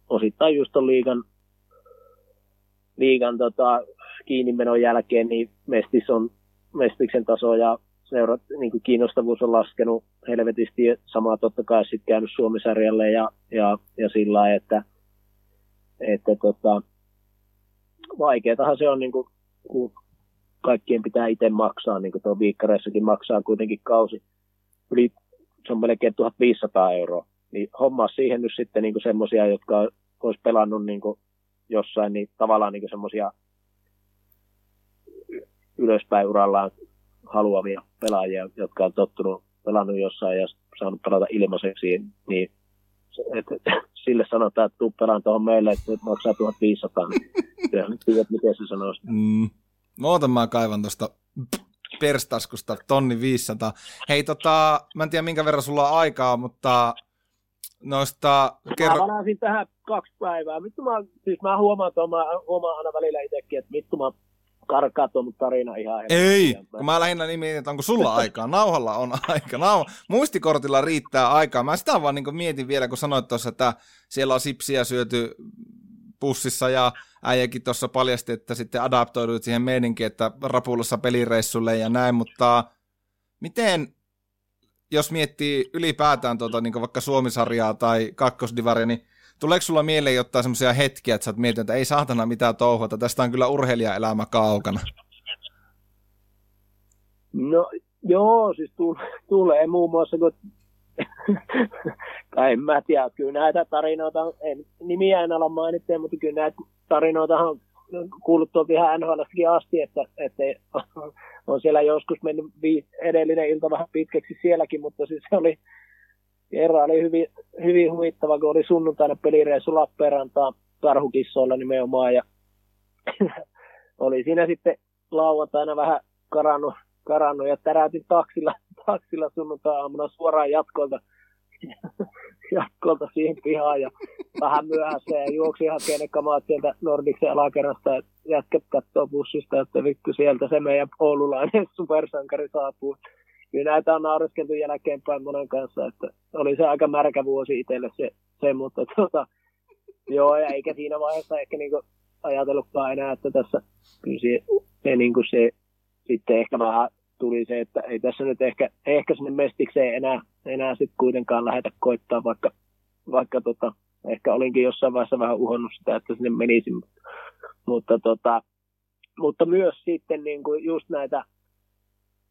osittain just ton liigan, liigan tota, kiinnimenon jälkeen, niin Mestis on Mestiksen taso ja seurat, niin kuin kiinnostavuus on laskenut helvetisti. Samaa totta kai sitten käynyt Suomisarjalle ja, ja, ja sillä lailla, että, että tota, vaikeatahan se on, niin kuin, kun kaikkien pitää itse maksaa, niin kuin tuo viikkareissakin maksaa kuitenkin kausi. Yli, se on melkein 1500 euroa. Niin hommaa siihen nyt sitten niin semmoisia, jotka olisi pelannut niin kuin jossain, niin tavallaan niin semmoisia ylöspäin urallaan haluavia pelaajia, jotka on tottunut pelannut jossain ja saanut pelata ilmaiseksi, niin et, sille sanotaan, että tuu pelaan tuohon meille, että maksaa 1500, niin nyt tiedät, miten se sanoisi. Mm. Ootan mä kaivan tuosta perstaskusta tonni 500. Hei tota, mä en tiedä minkä verran sulla on aikaa, mutta noista... Kerro... Mä tähän kaksi päivää. Vittu mä, siis mä huomaan, että mä huomaan aina välillä itsekin, että vittu mä karkaa tuon tarina ihan Ei, kun mä lähinnä niin mietin, että onko sulla aikaa. Nauhalla on aika. Nau... Muistikortilla riittää aikaa. Mä sitä vaan niin mietin vielä, kun sanoit tuossa, että siellä on sipsiä syöty pussissa ja äijäkin tuossa paljasti, että sitten adaptoiduit siihen meininkiin, että rapulassa pelireissulle ja näin, mutta miten, jos miettii ylipäätään tuota, niin vaikka Suomisarjaa tai kakkosdivaria, niin Tuleeko sulla mieleen jotain semmoisia hetkiä, että sä oot mietin, että ei saatana mitään touhuata, tästä on kyllä urheilijaelämä kaukana? No joo, siis tulee muun muassa, kun tai en mä tiedä, kyllä näitä tarinoita, en nimiä en ala mainitse, mutta kyllä näitä tarinoita on kuullut tuolta ihan NHLstakin asti, että, että on siellä joskus mennyt edellinen ilta vähän pitkäksi sielläkin, mutta siis se oli, kerran oli hyvin, hyvin huvittava, kun oli sunnuntaina pelireissu Lappeenrantaan karhukissoilla nimenomaan ja oli siinä sitten lauantaina vähän karannut, karannut ja täräytin taksilla, taksilla sunnuntai-aamuna suoraan jatkolta, jatkolta siihen pihaan ja vähän myöhässä ja juoksi hakemaan ne sieltä Nordiksen alakerrasta ja jätket katsoo bussista, että vittu sieltä se meidän oululainen supersankari saapuu. Kyllä näitä on naureskeltu jälkeenpäin monen kanssa, että oli se aika märkä vuosi itselle se, se mutta tota, joo, ja eikä siinä vaiheessa ehkä niinku ajatellutkaan enää, että tässä kyllä se, se, niinku se sitten ehkä vähän tuli se, että ei tässä nyt ehkä, ehkä sinne mestikseen enää, enää sitten kuitenkaan lähetä koittaa, vaikka, vaikka tota, ehkä olinkin jossain vaiheessa vähän uhonnut sitä, että sinne menisin, mutta, mutta tota, mutta myös sitten niin kuin just näitä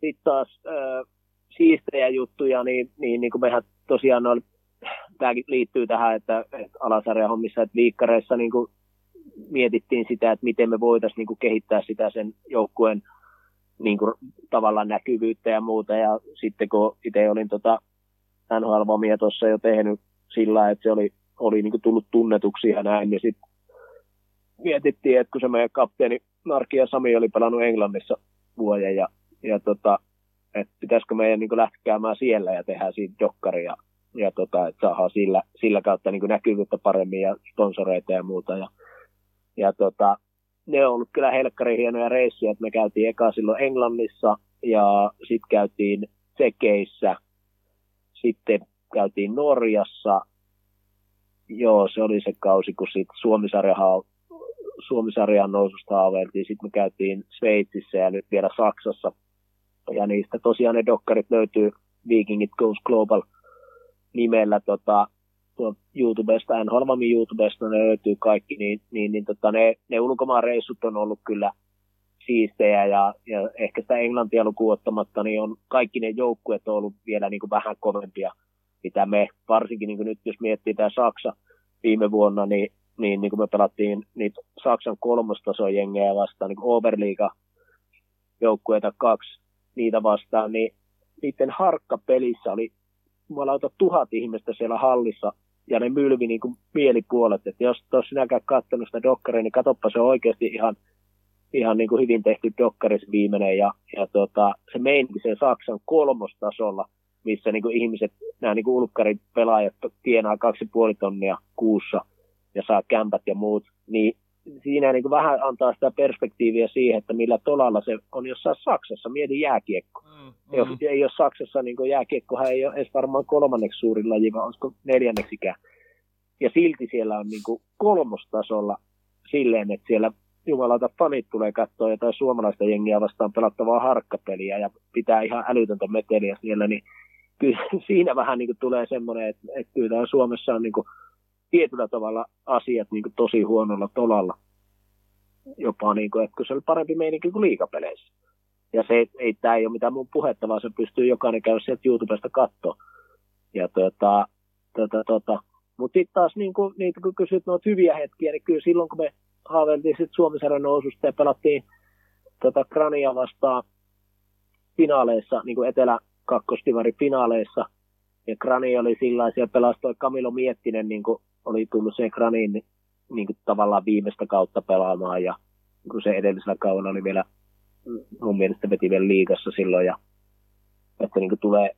sitten taas ö, siistejä juttuja, niin, niin, niin kuin mehän tosiaan oli, tämäkin liittyy tähän, että, että alasarjahommissa, että viikkareissa niin kuin mietittiin sitä, että miten me voitaisiin niin kuin kehittää sitä sen joukkueen niin kuin, tavallaan näkyvyyttä ja muuta. Ja sitten kun itse olin tota NHL-vomia tuossa jo tehnyt sillä, että se oli, oli niin kuin tullut tunnetuksi ja näin, niin sitten mietittiin, että kun se meidän kapteeni Narki ja Sami oli pelannut Englannissa vuoden ja, ja tota, että pitäisikö meidän niin lähteä käymään siellä ja tehdä siitä dokkari ja, ja tota, että saadaan sillä, sillä kautta niin näkyvyyttä paremmin ja sponsoreita ja muuta. Ja, ja tota, ne on ollut kyllä helkkari hienoja reissuja, että me käytiin eka silloin Englannissa ja sitten käytiin Tsekeissä, sitten käytiin Norjassa, joo, se oli se kausi, kun sitten Suomisarjahan Suomisarjan noususta haaveiltiin. Sitten me käytiin Sveitsissä ja nyt vielä Saksassa. Ja niistä tosiaan ne dokkarit löytyy Vikingit Goes Global nimellä tota, YouTubesta, NHL YouTubesta ne löytyy kaikki, niin, niin, niin tota, ne, ne ulkomaan reissut on ollut kyllä siistejä ja, ja ehkä sitä englantia lukuun ottamatta, niin on kaikki ne joukkueet on ollut vielä niin kuin vähän kovempia, mitä me, varsinkin niin kuin nyt jos miettii tämä Saksa viime vuonna, niin niin, niin kuin me pelattiin niitä Saksan kolmostason jengejä vastaan, niin kuin Oberliga joukkueita kaksi niitä vastaan, niin niiden harkkapelissä oli jumalauta tuhat ihmistä siellä hallissa, ja ne mylvi niin kuin mielipuolet, että jos tuossa sinäkään katsonut sitä dokkaria, niin katoppa se on oikeasti ihan, ihan niin kuin hyvin tehty dokkari viimeinen, ja, ja tota, se meininki sen Saksan kolmostasolla, missä niin kuin ihmiset, nämä niin kuin ulkkarin pelaajat tienaa kaksi puoli tonnia kuussa, ja saa kämpät ja muut, niin siinä niin kuin vähän antaa sitä perspektiiviä siihen, että millä tolalla se on jossain Saksassa. Mieti jääkiekko. Mm, mm. Jos ei ole Saksassa, niin jääkiekkohan ei ole edes varmaan kolmanneksi suurin laji, vaan olisiko neljänneksikään. Ja silti siellä on niin kuin kolmostasolla silleen, että siellä jumalauta fanit tulee katsoa jotain suomalaista jengiä vastaan pelattavaa harkkapeliä ja pitää ihan älytöntä meteliä siellä, niin kyllä siinä vähän niin kuin tulee semmoinen, että, että kyllä Suomessa on niin kuin tietyllä tavalla asiat niin kuin tosi huonolla tolalla. Jopa niin kuin, että se oli parempi meininki kuin liikapeleissä. Ja se, ei, tämä ei ole mitään mun puhetta, vaan se pystyy jokainen käydä sieltä YouTubesta katsoa. Ja tota, tota, tota. Mutta sitten taas niin kuin, niitä, kun kysyt noita hyviä hetkiä, niin kyllä silloin kun me haaveiltiin sitten Suomisen noususta ja pelattiin tota Krania vastaan finaaleissa, niin kuin etelä kakkostivari finaaleissa, ja Krani oli sillä siellä pelastoi Kamilo Miettinen niin kuin oli tullut se Graniin niin, niin kuin tavallaan viimeistä kautta pelaamaan ja kun se edellisellä kaudella oli vielä mun mielestä veti vielä liigassa silloin ja että niin kuin tulee,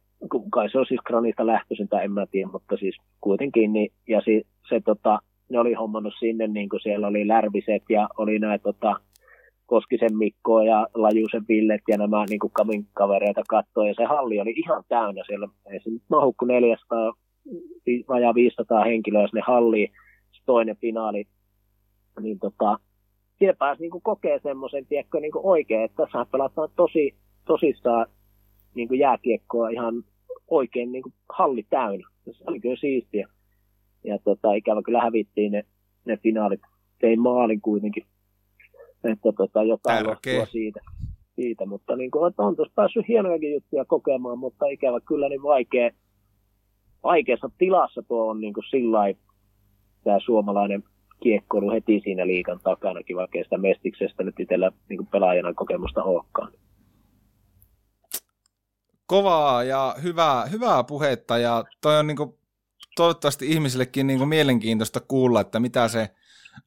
kai se on siis Granista lähtöisin tai en mä tiedä, mutta siis kuitenkin niin, ja se, se tota, ne oli hommannut sinne, niin kuin siellä oli Lärviset ja oli näitä tota, Koskisen Mikko ja Lajusen Villet ja nämä niin kuin kavereita katsoa, ja se halli oli ihan täynnä siellä, ei se nyt mahu 400 vajaa 500 henkilöä sinne halliin, toinen finaali, niin tota, siellä pääsi niin kokea semmoisen, tiedätkö, niin oikein, että tässä pelataan tosi, tosissaan niin kuin jääkiekkoa ihan oikein niin kuin halli täynnä. Se oli kyllä siistiä. Ja tota, ikävä kyllä hävittiin ne, ne finaalit. Tein maalin kuitenkin. Että tota, jotain lohtua siitä. siitä. Mutta niin kuin, on tuossa päässyt hienojakin juttuja kokemaan, mutta ikävä kyllä niin vaikea, vaikeassa tilassa tuo on niin kuin sillä tämä suomalainen kiekkoilu heti siinä liikan takanakin, vaikka sitä mestiksestä nyt itsellä niin pelaajana kokemusta olekaan. Kovaa ja hyvää, hyvää puhetta ja toi on niin kuin, toivottavasti ihmisillekin niin kuin mielenkiintoista kuulla, että mitä se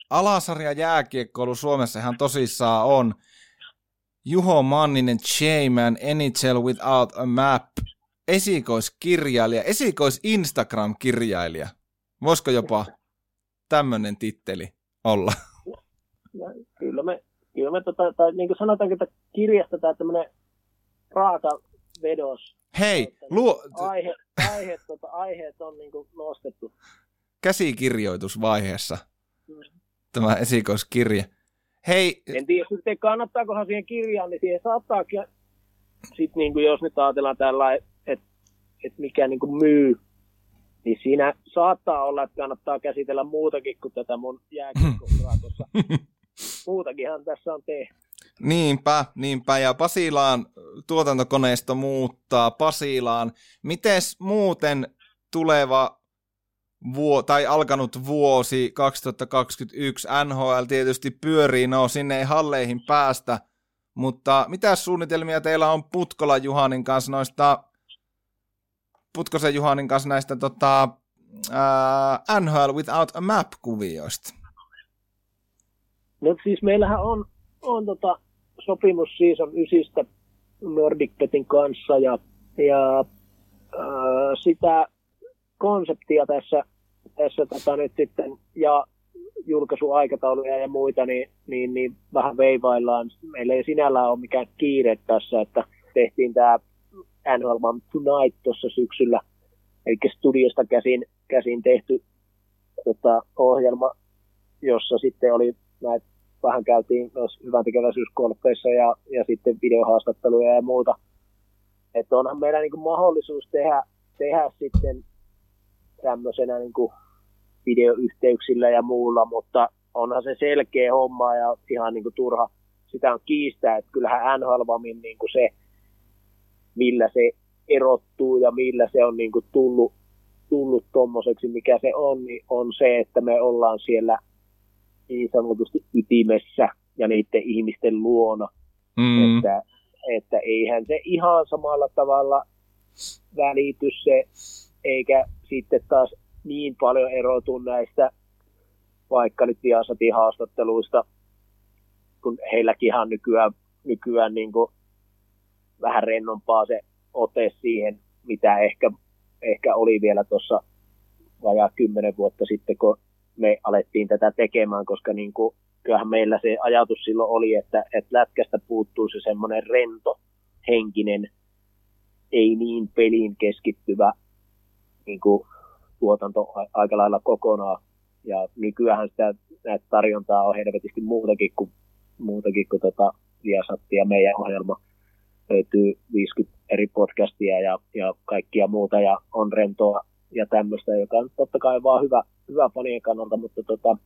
alasarja jääkiekkoilu Suomessa ihan tosissaan on. Juho Manninen, J-Man, NHL Without a Map, esikoiskirjailija, esikois-Instagram-kirjailija. Voisiko jopa tämmöinen titteli olla? Ja, kyllä me, kyllä me tota, tai niin kuin sanotaanko, että kirjasta tämä tämmöinen raaka vedos. Hei, luo... Aihe, aihe, tota, aiheet on niin kuin nostettu. Käsikirjoitusvaiheessa mm. tämä esikoiskirja. Hei. En tiedä sitten kannattaakohan siihen kirjaan, niin siihen saattaakin, sit niin kuin jos nyt ajatellaan tällä että mikä niin kuin myy, niin siinä saattaa olla, että kannattaa käsitellä muutakin kuin tätä mun jääkiekkoa tuossa. Muutakinhan tässä on tehty. Niinpä, niinpä. Ja Pasilaan tuotantokoneisto muuttaa Pasilaan. Mites muuten tuleva vuo, tai alkanut vuosi 2021 NHL tietysti pyörii, no sinne ei halleihin päästä, mutta mitä suunnitelmia teillä on Putkola Juhanin kanssa noista, Putkosen Juhanin kanssa näistä tota, uh, NHL Without a Map-kuvioista? No siis meillähän on, on tota sopimus season 9 Nordic Petin kanssa ja, ja äh, sitä konseptia tässä, tässä tota nyt sitten ja julkaisuaikatauluja ja muita, niin, niin, niin vähän veivaillaan. Meillä ei sinällään ole mikään kiire tässä, että tehtiin tämä NHL One Tonight tuossa syksyllä, eli studiosta käsin, käsin tehty tota, ohjelma, jossa sitten oli näitä vähän käytiin myös hyvän tekeväisyyskolpeissa ja, ja sitten videohaastatteluja ja muuta. Että onhan meillä niin mahdollisuus tehdä, tehdä sitten tämmöisenä niin videoyhteyksillä ja muulla, mutta onhan se selkeä homma ja ihan niin turha sitä on kiistää, että kyllähän nhl niin se, millä se erottuu ja millä se on niin kuin tullut, tullut tommoseksi, mikä se on, niin on se, että me ollaan siellä niin sanotusti ytimessä ja niiden ihmisten luona. Mm. Että, että eihän se ihan samalla tavalla välity se, eikä sitten taas niin paljon erotu näistä vaikka nyt Viasatin haastatteluista, kun heilläkin ihan nykyään, nykyään niin kuin vähän rennompaa se ote siihen, mitä ehkä, ehkä oli vielä tuossa vajaa kymmenen vuotta sitten, kun me alettiin tätä tekemään, koska niin kuin, kyllähän meillä se ajatus silloin oli, että, että lätkästä puuttuu se semmoinen rento, henkinen, ei niin peliin keskittyvä niin kuin, tuotanto aika lailla kokonaan. Ja nykyään sitä näitä tarjontaa on helvetisti muutakin kuin, muutakin kuin tota ja meidän ohjelma. Löytyy 50 eri podcastia ja, ja kaikkia muuta ja on rentoa ja tämmöistä, joka on totta kai vaan hyvä, hyvä fanien kannalta, mutta tota,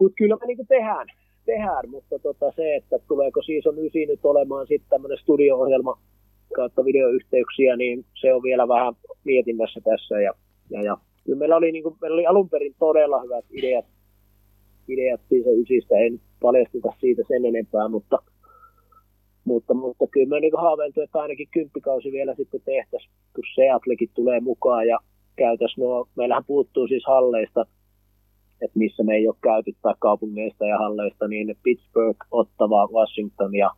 mut kyllä me niinku tehdään, tehdään, mutta tota se, että tuleeko season 9 nyt olemaan sitten tämmöinen studio-ohjelma kautta videoyhteyksiä, niin se on vielä vähän mietinnässä tässä ja, ja, ja kyllä meillä oli, niin kuin, meillä oli alun perin todella hyvät ideat, ideat season 9, en paljasteta siitä sen enempää, mutta mutta, mutta kyllä me niin haaveiltu, että ainakin kymppikausi vielä sitten tehtäisiin, kun Seattlekin tulee mukaan ja käytäisiin nuo, meillähän puuttuu siis halleista, että missä me ei ole käyty tai kaupungeista ja halleista, niin Pittsburgh, Ottava, Washington ja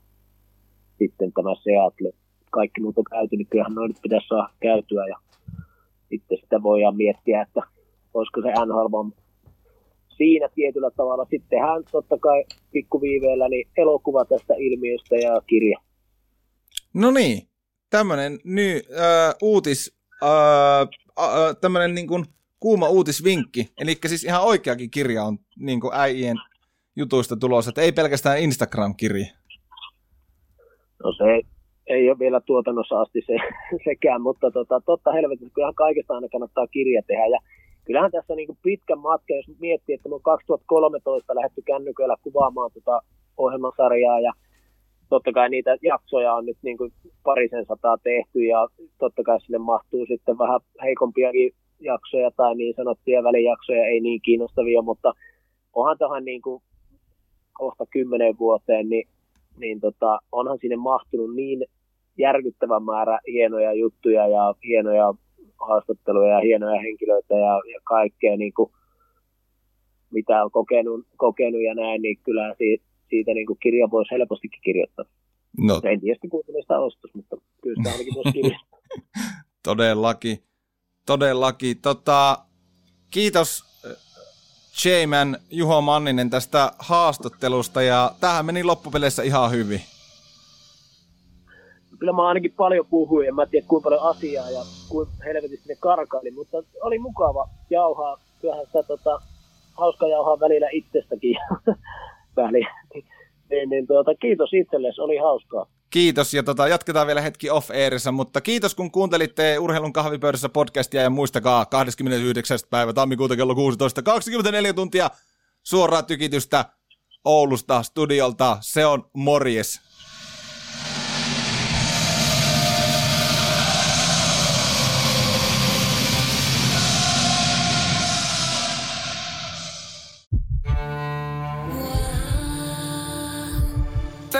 sitten tämä Seattle. Kaikki muut on käyty, niin kyllähän noin nyt pitäisi saada käytyä ja sitten sitä voidaan miettiä, että olisiko se NHL siinä tietyllä tavalla. Sittenhän totta kai pikkuviiveellä niin elokuva tästä ilmiöstä ja kirja. No niin, tämmöinen ny, äh, uutis, äh, äh, tämmöinen niin kuin kuuma uutisvinkki. Eli siis ihan oikeakin kirja on niin kuin äijien jutuista tulossa, että ei pelkästään Instagram-kirja. No se ei ole vielä tuotannossa asti se, sekään, mutta tota, totta helvetin, kyllähän kaikesta aina kannattaa kirja tehdä. Ja kyllähän tässä niin kuin pitkän matka, jos miettii, että me on 2013 lähdetty kännyköillä kuvaamaan tuota ohjelmasarjaa ja totta kai niitä jaksoja on nyt niin kuin parisen sataa tehty ja totta kai sinne mahtuu sitten vähän heikompiakin jaksoja tai niin sanottuja välijaksoja, ei niin kiinnostavia, mutta onhan tähän niin kuin kohta kymmenen vuoteen, niin, niin tota, onhan sinne mahtunut niin järkyttävä määrä hienoja juttuja ja hienoja haastatteluja ja hienoja henkilöitä ja, ja kaikkea, niin kuin, mitä on kokenut, kokenut ja näin, niin kyllä siitä, siitä niin kuin kirja voisi helpostikin kirjoittaa. No. En tietysti kuuntelista ostos, mutta kyllä sitä ainakin voisi kirjoittaa. Todellakin. Todellakin. Tota, kiitos J-Man Juho Manninen tästä haastattelusta ja tähän meni loppupeleissä ihan hyvin kyllä mä ainakin paljon puhuin, en mä tiedä kuinka paljon asiaa ja kuin helvetisti ne karkaili, mutta oli mukava jauhaa, kyllähän sitä tota, hauska jauhaa välillä itsestäkin väliin. niin, niin tuota, kiitos itsellesi, oli hauskaa. Kiitos ja tota, jatketaan vielä hetki off airissa, mutta kiitos kun kuuntelitte Urheilun kahvipöydässä podcastia ja muistakaa 29. päivä tammikuuta kello 16, 24 tuntia suoraa tykitystä Oulusta studiolta. Se on morjes.